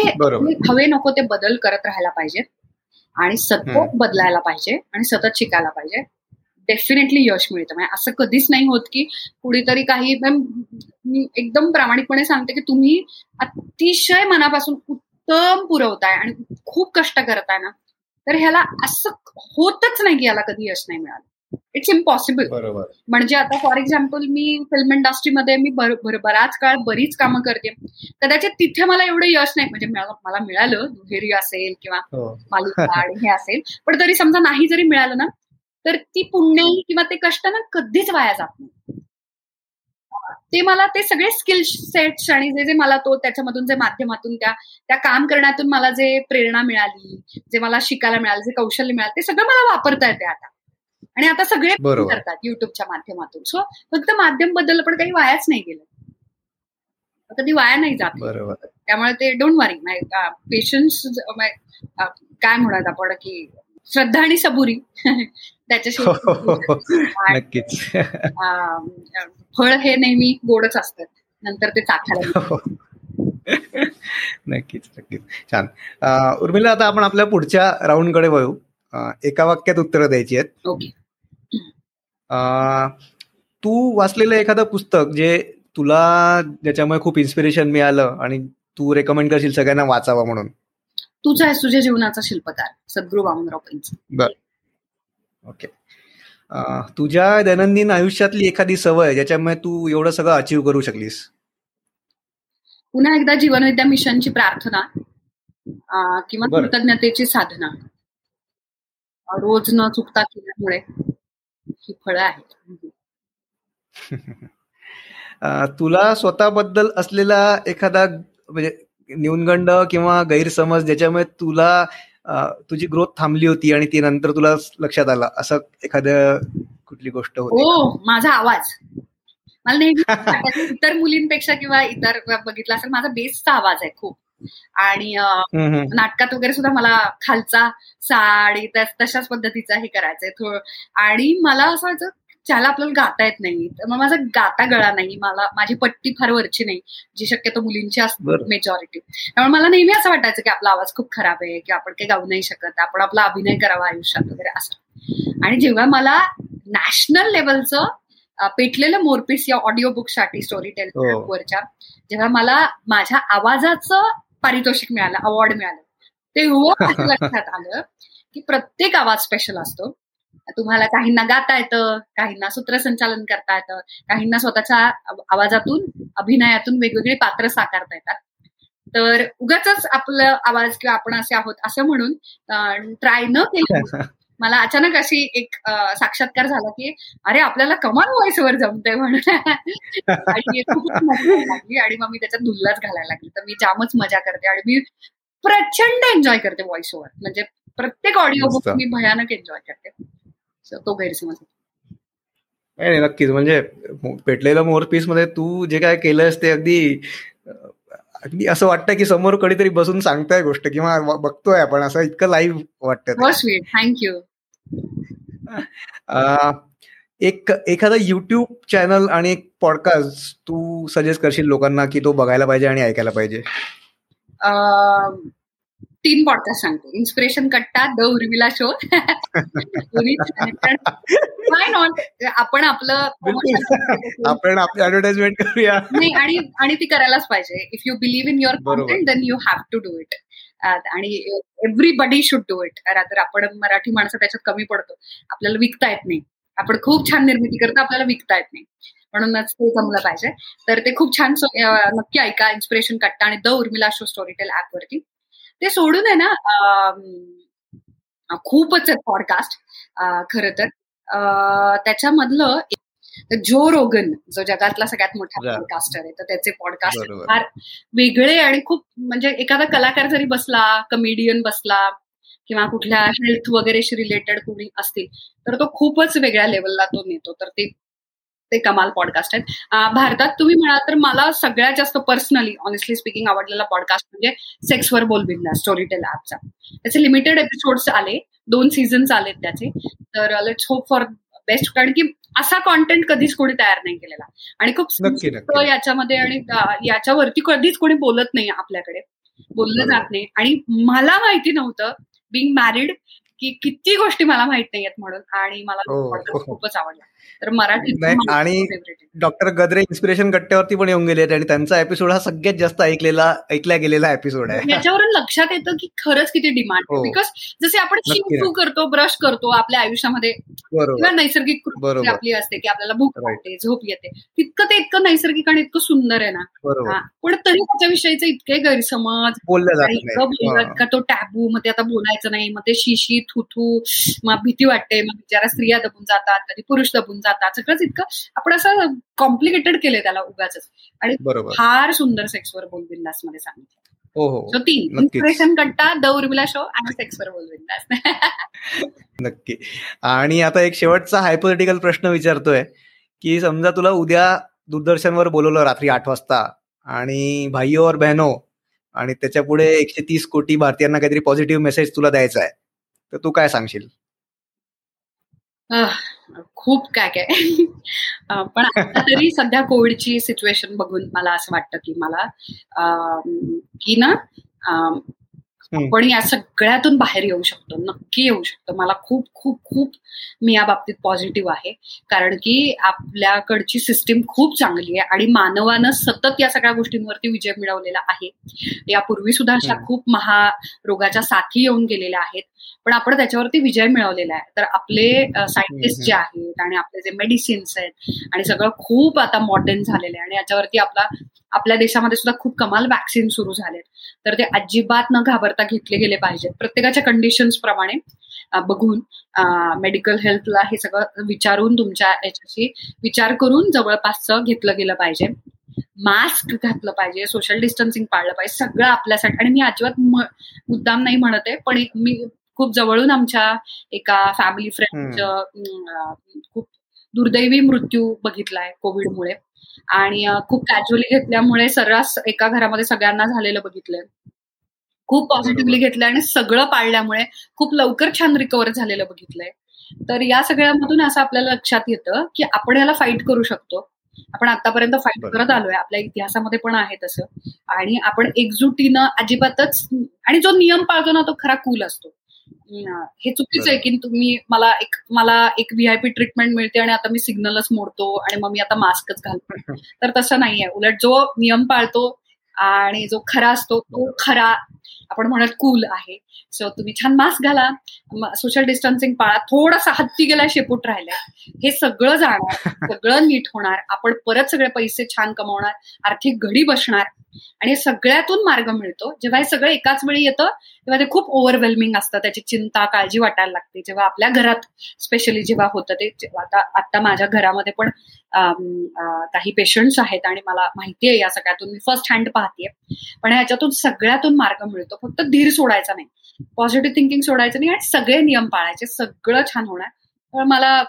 हवे नको ते बदल करत राहायला पाहिजे. आणि सतत बदलायला पाहिजे आणि सतत शिकायला पाहिजे. डेफिनेटली यश मिळतं. म्हणजे असं कधीच नाही होत की कुणीतरी काही मी एकदम प्रामाणिकपणे सांगते की तुम्ही अतिशय मनापासून उत्तम पुरवताय आणि खूप कष्ट करताय ना तर ह्याला असं होतच नाही की याला कधी यश नाही मिळालं. इट्स इम्पॉसिबल म्हणजे आता फॉर एक्झाम्पल मी फिल्म इंडस्ट्रीमध्ये मी बराच काळ बरीच कामं करते. कदाचित तिथे मला एवढं यश नाही म्हणजे मला मिळालं दुहेरी असेल किंवा हो. मालिका हे असेल पण तरी समजा नाही जरी मिळालं ना तर ती पुण्य किंवा ते कष्ट ना कधीच वाया जात नाही. ते मला ते सगळे स्किल सेट्स आणि जे जे मला तो त्याच्यामधून जे माध्यमातून त्या त्या काम करण्यातून मला जे प्रेरणा मिळाली जे मला शिकायला मिळालं जे कौशल्य मिळालं ते सगळं मला वापरता येते आता. आणि आता सगळे करतात युट्यूबच्या माध्यमातून. सो फक्त माध्यमबद्दल पण काही वायाच नाही गेलं. कधी वाया नाही जात. त्यामुळे ते डोंट वरी पेशन्स काय म्हणत आपण की श्रद्धा आणि सबुरी. त्याच्याशिवाय नक्कीच. फळ हे नेहमी गोडच असतात. नंतर ते चाखायला हो. नक्कीच नक्कीच. छान. उर्मिला आता आपण आपल्या पुढच्या राऊंडकडे वळू. एका वाक्यात उत्तरं द्यायची आहेत. ओके. तू वाचलेलं एखादं पुस्तक जे तुला ज्याच्यामुळे खूप इन्स्पिरेशन मिळालं आणि तू रेकमेंड करशील सगळ्यांना वाचावं म्हणून? तूच आहेस तुझ्या जीवनाचा शिल्पकार सद्गुरू वामनराव पैंच बर. ओके. तुझ्या दैनंदिन आयुष्यातली एखादी सवय ज्याच्यामुळे तू एवढं सगळं अचीव करू शकलीस? पुन्हा एकदा जीवनविद्या मिशनची प्रार्थना किंवा कृतज्ञतेची साधना. रोज न चुकता केल्यामुळे ही फळं आहेत. <laughs> तुला स्वतःबद्दल असलेला एखादा म्हणजे न्यूनगंड किंवा गैरसमज ज्याच्यामुळे तुला तुझी ग्रोथ थांबली होती आणि ती नंतर तुला लक्षात आला असं एखाद्या कुठली गोष्ट होती? हो माझा आवाज. मला नेहमी इतर मुलींपेक्षा किंवा इतर बघितला असेल माझा बेसचा आवाज आहे खूप. आणि नाटकात वगैरे सुद्धा मला खालचा साडी तशाच पद्धतीचा हे करायचंय आणि मला असं व्हायचं ज्याला आपल्याला गाता येत नाही तर मग माझा गाता गळा नाही मला माझी पट्टी फार वरची नाही जी शक्यतो मुलींची असते मेजॉरिटी त्यामुळे मला नेहमी असं वाटायचं की आपला आवाज खूप खराब आहे की आपण काही गाऊ नाही शकत आपण आपला अभिनय करावा आयुष्यात वगैरे असं. आणि जेव्हा मला नॅशनल लेवलचं पेटलेलं मोरपीस या ऑडिओ बुकसाठी स्टोरी टेल वरच्या जेव्हा मला माझ्या आवाजाचं पारितोषिक मिळालं अवॉर्ड मिळालं तेव्हा लक्षात आलं की प्रत्येक आवाज स्पेशल असतो. तुम्हाला काहींना गाता येतं काहींना सूत्रसंचालन करता येतं काहींना स्वतःच्या आवाजातून अभिनयातून वेगवेगळी पात्र साकारता येतात. तर उगाच आपलं आवाज किंवा आपण असे आहोत असं म्हणून ट्राय न केलं <laughs> मला अचानक अशी एक साक्षात्कार झाला की अरे आपल्याला कमाल व्हॉइसवर जमतंय म्हणून. आणि आणि मग मी त्याच्यात दुल्लाच घालायला लागली. तर मी जामच मजा करते आणि मी प्रचंड एन्जॉय करते व्हॉइस ओव्हर म्हणजे प्रत्येक ऑडिओ बुक मी भयानक एन्जॉय करते. तो गैरसमज नाही नक्कीच. म्हणजे पेटलेलं मोर पीसमध्ये तू जे काय केलंस ते अगदी अगदी असं वाटतं की समोर कधीतरी बसून सांगताय गोष्ट किंवा बघतोय आपण. असं इतकं लाईव्ह वाटतं थँक्यू एक एखादा युट्यूब चॅनल आणि एक पॉडकास्ट तू सजेस्ट करशील लोकांना की तो बघायला पाहिजे आणि ऐकायला पाहिजे? तीन पॉडकास्ट सांगते. Inspiration Katta the Urmila show काय नॉट आपण आपलं आपण आपली ऍडव्हर्टाइजमेंट करूया. नाही आणि आणि ती करायलाच पाहिजे. If you believe in your content then you have to do it आणि एव्हरीबडी शुड डू इट रात्र आपण मराठी माणसं त्याच्यात कमी पडतो. आपल्याला विकता येत नाही. आपण खूप छान निर्मिती करतो आपल्याला विकता येत नाही. म्हणूनच ते जमलं पाहिजे. तर ते खूप छान नक्की ऐका. इन्स्पिरेशन कट्टा आणि the Urmila show Storytel app वरती. ते सोडून आहे ना खूपच आहेत पॉडकास्ट खर तर. त्याच्यामधलं जो रोगन जो जगातला सगळ्यात मोठा पॉडकास्टर आहे तर त्याचे पॉडकास्ट फार वेगळे आणि खूप म्हणजे एखादा कलाकार जरी बसला कमेडियन बसला किंवा कुठल्या हेल्थ वगैरेशी रिलेटेड कोणी असतील तर तो खूपच वेगळ्या लेवलला तो नेतो. तर ते ते कमाल पॉडकास्ट आहेत. भारतात तुम्ही म्हणाल तर मला सगळ्यात जास्त पर्सनली ऑनेस्टली स्पीकिंग आवडलेला पॉडकास्ट म्हणजे सेक्सवर बोल बिंदा स्टोरी टेल ऍपचा त्याचे लिमिटेड एपिसोड्स आले दोन सीझन्स आलेत त्याचे. तर लेट्स होप फॉर बेस्ट कारण की असा कॉन्टेंट कधीच कोणी तयार नाही केलेला. आणि खूप याच्यामध्ये आणि याच्यावरती कधीच कोणी बोलत नाही आपल्याकडे. बोललं जात नाही. आणि मला माहिती नव्हतं बिंग मॅरिड की किती गोष्टी मला माहीत नाहीयेत म्हणून. आणि मला हो. खूपच आवडला. तर मराठी आणि डॉक्टर गद्रे इन्स्पिरेशन गट्ट्यावरती पण येऊन गेले आणि त्यांचा एपिसोड हा सगळ्यात जास्त ऐकलेला ऐकल्या गेलेला एपिसोड आहे. याच्यावरून लक्षात येतं की खरंच किती डिमांड बिकॉज जसे आपण शिंकू करतो ब्रश करतो आपल्या आयुष्यामध्ये किंवा नैसर्गिक आपली असते की आपल्याला भूक वाटते झोप येते. तितकं ते इतकं नैसर्गिक आणि इतकं सुंदर आहे ना. पण तरी त्याच्याविषयीचे इतके गैरसमज बोललं का तो टॅबू मग ते आता बोलायचं नाही मग ते शिशी थुथू मग भीती वाटते मग बिचारा स्त्रिया दबून जातात कधी पुरुष दबून जातात. सगळंच इतकं आपण असं कॉम्प्लिकेटेड केलंय त्याला उगाच आणि फार सुंदर सेक्सवर बोल बिंदासमध्ये सांगितलं. हो हो. तीन. Inspiration Katta the Urmila show आणि सेक्सवर <laughs> नक्की. आणि आता एक शेवटचा हायपोथेटिकल प्रश्न विचारतोय की समजा तुला उद्या दूरदर्शनवर बोलवलं रात्री आठ वाजता आणि भाईओ और बहनो आणि त्याच्या पुढे एकशे तीस कोटी भारतीयांना काहीतरी पॉझिटिव्ह मेसेज तुला द्यायचा आहे तर तू काय सांगशील? खूप काय काय. पण आता तरी सध्या कोविडची सिच्युएशन बघून मला असं वाटतं की मला की ना आपण या सगळ्यातून बाहेर येऊ शकतो नक्की येऊ शकतो. मला खूप खूप खूप मी या बाबतीत पॉझिटिव्ह आहे. कारण की आपल्याकडची सिस्टीम खूप चांगली आहे आणि मानवानं सतत या सगळ्या गोष्टींवरती विजय मिळवलेला आहे. यापूर्वी सुद्धा अशा खूप महारोगाच्या साथी येऊन गेलेल्या आहेत. पण आपण त्याच्यावरती विजय मिळवलेला आहे. तर आपले सायंटिस्ट जे आहेत आणि आपले जे मेडिसिन्स आहेत आणि सगळं खूप आता मॉडर्न झालेलं आहे आणि याच्यावरती आपला आपल्या देशामध्ये सुद्धा खूप कमाल वॅक्सिन सुरू झालेत. तर ते अजिबात न घाबरता घेतले गेले पाहिजेत. प्रत्येकाच्या कंडिशन्स प्रमाणे बघून मेडिकल हेल्थला हे सगळं विचारून तुमच्या याच्याशी विचार करून जवळपासचं घेतलं गेलं पाहिजे. मास्क घातलं पाहिजे सोशल डिस्टन्सिंग पाळलं पाहिजे सगळं आपल्यासाठी. आणि मी अजिबात मुद्दाम नाही म्हणत आहे पण मी खूप जवळून आमच्या एका फॅमिली फ्रेंडच्या खूप दुर्दैवी मृत्यू बघितलाय कोविडमुळे. आणि खूप कॅज्युअली घेतल्यामुळे सर्रास एका घरामध्ये सगळ्यांना झालेलं बघितलंय. खूप पॉझिटिव्हली घेतलंय आणि सगळं पाळल्यामुळे खूप लवकर छान रिकवर झालेलं बघितलंय. तर या सगळ्यामधून असं आपल्याला लक्षात येतं की आपण याला फाईट करू शकतो. आपण आतापर्यंत फाईट करत आलोय. आपल्या इतिहासामध्ये पण आहे तसं. आणि आपण एकजुटीनं अजिबातच आणि जो नियम पाळतो ना तो खरा कूल असतो. हे. चुकीचं आहे की तुम्ही मला एक मला एक व्हीआयपी ट्रीटमेंट मिळते आणि आता मी सिग्नलच मोडतो आणि मग मी आता मास्कच घालतो. <laughs> तर तसं नाहीये. उलट जो नियम पाळतो आणि जो खरा असतो तो खरा आपण म्हणत कूल आहे. सो तुम्ही छान मास्क घाला. सोशल डिस्टन्सिंग पाळा. थोडासा हत्ती गेला शेपूट राहिलाय. हे सगळं जाणार <laughs> सगळं नीट होणार. आपण परत सगळे पैसे छान कमवणार आर्थिक घडी बसणार. आणि सगळ्यातून मार्ग मिळतो. जेव्हा हे सगळं एकाच वेळी येतं तेव्हा ते खूप ओव्हरवेल्मिंग असतं. त्याची चिंता काळजी वाटायला लागते. जेव्हा आपल्या घरात स्पेशली जेव्हा होतं ते आता आता माझ्या घरामध्ये पण काही पेशंट्स आहेत आणि मला माहिती आहे या सगळ्यातून. मी फर्स्ट हँड पाहतेय. पण ह्याच्यातून सगळ्यातून मार्ग मिळतो. फक्त धीर सोडायचा नाही. पॉझिटिव्ह थिंकिंग सोडायचं नाही आणि सगळे नियम पाळायचे. सगळं छान होणार. तर मला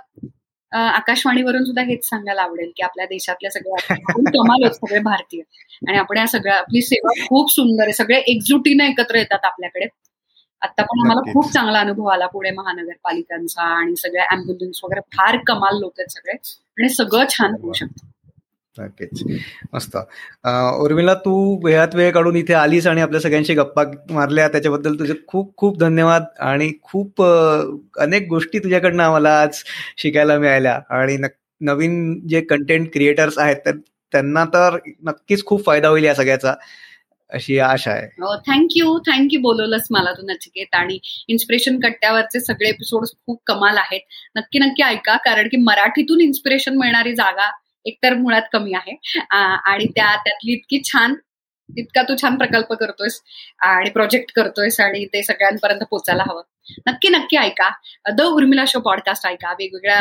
आकाशवाणीवरून सुद्धा हेच सांगायला आवडेल की आपल्या देशातल्या सगळ्या कमाल सगळे भारतीय. आणि आपण या सगळ्या आपली सेवा खूप सुंदर आहे. सगळे एकजुटीने एकत्र येतात आपल्याकडे. आता पण आम्हाला खूप चांगला अनुभव आला पुणे महानगरपालिकांचा आणि सगळ्या अँब्युलन्स वगैरे फार कमाल लोक आहेत सगळे. आणि सगळं छान होऊ शकतं. नक्कीच. मस्त. उर्मिला तू वेळात वेळ काढून इथे आलीस आणि आपल्या सगळ्यांशी गप्पा मारल्या. त्याच्याबद्दल तुझे खूप खूप धन्यवाद आणि खूप अनेक गोष्टी तुझ्याकडनं आम्हाला आज शिकायला मिळाल्या. आणि नवीन जे कंटेंट क्रिएटर्स आहेत त्यांना तर नक्कीच खूप फायदा होईल या सगळ्याचा. अशी आशा आहे. हो, थँक्यू थँक्यू बोलवलंस मला तू नचिकेत आणि इन्स्पिरेशन कट्ट्यावरचे सगळे एपिसोड खूप कमाल आहेत. नक्की नक्की ऐका कारण की मराठीतून इन्स्पिरेशन मिळणारी जागा एकतर मुळात कमी आहे. आणि त्या त्यातली इतकी छान इतका तू छान प्रकल्प करतोयस आणि प्रोजेक्ट करतोयस आणि ते सगळ्यांपर्यंत पोचायला हवं. नक्की नक्की ऐका. द उर्मिला शो पॉडकास्ट ऐका. वेगवेगळ्या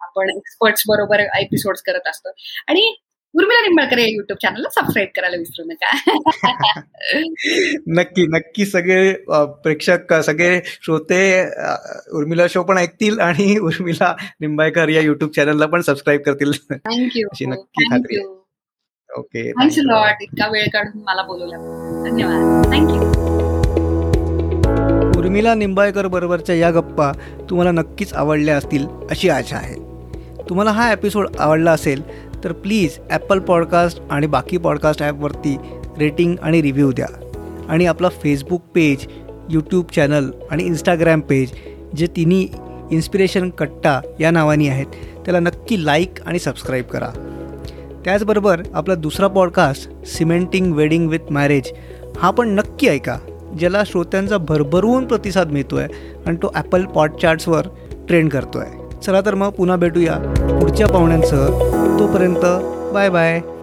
आपण एक्सपर्ट्स बरोबर एपिसोड करत असतो. आणि उर्मिला निंबाळकर या युट्यूब चॅनलला सबस्क्राईब करायला विसरू नका. <laughs> नक्की नक्की सगळे प्रेक्षक सगळे श्रोते उर्मिला शो पण ऐकतील आणि उर्मिला निंबाळकर या युट्यूब चॅनलला पण सबस्क्राईब करतील. थँक्यू <laughs> अशी नक्की खात्री ओके थँक्स लॉट इतका वेळ काढून मला बोलवलं. धन्यवाद. थँक्यू उर्मिला निंबाळकर बरोबरच्या या गप्पा तुम्हाला नक्कीच आवडल्या असतील अशी आशा आहे. तुम्हाला हा एपिसोड आवडला असेल तर प्लीज ॲपल पॉडकास्ट आणि बाकी पॉडकास्ट ॲपवरती रेटिंग आणि रिव्ह्यू द्या. आणि आपला फेसबुक पेज यूट्यूब चॅनल आणि इंस्टाग्राम पेज जे तिन्ही इन्स्पिरेशन कट्टा या नावानी आहेत त्याला नक्की लाईक आणि सबस्क्राईब करा. त्याचबरोबर आपला दुसरा podcast cementing wedding with marriage हा पण नक्की ऐका ज्याला श्रोत्यांचा भरभरून प्रतिसाद मिळतो आहे आणि तो ॲपल पॉडचार्ट्सवर ट्रेंड करतो आहे चला तर मग पुन्हा भेटूया पुढच्या पाहुण्यांसह. तोपर्यंत बाय बाय.